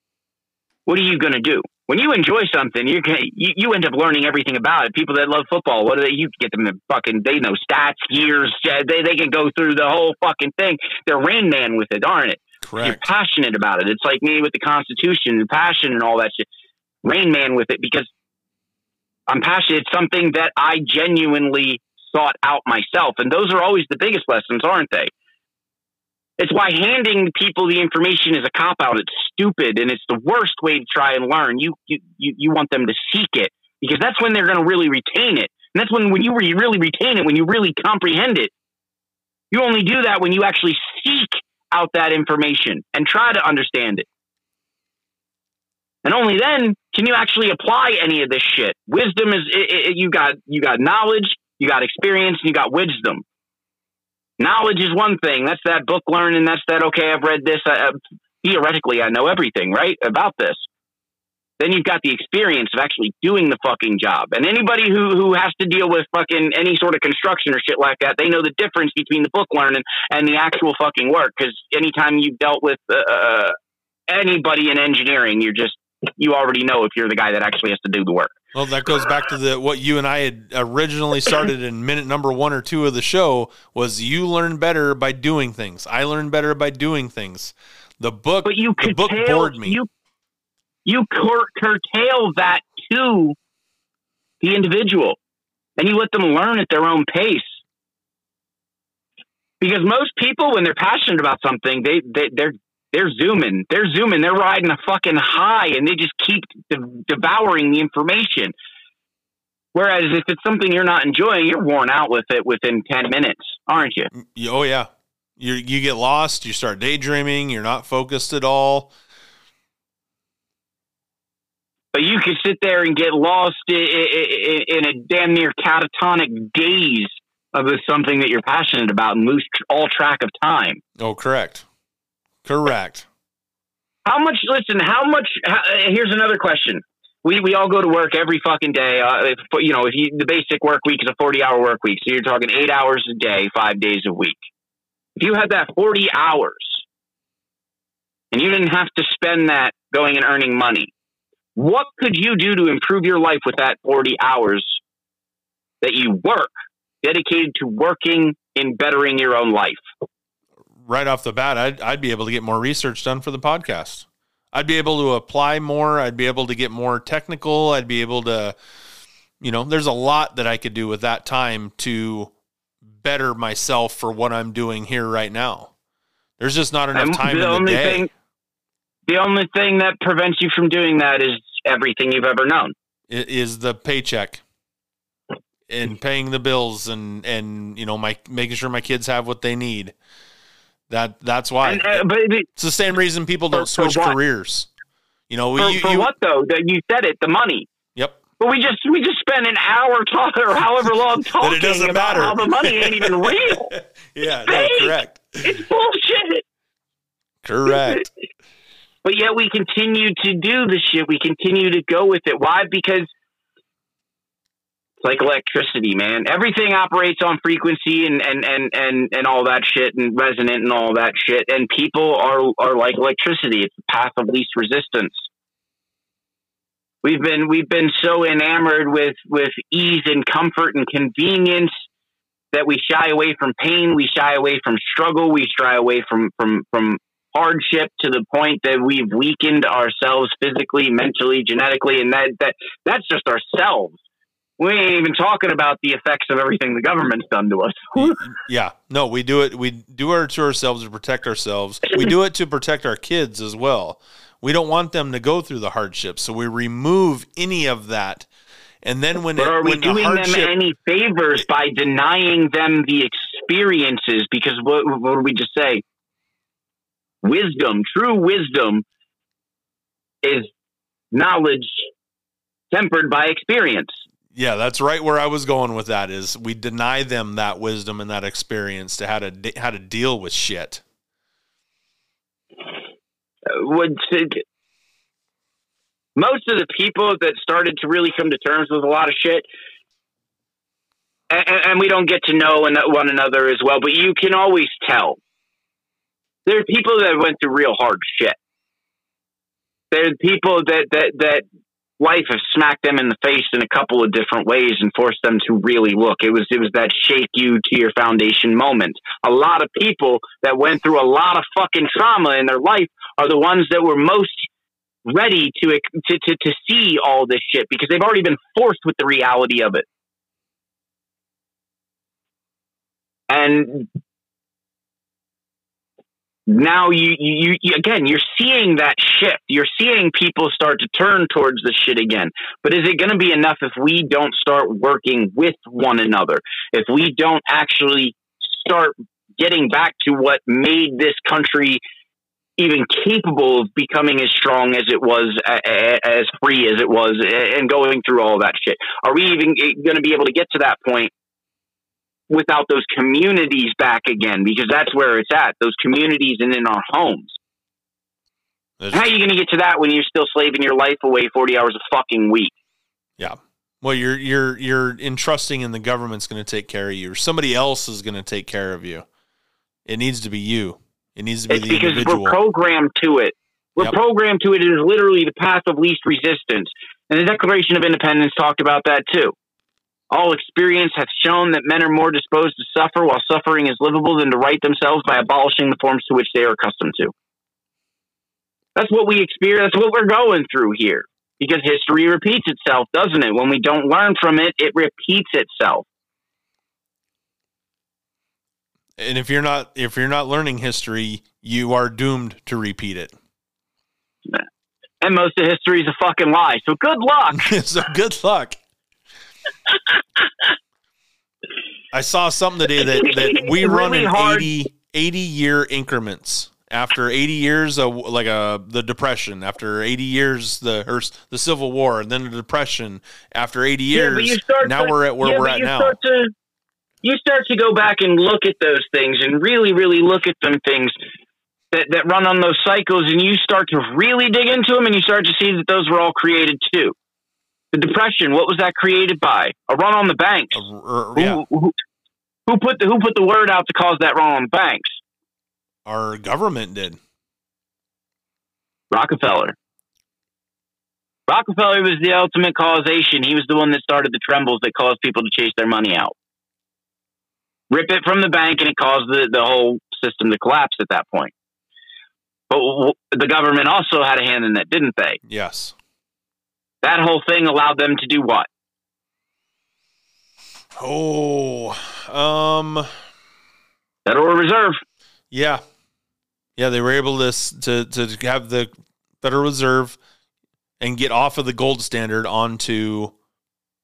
what are you going to do? When you enjoy something, you're gonna, you you end up learning everything about it. People that love football, what do they? You get them to fucking they know stats, years. They they can go through the whole fucking thing. They're Rain Man with it, aren't it? Correct. You're passionate about it. It's like me with the Constitution and passion and all that shit. Rain Man with it because I'm passionate. It's something that I genuinely sought out myself, and those are always the biggest lessons, aren't they? It's why handing people the information is a cop out. It's stupid and it's the worst way to try and learn. You you you want them to seek it because that's when they're going to really retain it. And that's when when you re- really retain it, when you really comprehend it. You only do that when you actually seek out that information and try to understand it. And only then can you actually apply any of this shit. Wisdom is it, it, you got you got knowledge, you got experience, and you got wisdom. Knowledge is one thing. That's that book learning. That's that. Okay, I've read this. I, theoretically, I know everything right about this. Then you've got the experience of actually doing the fucking job. And anybody who who has to deal with fucking any sort of construction or shit like that, they know the difference between the book learning and the actual fucking work. Because anytime you've dealt with uh, uh, anybody in engineering, you're just you already know if you're the guy that actually has to do the work. Well, that goes back to the what you and I had originally started in minute number one or two of the show was you learn better by doing things. I learn better by doing things. The book, but you the book curtail, bored me. You, you cur- curtail that to the individual, and you let them learn at their own pace. Because most people, when they're passionate about something, they, they they're they're zooming, they're zooming, they're riding a fucking high, and they just keep de- devouring the information. Whereas if it's something you're not enjoying, you're worn out with it within ten minutes, aren't you? Mm, oh yeah, you you get lost. You start daydreaming. You're not focused at all. But you could sit there and get lost in, in a damn near catatonic daze of something that you're passionate about and lose all track of time. Oh, correct. Correct. How much? Listen. How much? How, here's another question. We we all go to work every fucking day. Uh, if, you know, if you the basic work week is a 40 hour work week, so you're talking eight hours a day, five days a week. If you had that 40 hours, and you didn't have to spend that going and earning money, what could you do to improve your life with that 40 hours that you work dedicated to working in bettering your own life? Right off the bat, I'd, I'd be able to get more research done for the podcast. I'd be able to apply more. I'd be able to get more technical. I'd be able to, you know, there's a lot that I could do with that time to better myself for what I'm doing here right now. There's just not enough um, time the in the day. Thing, the only thing that prevents you from doing that is everything you've ever known. It is the paycheck and paying the bills and and you know my making sure my kids have what they need. That that's why. And, uh, but it's the same reason people don't for, switch for careers. You know, for, you, for you, what though? That you said it, the money. Yep. But we just we just spent an hour talking or however long talking about matter. how the money ain't even real. yeah, no, correct. It's bullshit. Correct. but yet we continue to do the shit. We continue to go with it. Why? Because like electricity, man. Everything operates on frequency and, and, and, and, and all that shit and resonant and all that shit. And people are, are like electricity. It's the path of least resistance. We've been, we've been so enamored with, with ease and comfort and convenience that we shy away from pain. We shy away from struggle. We shy away from, from, from hardship to the point that we've weakened ourselves physically, mentally, genetically. And that, that, that's just ourselves we ain't even talking about the effects of everything the government's done to us. yeah, no, we do it. We do it to ourselves to protect ourselves. We do it to protect our kids as well. We don't want them to go through the hardships, so we remove any of that. And then when but it, are we doing the hardship, them any favors by denying them the experiences? Because what, what did we just say? Wisdom, true wisdom, is knowledge tempered by experience. Yeah, that's right where I was going with that is we deny them that wisdom and that experience to how to how to deal with shit. Would most of the people that started to really come to terms with a lot of shit, and, and we don't get to know one another as well, but you can always tell. There are people that went through real hard shit. They're people that that that life have smacked them in the face in a couple of different ways and forced them to really look. It was it was that shake you to your foundation moment. A lot of people that went through a lot of fucking trauma in their life are the ones that were most ready to to to, to see all this shit because they've already been forced with the reality of it. And now you, you, you again you're seeing that shift. You're seeing people start to turn towards the shit again. But is it going to be enough if we don't start working with one another? If we don't actually start getting back to what made this country even capable of becoming as strong as it was as free as it was and going through all that shit? Are we even going to be able to get to that point without those communities back again because that's where it's at those communities and in our homes. How are you going to get to that when you're still slaving your life away 40 hours a fucking week? Yeah. Well you're you're you're entrusting in the government's going to take care of you or somebody else is going to take care of you. It needs to be you. It needs to be it's the because individual. we're programmed to it. We're yep. programmed to it. It is literally the path of least resistance. And the declaration of independence talked about that too all experience hath shown that men are more disposed to suffer while suffering is livable than to right themselves by abolishing the forms to which they are accustomed to. That's what we experience. That's what we're going through here. Because history repeats itself, doesn't it? When we don't learn from it, it repeats itself. And if you're not if you're not learning history, you are doomed to repeat it. And most of history is a fucking lie. So good luck. so good luck. I saw something today that, that we run in 80, 80 year increments. After 80 years, of like a the depression. After 80 years, the or the Civil War, and then the depression. After 80 years, yeah, now to, we're at where yeah, we're at now. To, you start to go back and look at those things, and really, really look at them things that that run on those cycles, and you start to really dig into them, and you start to see that those were all created too. The Depression, what was that created by? A run on the banks. Uh, yeah. who, who, who, put the who put the word out to cause that run on the banks? Our government did. Rockefeller. Rockefeller was the ultimate causation. He was the one that started the trembles that caused people to chase their money out. Rip it from the bank, and it caused the, the whole system to collapse at that point. But the government also had a hand in that, didn't they? Yes. That whole thing allowed them to do what? Oh, um, Federal Reserve. Yeah, yeah, they were able to to to have the Federal Reserve and get off of the gold standard onto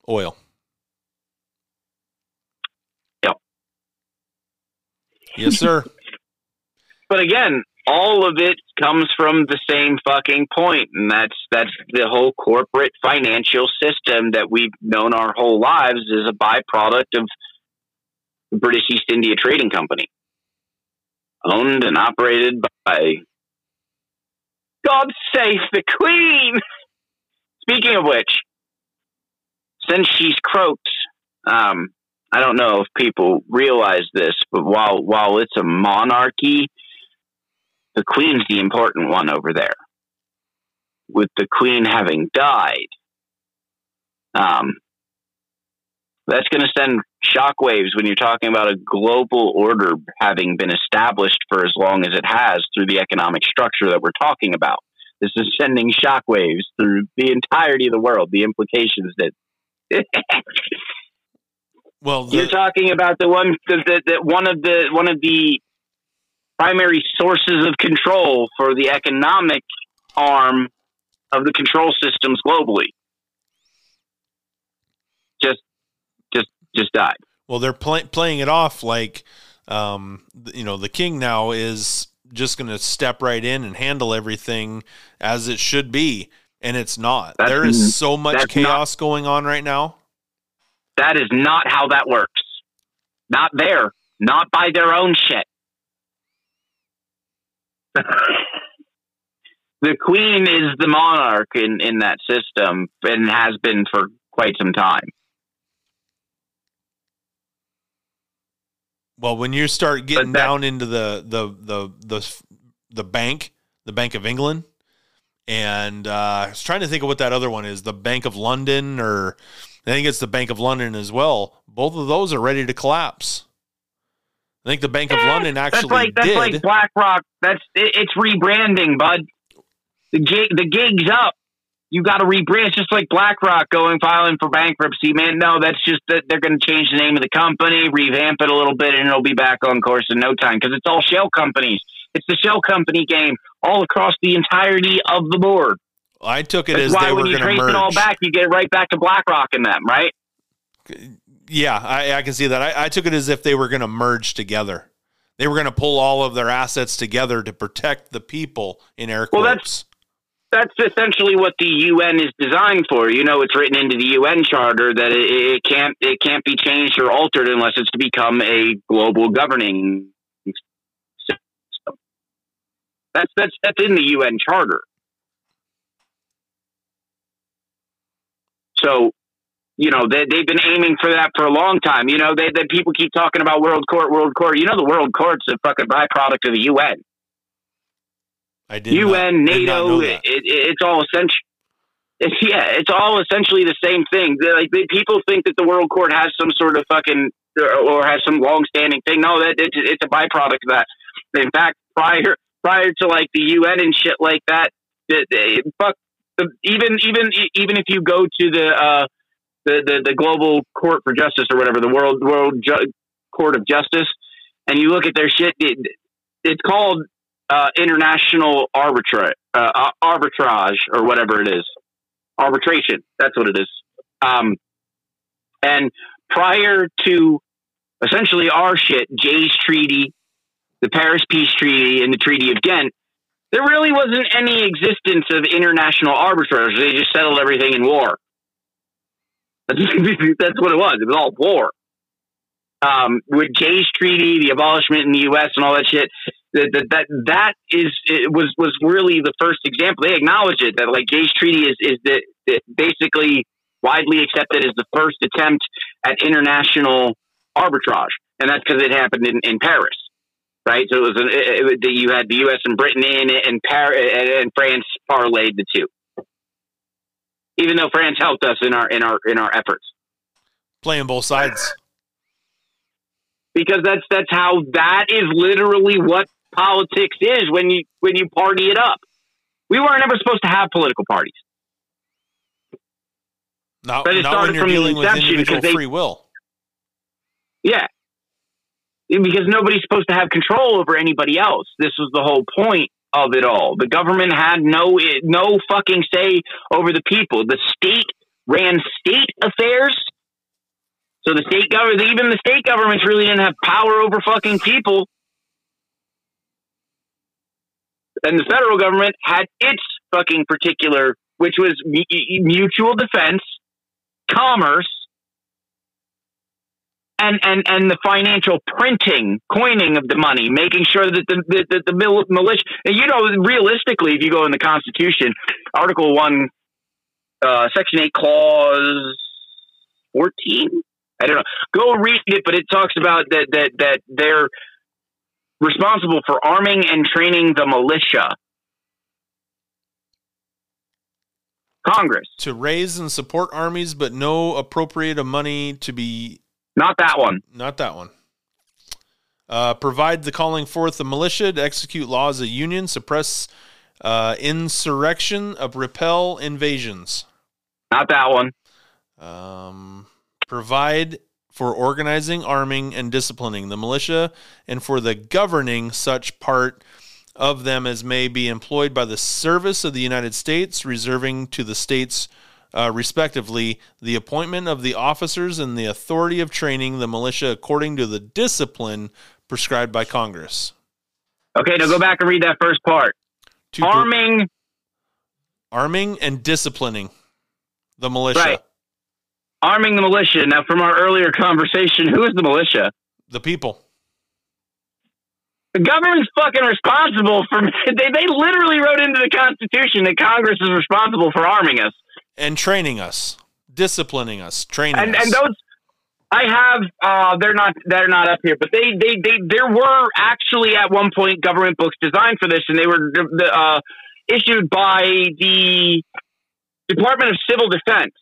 oil. Yep. Yes, sir. but again, all of it comes from the same fucking point, and that's that's the whole corporate financial system that we've known our whole lives is a byproduct of the British East India Trading Company, owned and operated by God save the Queen. Speaking of which, since she's croaked, um, I don't know if people realize this, but while while it's a monarchy the queen's the important one over there. With the queen having died, um, that's going to send shockwaves when you're talking about a global order having been established for as long as it has through the economic structure that we're talking about. This is sending shockwaves through the entirety of the world. The implications that. well, the, you're talking about the one that, that one of the one of the primary sources of control for the economic arm of the control systems globally. Just, just, just died. Well, they're play- playing it off like, um, you know, the king now is just going to step right in and handle everything as it should be, and it's not. That's, there is so much chaos not, going on right now. That is not how that works. Not there. Not by their own shit. the queen is the monarch in, in that system and has been for quite some time. Well, when you start getting that, down into the, the the the the bank, the Bank of England, And uh, I was trying to think of what that other one is the Bank of London, or I think it's the Bank of London as well. Both of those are ready to collapse. I think the Bank of Eh, London actually That's like that's did. like BlackRock. That's it, it's rebranding, bud. The gig the gig's up. You got to rebrand. It's just like BlackRock going filing for bankruptcy, man. No, that's just that they're going to change the name of the company, revamp it a little bit, and it'll be back on course in no time because it's all shell companies. It's the shell company game all across the entirety of the board. I took it That's as why they were when you trace merge. it all back, you get right back to BlackRock and them, right? Yeah, I, I can see that. I, I took it as if they were going to merge together. They were going to pull all of their assets together to protect the people in air quotes. Well, that's- that's essentially what the UN is designed for. You know, it's written into the UN charter that it, it can't it can't be changed or altered unless it's to become a global governing system. That's that's that's in the UN charter. So, you know, they they've been aiming for that for a long time. You know, they that people keep talking about world court, world court. You know, the world court's a fucking byproduct of the UN. I did UN, not, did NATO, know it, it, it's all essential. It's, yeah, it's all essentially the same thing. They're Like they, people think that the World Court has some sort of fucking or, or has some long-standing thing. No, that it's, it's a byproduct of that. In fact, prior prior to like the UN and shit like that, fuck the, even even even if you go to the uh, the, the the Global Court for Justice or whatever, the World World Ju- Court of Justice, and you look at their shit, it, it's called uh, international arbitra- uh, arbitrage or whatever it is. Arbitration. That's what it is. Um, and prior to essentially our shit, Jay's Treaty, the Paris Peace Treaty, and the Treaty of Ghent, there really wasn't any existence of international arbitrage. They just settled everything in war. That's, what it was. It was all war. Um, with Jay's Treaty, the abolishment in the U.S. and all that shit, that that that, that is it was was really the first example. They acknowledge it that like Jay's Treaty is is the, the basically widely accepted as the first attempt at international arbitrage, and that's because it happened in, in Paris, right? So it was an, it, it, you had the U.S. and Britain in it, and Par- and, and France parlayed the two. Even though France helped us in our in our in our efforts, Playing both sides. because that's that's how that is literally what politics is when you when you party it up. We weren't ever supposed to have political parties. Not, But it not when started you're from the dealing with inception because they- free will. Yeah. Because nobody's supposed to have control over anybody else. This was the whole point of it all. The government had no no fucking say over the people. The state ran state affairs. So the state government, even the state governments really didn't have power over fucking people. And the federal government had its fucking particular, which was mutual defense, commerce, and, and, and the financial printing, coining of the money, making sure that the, the, the, the mil- militia, you know, realistically, if you go in the Constitution, Article 1, uh, Section 8, Clause 14, I don't know. Go read it, but it talks about that, that, that they're responsible for arming and training the militia. Congress, To raise and support armies, but no appropriate money to be not that one. Not that one. Uh, provide the calling forth the militia to execute laws of union, suppress uh, insurrection, of repel invasions. Not that one. Um, provide for organizing, arming, and disciplining the militia, and for the governing such part of them as may be employed by the service of the United States, reserving to the states uh, respectively, the appointment of the officers and the authority of training the militia according to the discipline prescribed by Congress. Okay, now go back and read that first part. To per- Arming, arming and disciplining the militia. Right. arming the militia. Now, from our earlier conversation, who is the militia? The people. The government's fucking responsible for. They, they literally wrote into the Constitution that Congress is responsible for arming us. And training us, disciplining us, training and us. and those I have uh they're not they're not up here, but they they they there were actually at one point government books designed for this, and they were uh issued by the Department of Civil Defense.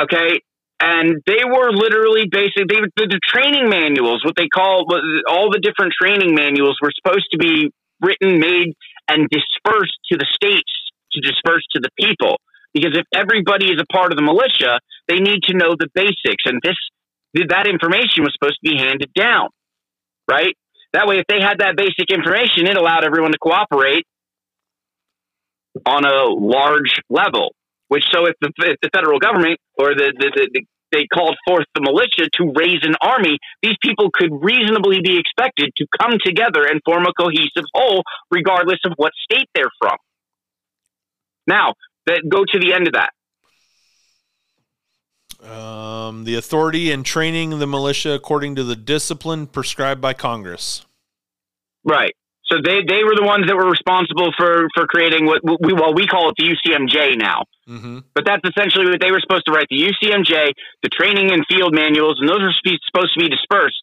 Okay, and they were literally basically they, the, the training manuals, what they call all the different training manuals, were supposed to be written, made, and dispersed to the states to disperse to the people. Because if everybody is a part of the militia, they need to know the basics, and this that information was supposed to be handed down, right? That way, if they had that basic information, it allowed everyone to cooperate on a large level. Which, so if the, if the federal government or the, the, the, they called forth the militia to raise an army, these people could reasonably be expected to come together and form a cohesive whole, regardless of what state they're from. Now, that go to the end of that. Um, the authority and training the militia according to the discipline prescribed by Congress. Right. So they, they were the ones that were responsible for, for creating what we well we call it the UCMJ now, mm-hmm. but that's essentially what they were supposed to write the UCMJ, the training and field manuals, and those are supposed to be dispersed.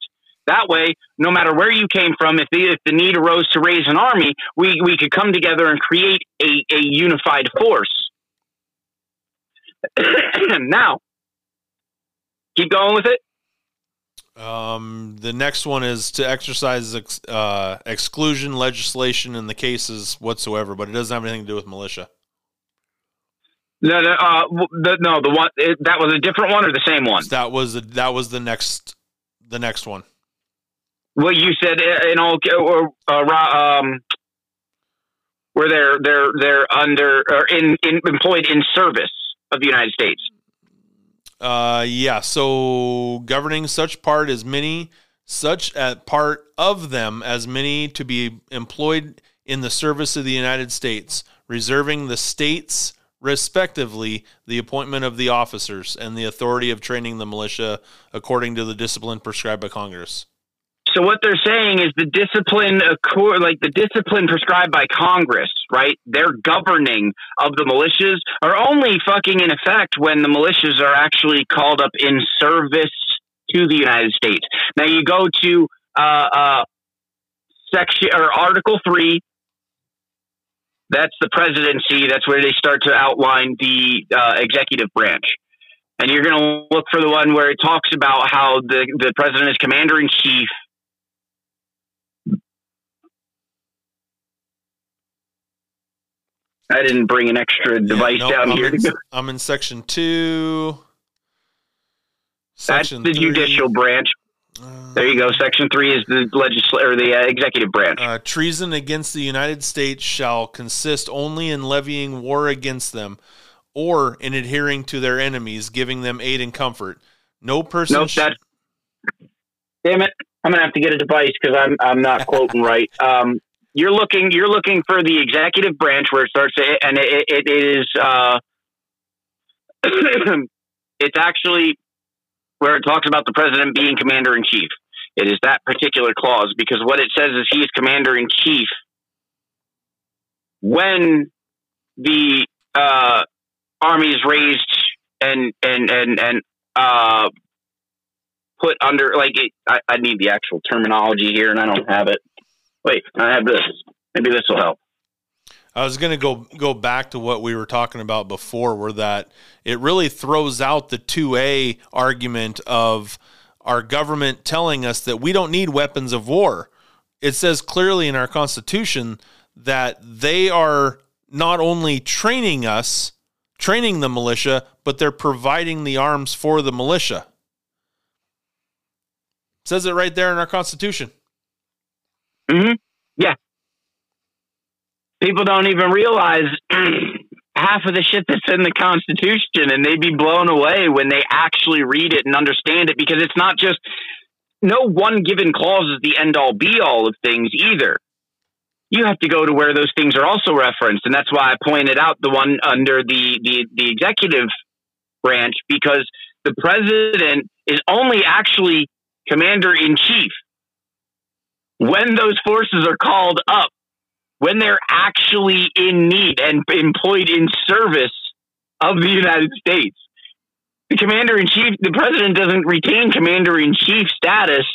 That way, no matter where you came from, if the, if the need arose to raise an army, we, we could come together and create a, a unified force. now, keep going with it. Um, the next one is to exercise ex- uh, exclusion legislation in the cases whatsoever, but it doesn't have anything to do with militia. No, no, uh, the, no. The one it, that was a different one or the same one. That was the, that was the next the next one. Well, you said uh, in all or uh, um, where they're they're they're under or in, in employed in service of the United States. Uh, yeah. So governing such part as many, such a part of them as many to be employed in the service of the United States, reserving the states respectively the appointment of the officers and the authority of training the militia according to the discipline prescribed by Congress. So what they're saying is the discipline, like the discipline prescribed by Congress, right? Their governing of the militias are only fucking in effect when the militias are actually called up in service to the United States. Now you go to uh, uh, section or Article Three. That's the presidency. That's where they start to outline the uh, executive branch. And you're going to look for the one where it talks about how the, the president is commander in chief I didn't bring an extra device yeah, down I'm here. In, I'm in section two. Section That's the three. judicial branch. Uh, there you go. Section three is the legislature or the uh, executive branch. Uh, treason against the United States shall consist only in levying war against them, or in adhering to their enemies, giving them aid and comfort. No person. Nope, sh- Damn it! I'm gonna have to get a device because I'm I'm not quoting right. Um, you're looking you're looking for the executive branch where it starts to, and it, it is uh, it's actually where it talks about the president being commander in chief. It is that particular clause because what it says is he is commander in chief when the uh, army is raised and and and and uh, put under like it, I, I need the actual terminology here and I don't have it. Wait, I have this. Maybe this will help. I was going to go go back to what we were talking about before, where that it really throws out the two A argument of our government telling us that we don't need weapons of war. It says clearly in our Constitution that they are not only training us, training the militia, but they're providing the arms for the militia. It says it right there in our Constitution. Mm-hmm. Yeah. People don't even realize half of the shit that's in the Constitution, and they'd be blown away when they actually read it and understand it because it's not just no one given clause is the end all be all of things either. You have to go to where those things are also referenced, and that's why I pointed out the one under the the, the executive branch because the president is only actually commander in chief when those forces are called up, when they're actually in need and employed in service of the United States. The commander in chief, the president doesn't retain commander in chief status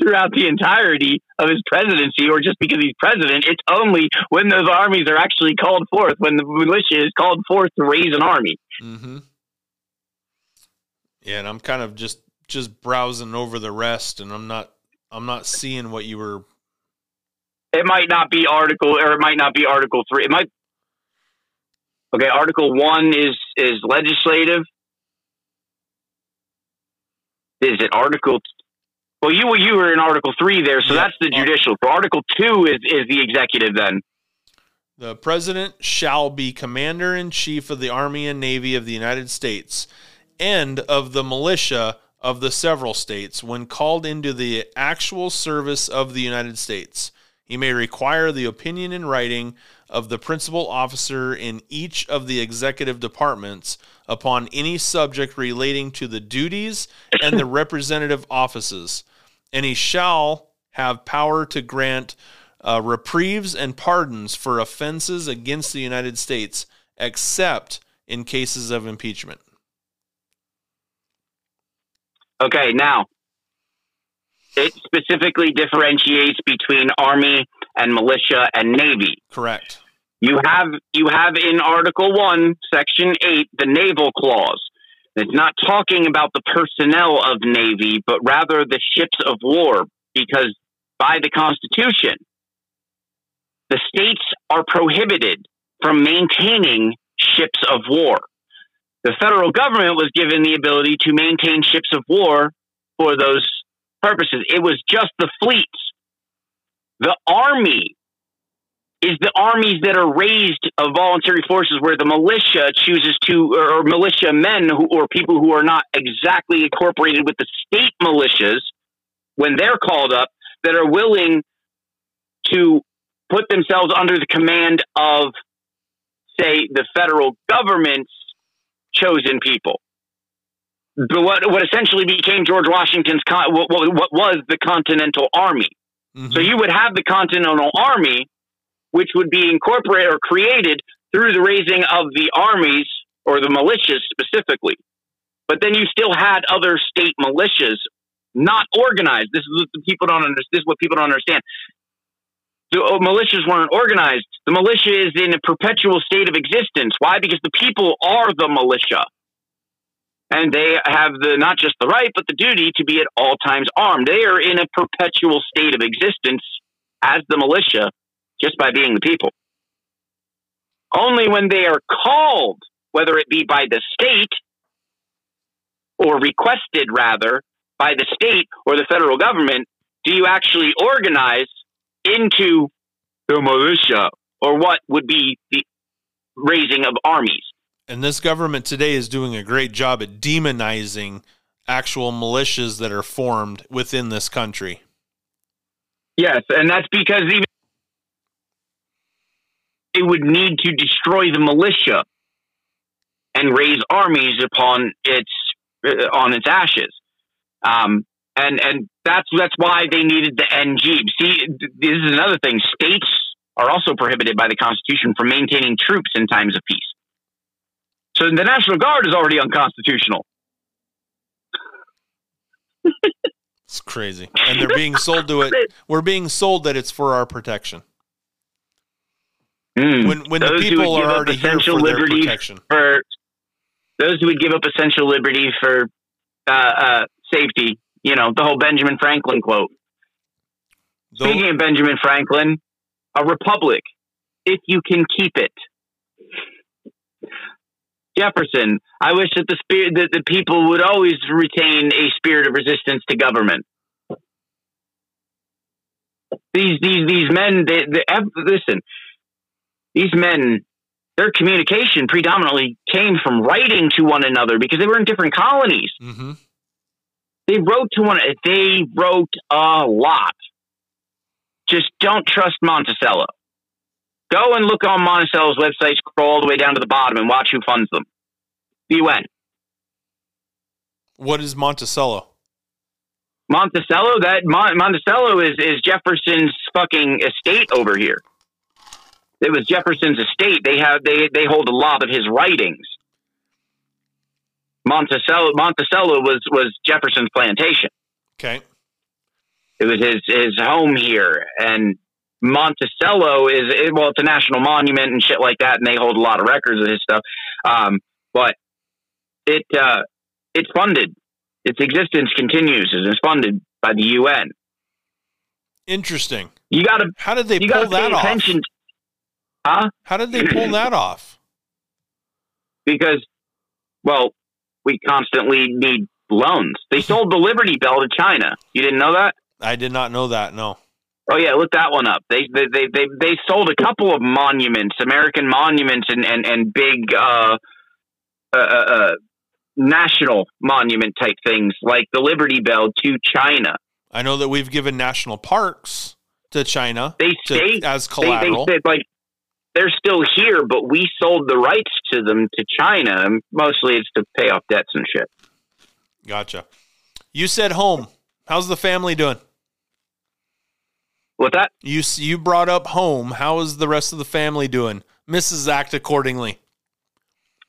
throughout the entirety of his presidency or just because he's president. It's only when those armies are actually called forth, when the militia is called forth to raise an army. Mm-hmm. Yeah, and I'm kind of just just browsing over the rest, and I'm not I'm not seeing what you were. It might not be article, or it might not be article three. It might. Okay, article one is is legislative. Is it article? Well, you were you were in article three there, so Yeah. that's the judicial. So article two is is the executive. Then The president shall be commander in chief of the army and navy of the United States and of the militia of the several states when called into the actual service of the United States. He may require the opinion in writing of the principal officer in each of the executive departments upon any subject relating to the duties and the representative offices. And he shall have power to grant uh, reprieves and pardons for offenses against the United States, except in cases of impeachment. Okay, now it specifically differentiates between army and militia and navy. Correct. You have you have in Article One, Section Eight, the naval clause. It's not talking about the personnel of navy, but rather the ships of war, because by the Constitution, the states are prohibited from maintaining ships of war. The federal government was given the ability to maintain ships of war for those purposes. It was just the fleets. The army is the armies that are raised of voluntary forces where the militia chooses to, or, militia men who, or people who are not exactly incorporated with the state militias when they're called up that are willing to put themselves under the command of, say, the federal government's chosen people. But what, what essentially became George Washington's, con- what, what, what was the Continental Army. Mhm. So you would have the Continental Army, which would be incorporated or created through the raising of the armies or the militias specifically. But then you still had other state militias not organized. This is what people don't understand. This is what people don't understand. The uh, militias weren't organized. The militia is in a perpetual state of existence. Why? Because the people are the militia. And they have the not just the right, but the duty to be at all times armed. They are in a perpetual state of existence as the militia just by being the people. Only when they are called, whether it be by the state or requested rather by the state or the federal government, do you actually organize into the militia or what would be the raising of armies. And this government today is doing a great job at demonizing actual militias that are formed within this country. Yes, and that's because even it would need to destroy the militia and raise armies upon its uh, on its ashes. Um, and and that's that's why they needed the NG. See, this is another thing. States are also prohibited by the Constitution from maintaining troops in times of peace. So the National Guard is already unconstitutional. It's crazy. And they're being sold to it. We're being sold that it's for our protection. Mm. When when the people are already here for their protection. for those who would give up essential liberty for uh, uh, safety. You know, the whole Benjamin Franklin quote. Though- Speaking of Benjamin Franklin, a republic, if you can keep it. Jefferson, I wish that the spirit that the people would always retain a spirit of resistance to government. These these these men, they, they, listen. These men, their communication predominantly came from writing to one another because they were in different colonies. Mhm. They wrote to one. They wrote a lot. Just don't trust Monticello. Go and look on Monticello's website. Scroll all the way down to the bottom and watch who funds them. The UN. What is Monticello? Monticello. That Mon- Monticello is is Jefferson's fucking estate over here. It was Jefferson's estate. They have they they hold a lot of his writings. Monticello Monticello was was Jefferson's plantation. Okay. It was his his home here, and Monticello is well, it's a national monument and shit like that, and they hold a lot of records of his stuff. Um, but it uh, it's funded. Its existence continues and is funded by the UN. Interesting. You got to. How did they You pull got to pay that off? attention. Huh? How did they pull that off? because well we constantly need loans they sold the liberty bell to china you didn't know that I did not know that. No. oh yeah look that one up they they they they, they sold a couple of monuments american monuments and and, and big uh, uh, uh, uh, national monument type things like the liberty bell to china I know that we've given national parks to China they to, stay as they, they collateral. said like they're still here but we sold the rights to them to china and mostly it's to pay off debts and shit gotcha. You said home. How's the family doing? with that You you brought up home. How is the rest of the family doing? Mrs. Act accordingly.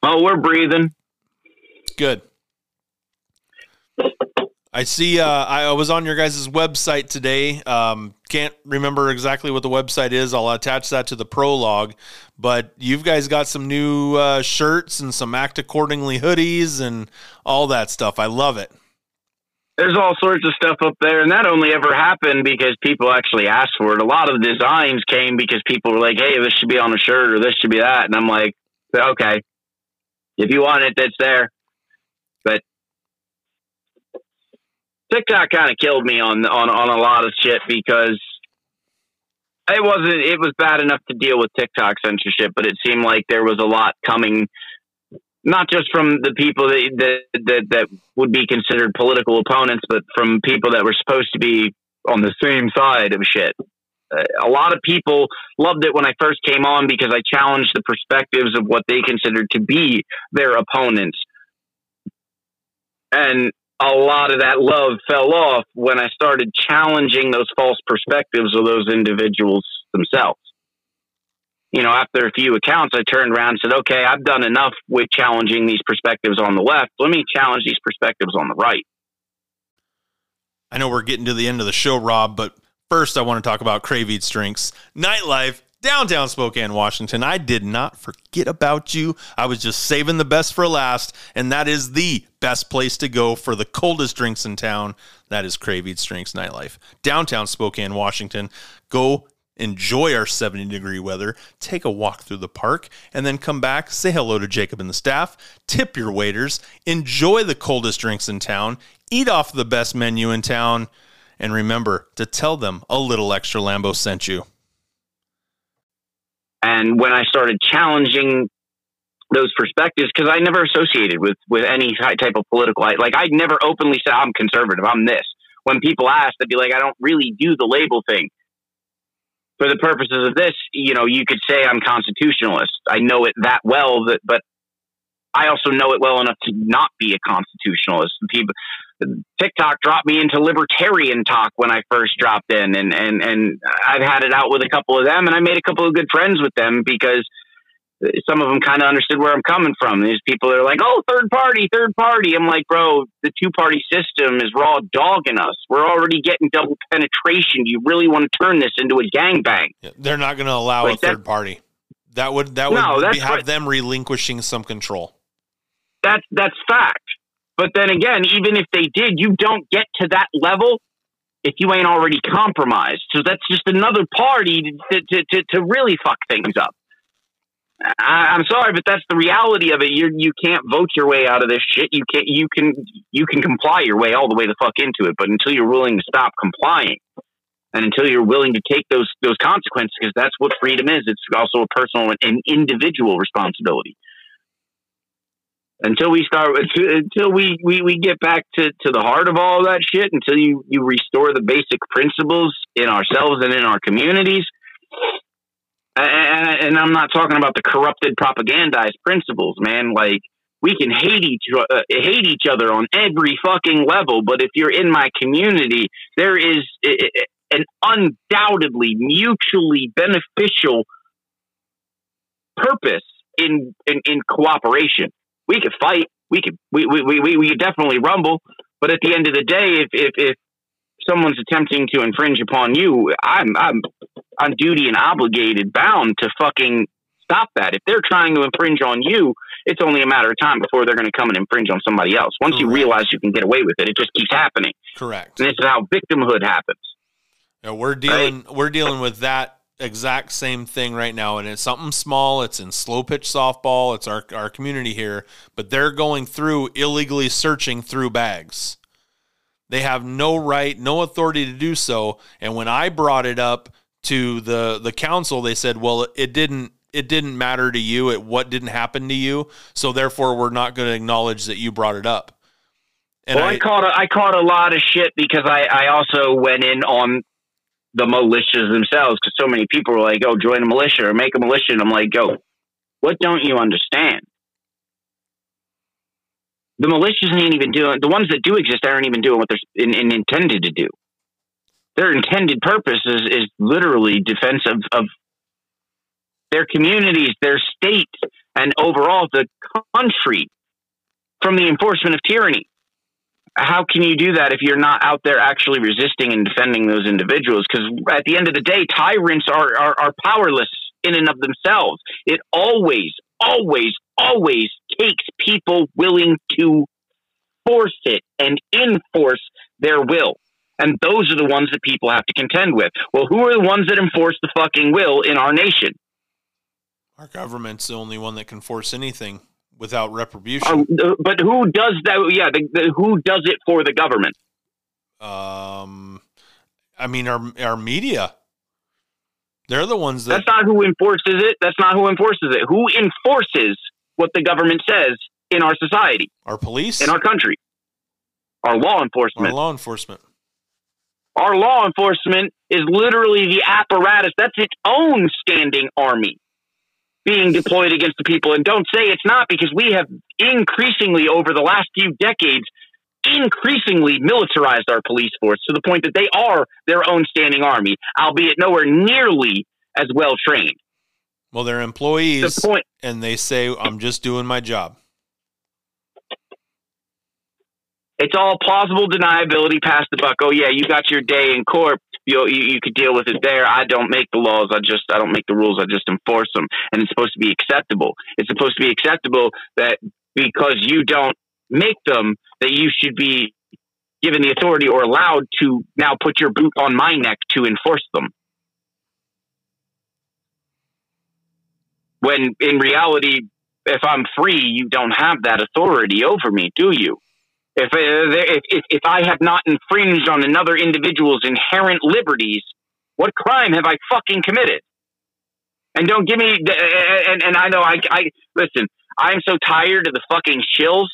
oh we're breathing Good. I see. Uh, I was on your guys' website today. Um, can't remember exactly what the website is. I'll attach that to the prologue. But you've guys got some new uh, shirts and some Act Accordingly hoodies and all that stuff. I love it. there's all sorts of stuff up there, and that only ever happened because people actually asked for it. A lot of designs came because people were like, "Hey, this should be on a shirt, or this should be that," and I'm like, "Okay, if you want it, that's there." But TikTok kind of killed me on on on a lot of shit because it wasn't. It was bad enough to deal with TikTok censorship, but it seemed like there was a lot coming not just from the people that, that that that would be considered political opponents, but from people that were supposed to be on the same side of shit. Uh, a lot of people loved it when I first came on because I challenged the perspectives of what they considered to be their opponents, and a lot of that love fell off when I started challenging those false perspectives of those individuals themselves you know, after a few accounts, I turned around and said, okay, I've done enough with challenging these perspectives on the left. Let me challenge these perspectives on the right. I know we're getting to the end of the show, Rob, but first I want to talk about Crave Eats Drinks Nightlife, downtown Spokane, Washington. I did not forget about you. I was just saving the best for last, and that is the best place to go for the coldest drinks in town. That is Crave Eats Drinks Nightlife, downtown Spokane, Washington. Go enjoy our 70 degree weather, take a walk through the park, and then come back, say hello to Jacob and the staff, tip your waiters, enjoy the coldest drinks in town, eat off the best menu in town, and remember to tell them a little extra Lambo sent you. And when I started challenging those perspectives, because I never associated with with any type of political, like I never openly said I'm conservative, I'm this. When people ask, they'd be like, I don't really do the label thing. For the purposes of this, you know, you could say I'm constitutionalist. I know it that well, that, but I also know it well enough to not be a constitutionalist. People, TikTok dropped me into libertarian talk when I first dropped in, and and and I've had it out with a couple of them, and I made a couple of good friends with them because some of them kind of understood where I'm coming from. These people are like, "Oh, third party, third party." I'm like, "Bro, the two party system is raw dogging us. We're already getting double penetration. You really want to turn this into a gangbang?" Yeah, They're not going to allow Like a third party. That would that would No, be, have what- them relinquishing some control. That's that's fact. But then again, even if they did, you don't get to that level if you ain't already compromised. So that's just another party to to to, to really fuck things up. I, I'm sorry, but that's the reality of it. You you can't vote your way out of this shit. You can you can you can comply your way all the way the fuck into it, but until you're willing to stop complying, and until you're willing to take those those consequences, because that's what freedom is. It's also a personal and individual responsibility until we start until we, we, we get back to, to the heart of all that shit until you, you restore the basic principles in ourselves and in our communities. And, and i'm not talking about the corrupted propagandized principles man. Like we can hate each uh, hate each other on every fucking level but if you're in my community there is an undoubtedly mutually beneficial purpose in, in, in cooperation we could fight. We could we, we, we, we could definitely rumble. But at the end of the day, if, if, if someone's attempting to infringe upon you, I'm I'm on duty and obligated, bound to fucking stop that. If they're trying to infringe on you, it's only a matter of time before they're going to come and infringe on somebody else. Once Correct. you realize you can get away with it, it just keeps happening. Correct. And this is how victimhood happens. Yeah, we're dealing right? we're dealing with that exact same thing right now, and it's something small. It's in slow pitch softball. It's our our community here, but they're going through illegally searching through bags. They have no right, no authority to do so. And when I brought it up to the the council, they said, "Well, it didn't it didn't matter to you. It what didn't happen to you. So therefore, we're not going to acknowledge that you brought it up." And well, I, I caught a, I caught a lot of shit because I I also went in on the militias themselves because so many people were like, "Oh, join a militia or make a militia," and I'm like, "Go, what don't you understand?" The militias ain't even doing the ones that do exist aren't even doing what they're in, in intended to do. Their intended purpose is, is literally defense of, of their communities, their state, and overall the country from the enforcement of tyranny how can you do that if you're not out there actually resisting and defending those individuals? Because at the end of the day, tyrants are, are, are powerless in and of themselves. It always, always, always takes people willing to force it and enforce their will. And those are the ones that people have to contend with. Well, who are the ones that enforce the fucking will in our nation? Our government's the only one that can force anything without retribution. Uh, but who does that? Yeah, the, the, who does it for the government? Um, I mean, our our media. They're the ones that. That's not who enforces it. That's not who enforces it. Who enforces what the government says in our society? Our police in our country. Our law enforcement. Our law enforcement. Our law enforcement is literally the apparatus. That's its own standing army being deployed against the people. And don't say it's not because we have increasingly over the last few decades increasingly militarized our police force to the point that they are their own standing army, albeit nowhere nearly as well trained. Well, they're employees, the point, and they say, "I'm just doing my job." It's all plausible deniability past the buck. Oh yeah, you got your day in court. You, you could deal with it there. I don't make the laws. I just I don't make the rules. I just enforce them. And it's supposed to be acceptable. It's supposed to be acceptable that because you don't make them, that you should be given the authority or allowed to now put your boot on my neck to enforce them. When in reality, if I'm free, you don't have that authority over me, do you? If, uh, if, if I have not infringed on another individual's inherent liberties, what crime have I fucking committed? And don't give me, and, and I know I, I, listen, I'm so tired of the fucking shills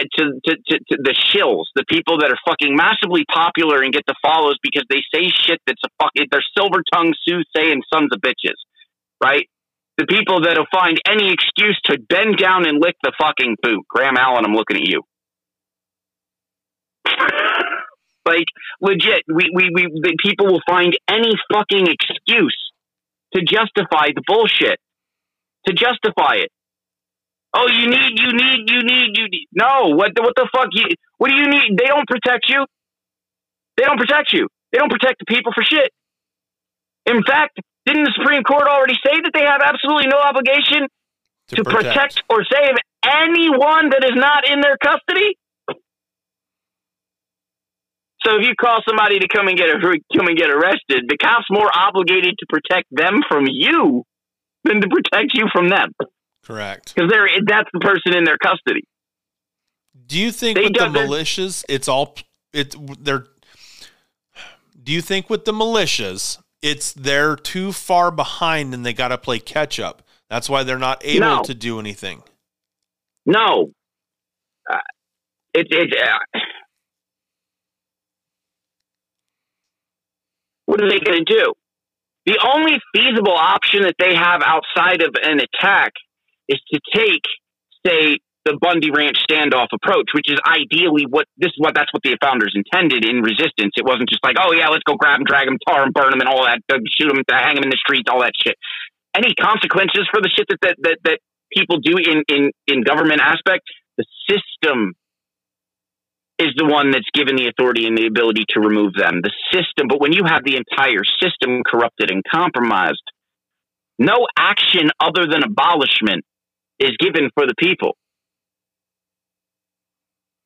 uh, to, to, to, to, the shills, the people that are fucking massively popular and get the follows because they say shit that's a fucking, they're silver tongued soothsaying sons of bitches, right? The people that'll find any excuse to bend down and lick the fucking boot. Graham Allen, I'm looking at you. like legit, we, we, we the people will find any fucking excuse to justify the bullshit. To justify it. Oh, you need, you need, you need, you need. No, what the, what the fuck? You, what do you need? They don't protect you. They don't protect you. They don't protect the people for shit. In fact, didn't the Supreme Court already say that they have absolutely no obligation to, to protect. protect or save anyone that is not in their custody? So if you call somebody to come and get a, come and get arrested, the cop's more obligated to protect them from you than to protect you from them. Correct. Because they're that's the person in their custody. Do you think they with the militias, it's all it they're do you think with the militias, it's they're too far behind and they got to play catch up? That's why they're not able no. to do anything. No, uh, it it uh, what are they going to do? The only feasible option that they have outside of an attack is to take, say, the Bundy Ranch standoff approach, which is ideally what this is what that's what the founders intended in resistance. It wasn't just like, oh yeah, let's go grab him, drag them, tar him, burn them, and all that, uh, shoot them, hang them in the streets, all that shit. Any consequences for the shit that that that, that people do in in in government aspect? The system is the one that's given the authority and the ability to remove them, the system. But when you have the entire system corrupted and compromised, no action other than abolishment is given for the people.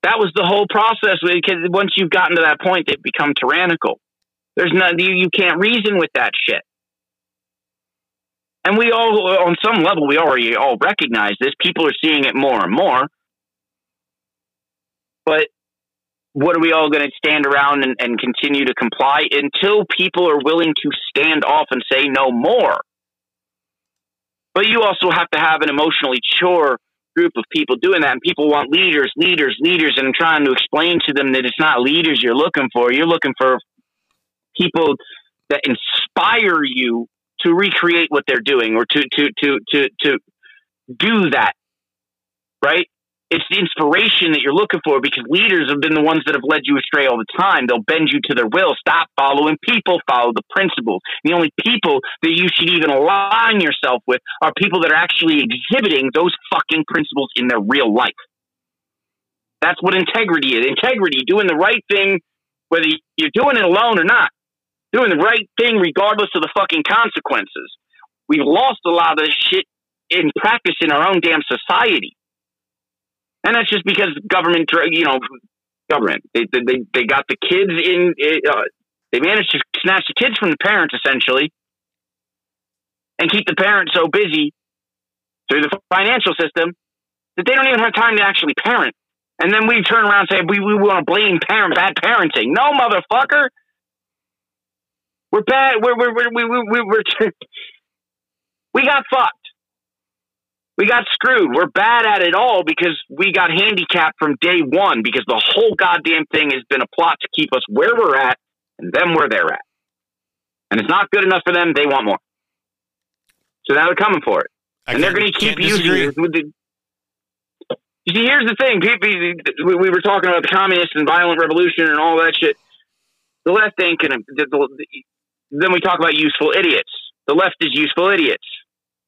That was the whole process because once you've gotten to that point, they've become tyrannical. There's no, you, you can't reason with that shit. And we all, on some level, we already all recognize this. People are seeing it more and more. But what are we all going to stand around and, and continue to comply until people are willing to stand off and say no more? But you also have to have an emotionally mature group of people doing that. And people want leaders, leaders, leaders. And I'm trying to explain to them that it's not leaders you're looking for. You're looking for people that inspire you to recreate what they're doing or to, to, to, to, to do that. Right? It's the inspiration that you're looking for because leaders have been the ones that have led you astray all the time. They'll bend you to their will. Stop following people, follow the principles. The only people that you should even align yourself with are people that are actually exhibiting those fucking principles in their real life. That's what integrity is. Integrity, doing the right thing, whether you're doing it alone or not, doing the right thing regardless of the fucking consequences. We've lost a lot of this shit in practice in our own damn society and that's just because government, you know, government they they they got the kids in. Uh, they managed to snatch the kids from the parents essentially, and keep the parents so busy through the financial system that they don't even have time to actually parent. And then we turn around and say we we want to blame parent bad parenting. No, motherfucker. We're bad. We're we're we're we we we're, we got fucked we got screwed. We're bad at it all because we got handicapped from day one because the whole goddamn thing has been a plot to keep us where we're at and them where they're at. And it's not good enough for them. They want more. So now they're coming for it. I and they're going to keep using it. You see, here's the thing. People, we were talking about the communist and violent revolution and all that shit. The left ain't going to. Then we talk about useful idiots. The left is useful idiots.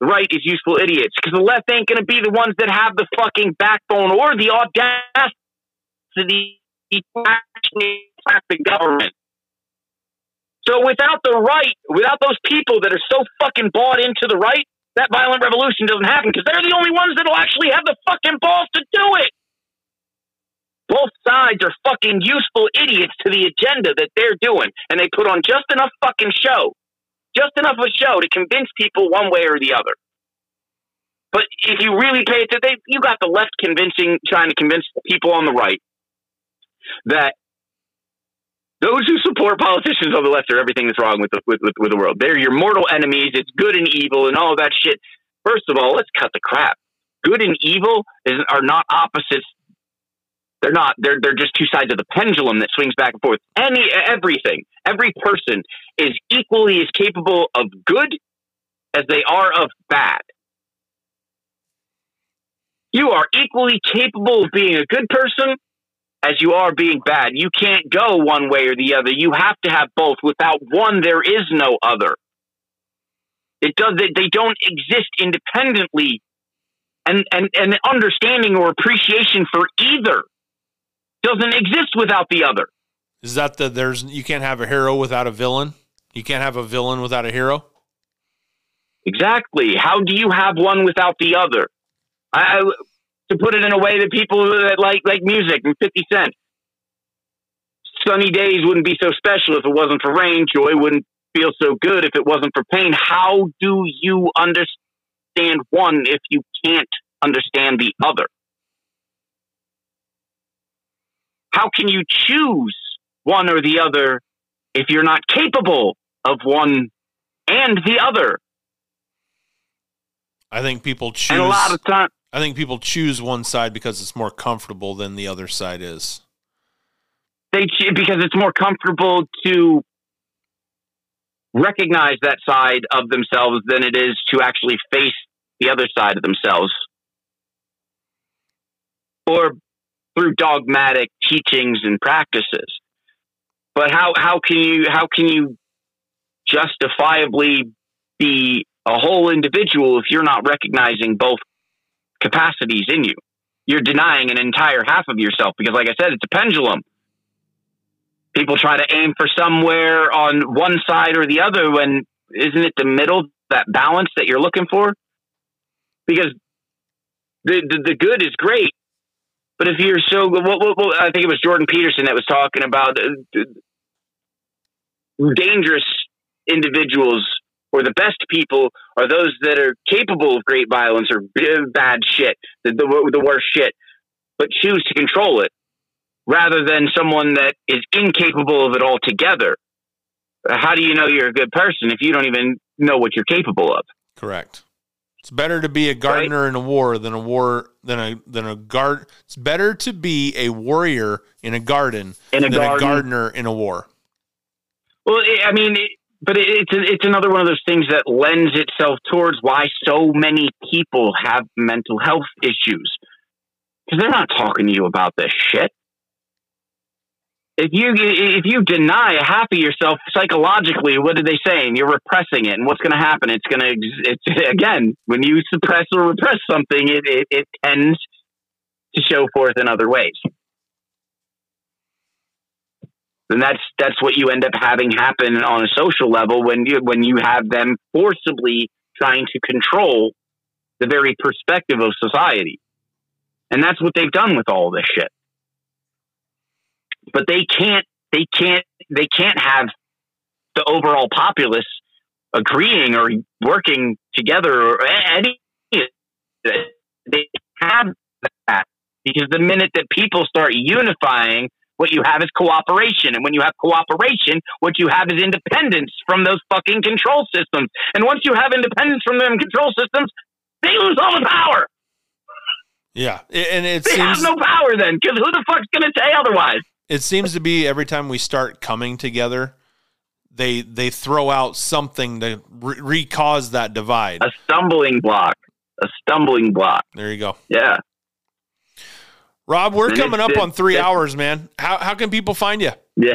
Right is useful idiots because the left ain't going to be the ones that have the fucking backbone or the audacity to attack the government. So without the right, without those people that are so fucking bought into the right, that violent revolution doesn't happen because they're the only ones that'll actually have the fucking balls to do it. Both sides are fucking useful idiots to the agenda that they're doing, and they put on just enough fucking show just enough of a show to convince people one way or the other. But if you really pay attention, you got the left convincing, trying to convince people on the right that those who support politicians on the left are everything that's wrong with the, with, with, with the world. They're your mortal enemies. It's good and evil and all of that shit. First of all, let's cut the crap. Good and evil is, are not opposites they're not. They're they're just two sides of the pendulum that swings back and forth. Any everything, every person is equally as capable of good as they are of bad. You are equally capable of being a good person as you are being bad. You can't go one way or the other. You have to have both. Without one, there is no other. It does. They, don't exist independently, and and and understanding or appreciation for either doesn't exist without the other. Is that the there's you can't have a hero without a villain? You can't have a villain without a hero? Exactly. How do you have one without the other? I, to put it in a way that people that like like music and 50 Cent. Sunny days wouldn't be so special if it wasn't for rain. Joy wouldn't feel so good if it wasn't for pain. How do you understand one if you can't understand the other? How can you choose one or the other if you're not capable of one and the other? I think people choose. And a lot of time, I think people choose one side because it's more comfortable than the other side is. They because it's more comfortable to recognize that side of themselves than it is to actually face the other side of themselves. Or through dogmatic teachings and practices. But how, how can you how can you justifiably be a whole individual if you're not recognizing both capacities in you? you're denying an entire half of yourself because, like I said, it's a pendulum. People try to aim for somewhere on one side or the other when isn't it the middle, that balance that you're looking for? Because the, the, the good is great, but if you're so, what, what, what, I think it was Jordan Peterson that was talking about uh, dangerous individuals or the best people are those that are capable of great violence or bad shit, the, the, the worst shit, but choose to control it rather than someone that is incapable of it altogether. How do you know you're a good person if you don't even know what you're capable of? Correct. It's better to be a gardener right? in a war than a war than a than a guard. It's better to be a warrior in a garden in a than garden. a gardener in a war. Well, I mean, but it's it's another one of those things that lends itself towards why so many people have mental health issues because they're not talking to you about this shit. If you if you deny half of yourself psychologically, what are they saying? You're repressing it, and what's going to happen? It's going to it's again when you suppress or repress something, it, it it tends to show forth in other ways then that's that's what you end up having happen on a social level when you when you have them forcibly trying to control the very perspective of society. And that's what they've done with all this shit. But they can't they can't they can't have the overall populace agreeing or working together or any they have that because the minute that people start unifying what you have is cooperation. And when you have cooperation, what you have is independence from those fucking control systems. And once you have independence from them control systems, they lose all the power. Yeah. And it they seems, have no power then, because who the fuck's going to say otherwise? It seems to be every time we start coming together, they they throw out something to re- recause that divide. A stumbling block. A stumbling block. There you go. Yeah. Rob, we're and coming up on three hours, man. How how can people find you? Yeah.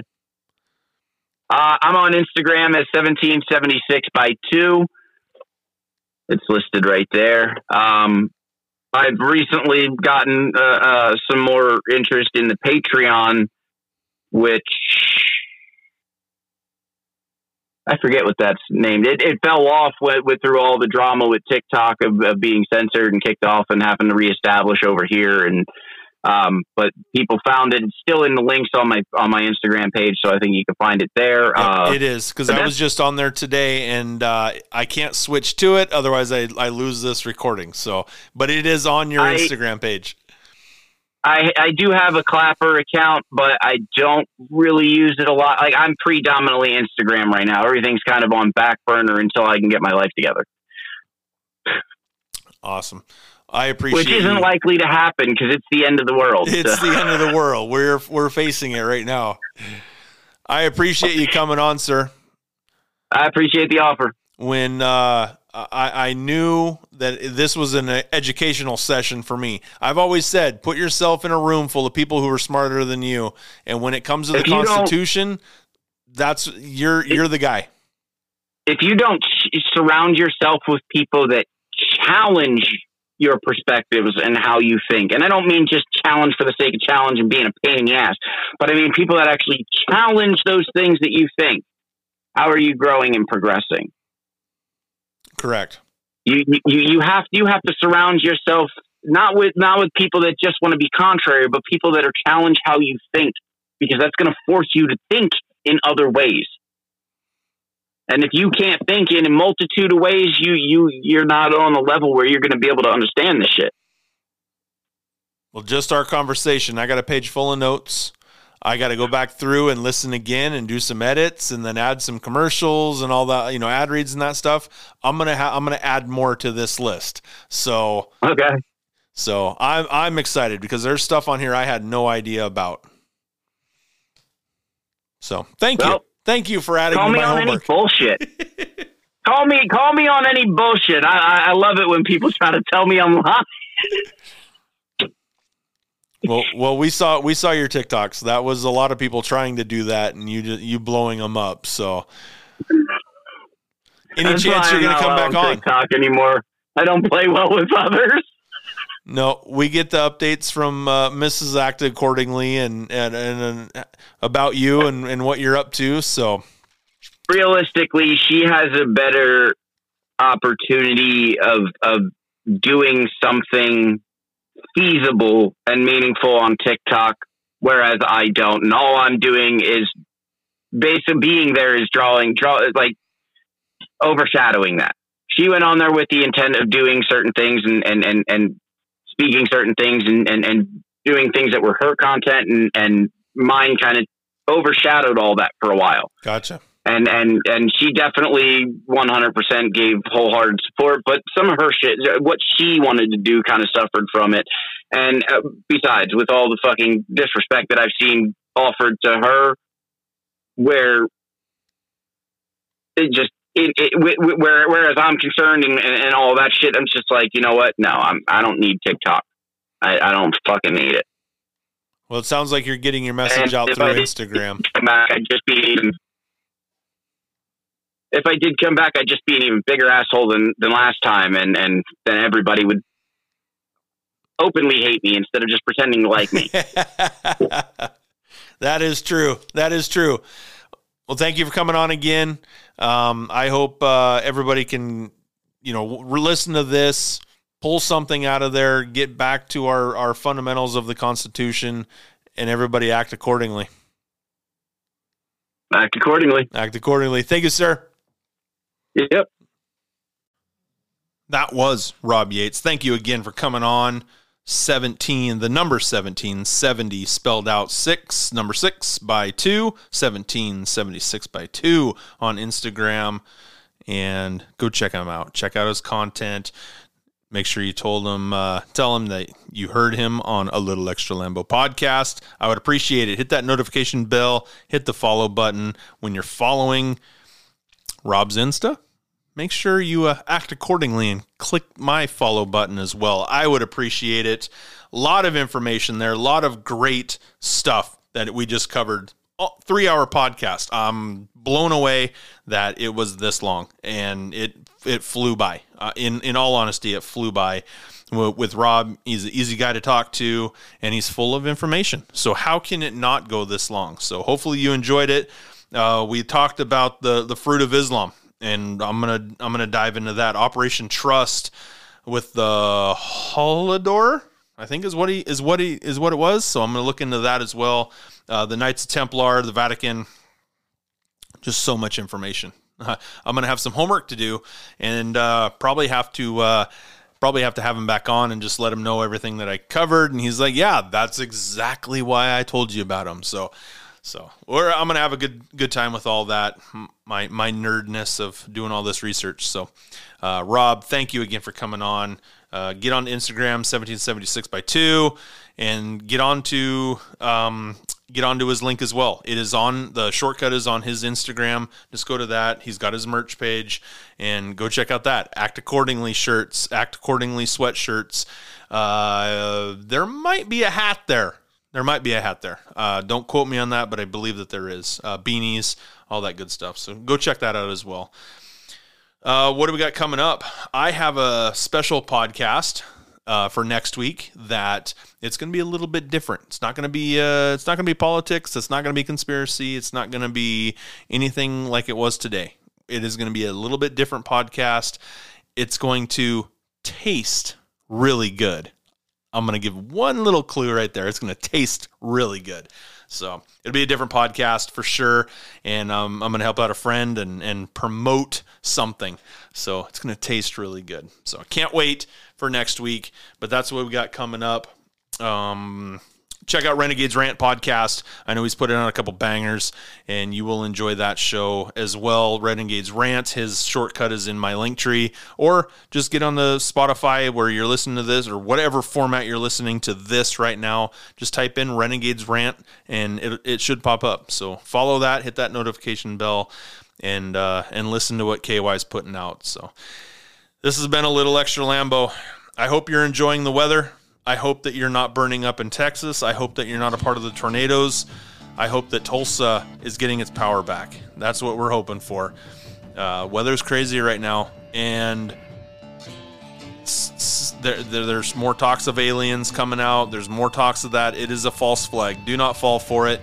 Uh, I'm on Instagram at 1776 by 2. It's listed right there. Um, I've recently gotten uh, uh, some more interest in the Patreon, which I forget what that's named. It, it fell off with, with, through all the drama with TikTok of, of, being censored and kicked off and having to reestablish over here. And um, but people found it. It's still in the links on my on my Instagram page, so I think you can find it there. Uh, it is because I was just on there today, and uh, I can't switch to it, otherwise I, I lose this recording. So, but it is on your I, Instagram page. I I do have a Clapper account, but I don't really use it a lot. Like I'm predominantly Instagram right now. Everything's kind of on back burner until I can get my life together. Awesome. I appreciate which isn't you. likely to happen because it's the end of the world. It's so. the end of the world. We're we're facing it right now. I appreciate you coming on, sir. I appreciate the offer. When uh, I, I knew that this was an educational session for me. I've always said, put yourself in a room full of people who are smarter than you, and when it comes to the Constitution, that's you're you're the guy. If you don't surround yourself with people that challenge your perspectives and how you think. And I don't mean just challenge for the sake of challenge and being a pain in the ass, but I mean people that actually challenge those things that you think. How are you growing and progressing? Correct. You you you have you have to surround yourself not with not with people that just want to be contrary, but people that are challenge how you think because that's going to force you to think in other ways. And if you can't think in a multitude of ways, you you you're not on a level where you're going to be able to understand this shit. Well, just our conversation. I got a page full of notes. I got to go back through and listen again and do some edits and then add some commercials and all that, you know, ad reads and that stuff. I'm gonna ha- I'm gonna add more to this list. So okay. So I'm I'm excited because there's stuff on here I had no idea about. So thank well, you. Thank you for adding call me on homework. any bullshit. call me call me on any bullshit. I, I love it when people try to tell me I'm lying. well, well, we saw we saw your TikToks. That was a lot of people trying to do that, and you you blowing them up. So, any That's chance you're going to come back on TikTok anymore? I don't play well with others. No, we get the updates from uh, Mrs. Act accordingly, and and, and, and about you and, and what you're up to. So realistically, she has a better opportunity of of doing something feasible and meaningful on TikTok, whereas I don't. And all I'm doing is basically being there is drawing, draw like overshadowing that. She went on there with the intent of doing certain things and and and, and speaking certain things and, and and doing things that were her content and and mine kind of overshadowed all that for a while. Gotcha and and and she definitely 100% gave wholehearted support but some of her shit what she wanted to do kind of suffered from it. And uh, besides with all the fucking disrespect that i've seen offered to her where it just it, it where, whereas i'm concerned and, and, all that shit i'm just like you know what? No i'm i don't need tiktok. I, I don't fucking need it. Well, it sounds like you're getting your message and out through Instagram. I'd just be if I did come back, I'd just be an even bigger asshole than, than last time, and and then everybody would openly hate me instead of just pretending to like me. that is true. That is true. Well, thank you for coming on again. Um, I hope uh, everybody can, you know, listen to this, pull something out of there, get back to our, our fundamentals of the Constitution, and everybody act accordingly. Act accordingly. Act accordingly. Thank you, sir. Yep. That was Rob Yates. Thank you again for coming on. 17, the number 17, 70 spelled out 6, number 6 by 2, 1776 by 2 on Instagram. And go check him out. Check out his content. Make sure you told him, uh, tell him that you heard him on a Little Extra Lambo podcast. I would appreciate it. Hit that notification bell, hit the follow button when you're following Rob's Insta, make sure you uh, act accordingly and click my follow button as well. I would appreciate it. A lot of information there, a lot of great stuff that we just covered. Oh, three hour podcast. I'm blown away that it was this long and it it flew by. Uh, in in all honesty, it flew by. With Rob, he's an easy guy to talk to, and he's full of information. So how can it not go this long? So hopefully you enjoyed it. Uh, we talked about the the fruit of Islam, and I'm gonna I'm gonna dive into that. Operation Trust with the Holodomor, I think is what he is what he is what it was. So I'm gonna look into that as well. Uh, the Knights of Templar, the Vatican, just so much information. I'm gonna have some homework to do, and uh, probably have to uh, probably have to have him back on and just let him know everything that I covered. And he's like, "Yeah, that's exactly why I told you about him." So so, or I'm gonna have a good good time with all that my my nerdness of doing all this research. So, uh, Rob, thank you again for coming on. Uh, get on Instagram 1776 by two, and get on to um, get onto his link as well. It is on the shortcut is on his Instagram. Just go to that. He's got his merch page, and go check out that. Act accordingly shirts, act accordingly sweatshirts. Uh, there might be a hat there there might be a hat there. Uh, don't quote me on that, but I believe that there is. Uh, beanies, all that good stuff. So go check that out as well. Uh, what do we got coming up? I have a special podcast uh, for next week that it's going to be a little bit different. It's not going to be uh, it's not going to be politics. It's not going to be conspiracy. It's not going to be anything like it was today. It is going to be a little bit different podcast. It's going to taste really good. I'm going to give one little clue right there. It's going to taste really good. So it'll be a different podcast for sure. And um, I'm going to help out a friend and, and promote something. So it's going to taste really good. So I can't wait for next week. But that's what we got coming up. Um, check out Renegades Rant podcast. I know he's put on a couple bangers, and you will enjoy that show as well. Renegades Rant, his shortcut is in my link tree, or just get on the Spotify where you're listening to this, or whatever format you're listening to this right now. Just type in Renegades Rant, and it, it should pop up. So follow that, hit that notification bell, and uh, and listen to what KY is putting out. So this has been a little extra Lambo. I hope you're enjoying the weather. I hope that you're not burning up in Texas. I hope that you're not a part of the tornadoes. I hope that Tulsa is getting its power back. That's what we're hoping for. Uh, weather's crazy right now, and there, there, there's more talks of aliens coming out. There's more talks of that. It is a false flag. Do not fall for it.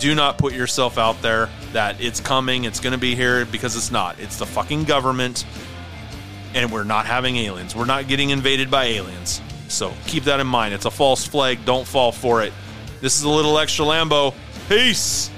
Do not put yourself out there that it's coming, it's going to be here because it's not. It's the fucking government, and we're not having aliens. We're not getting invaded by aliens. So keep that in mind. It's a false flag. Don't fall for it. This is a little extra Lambo. Peace.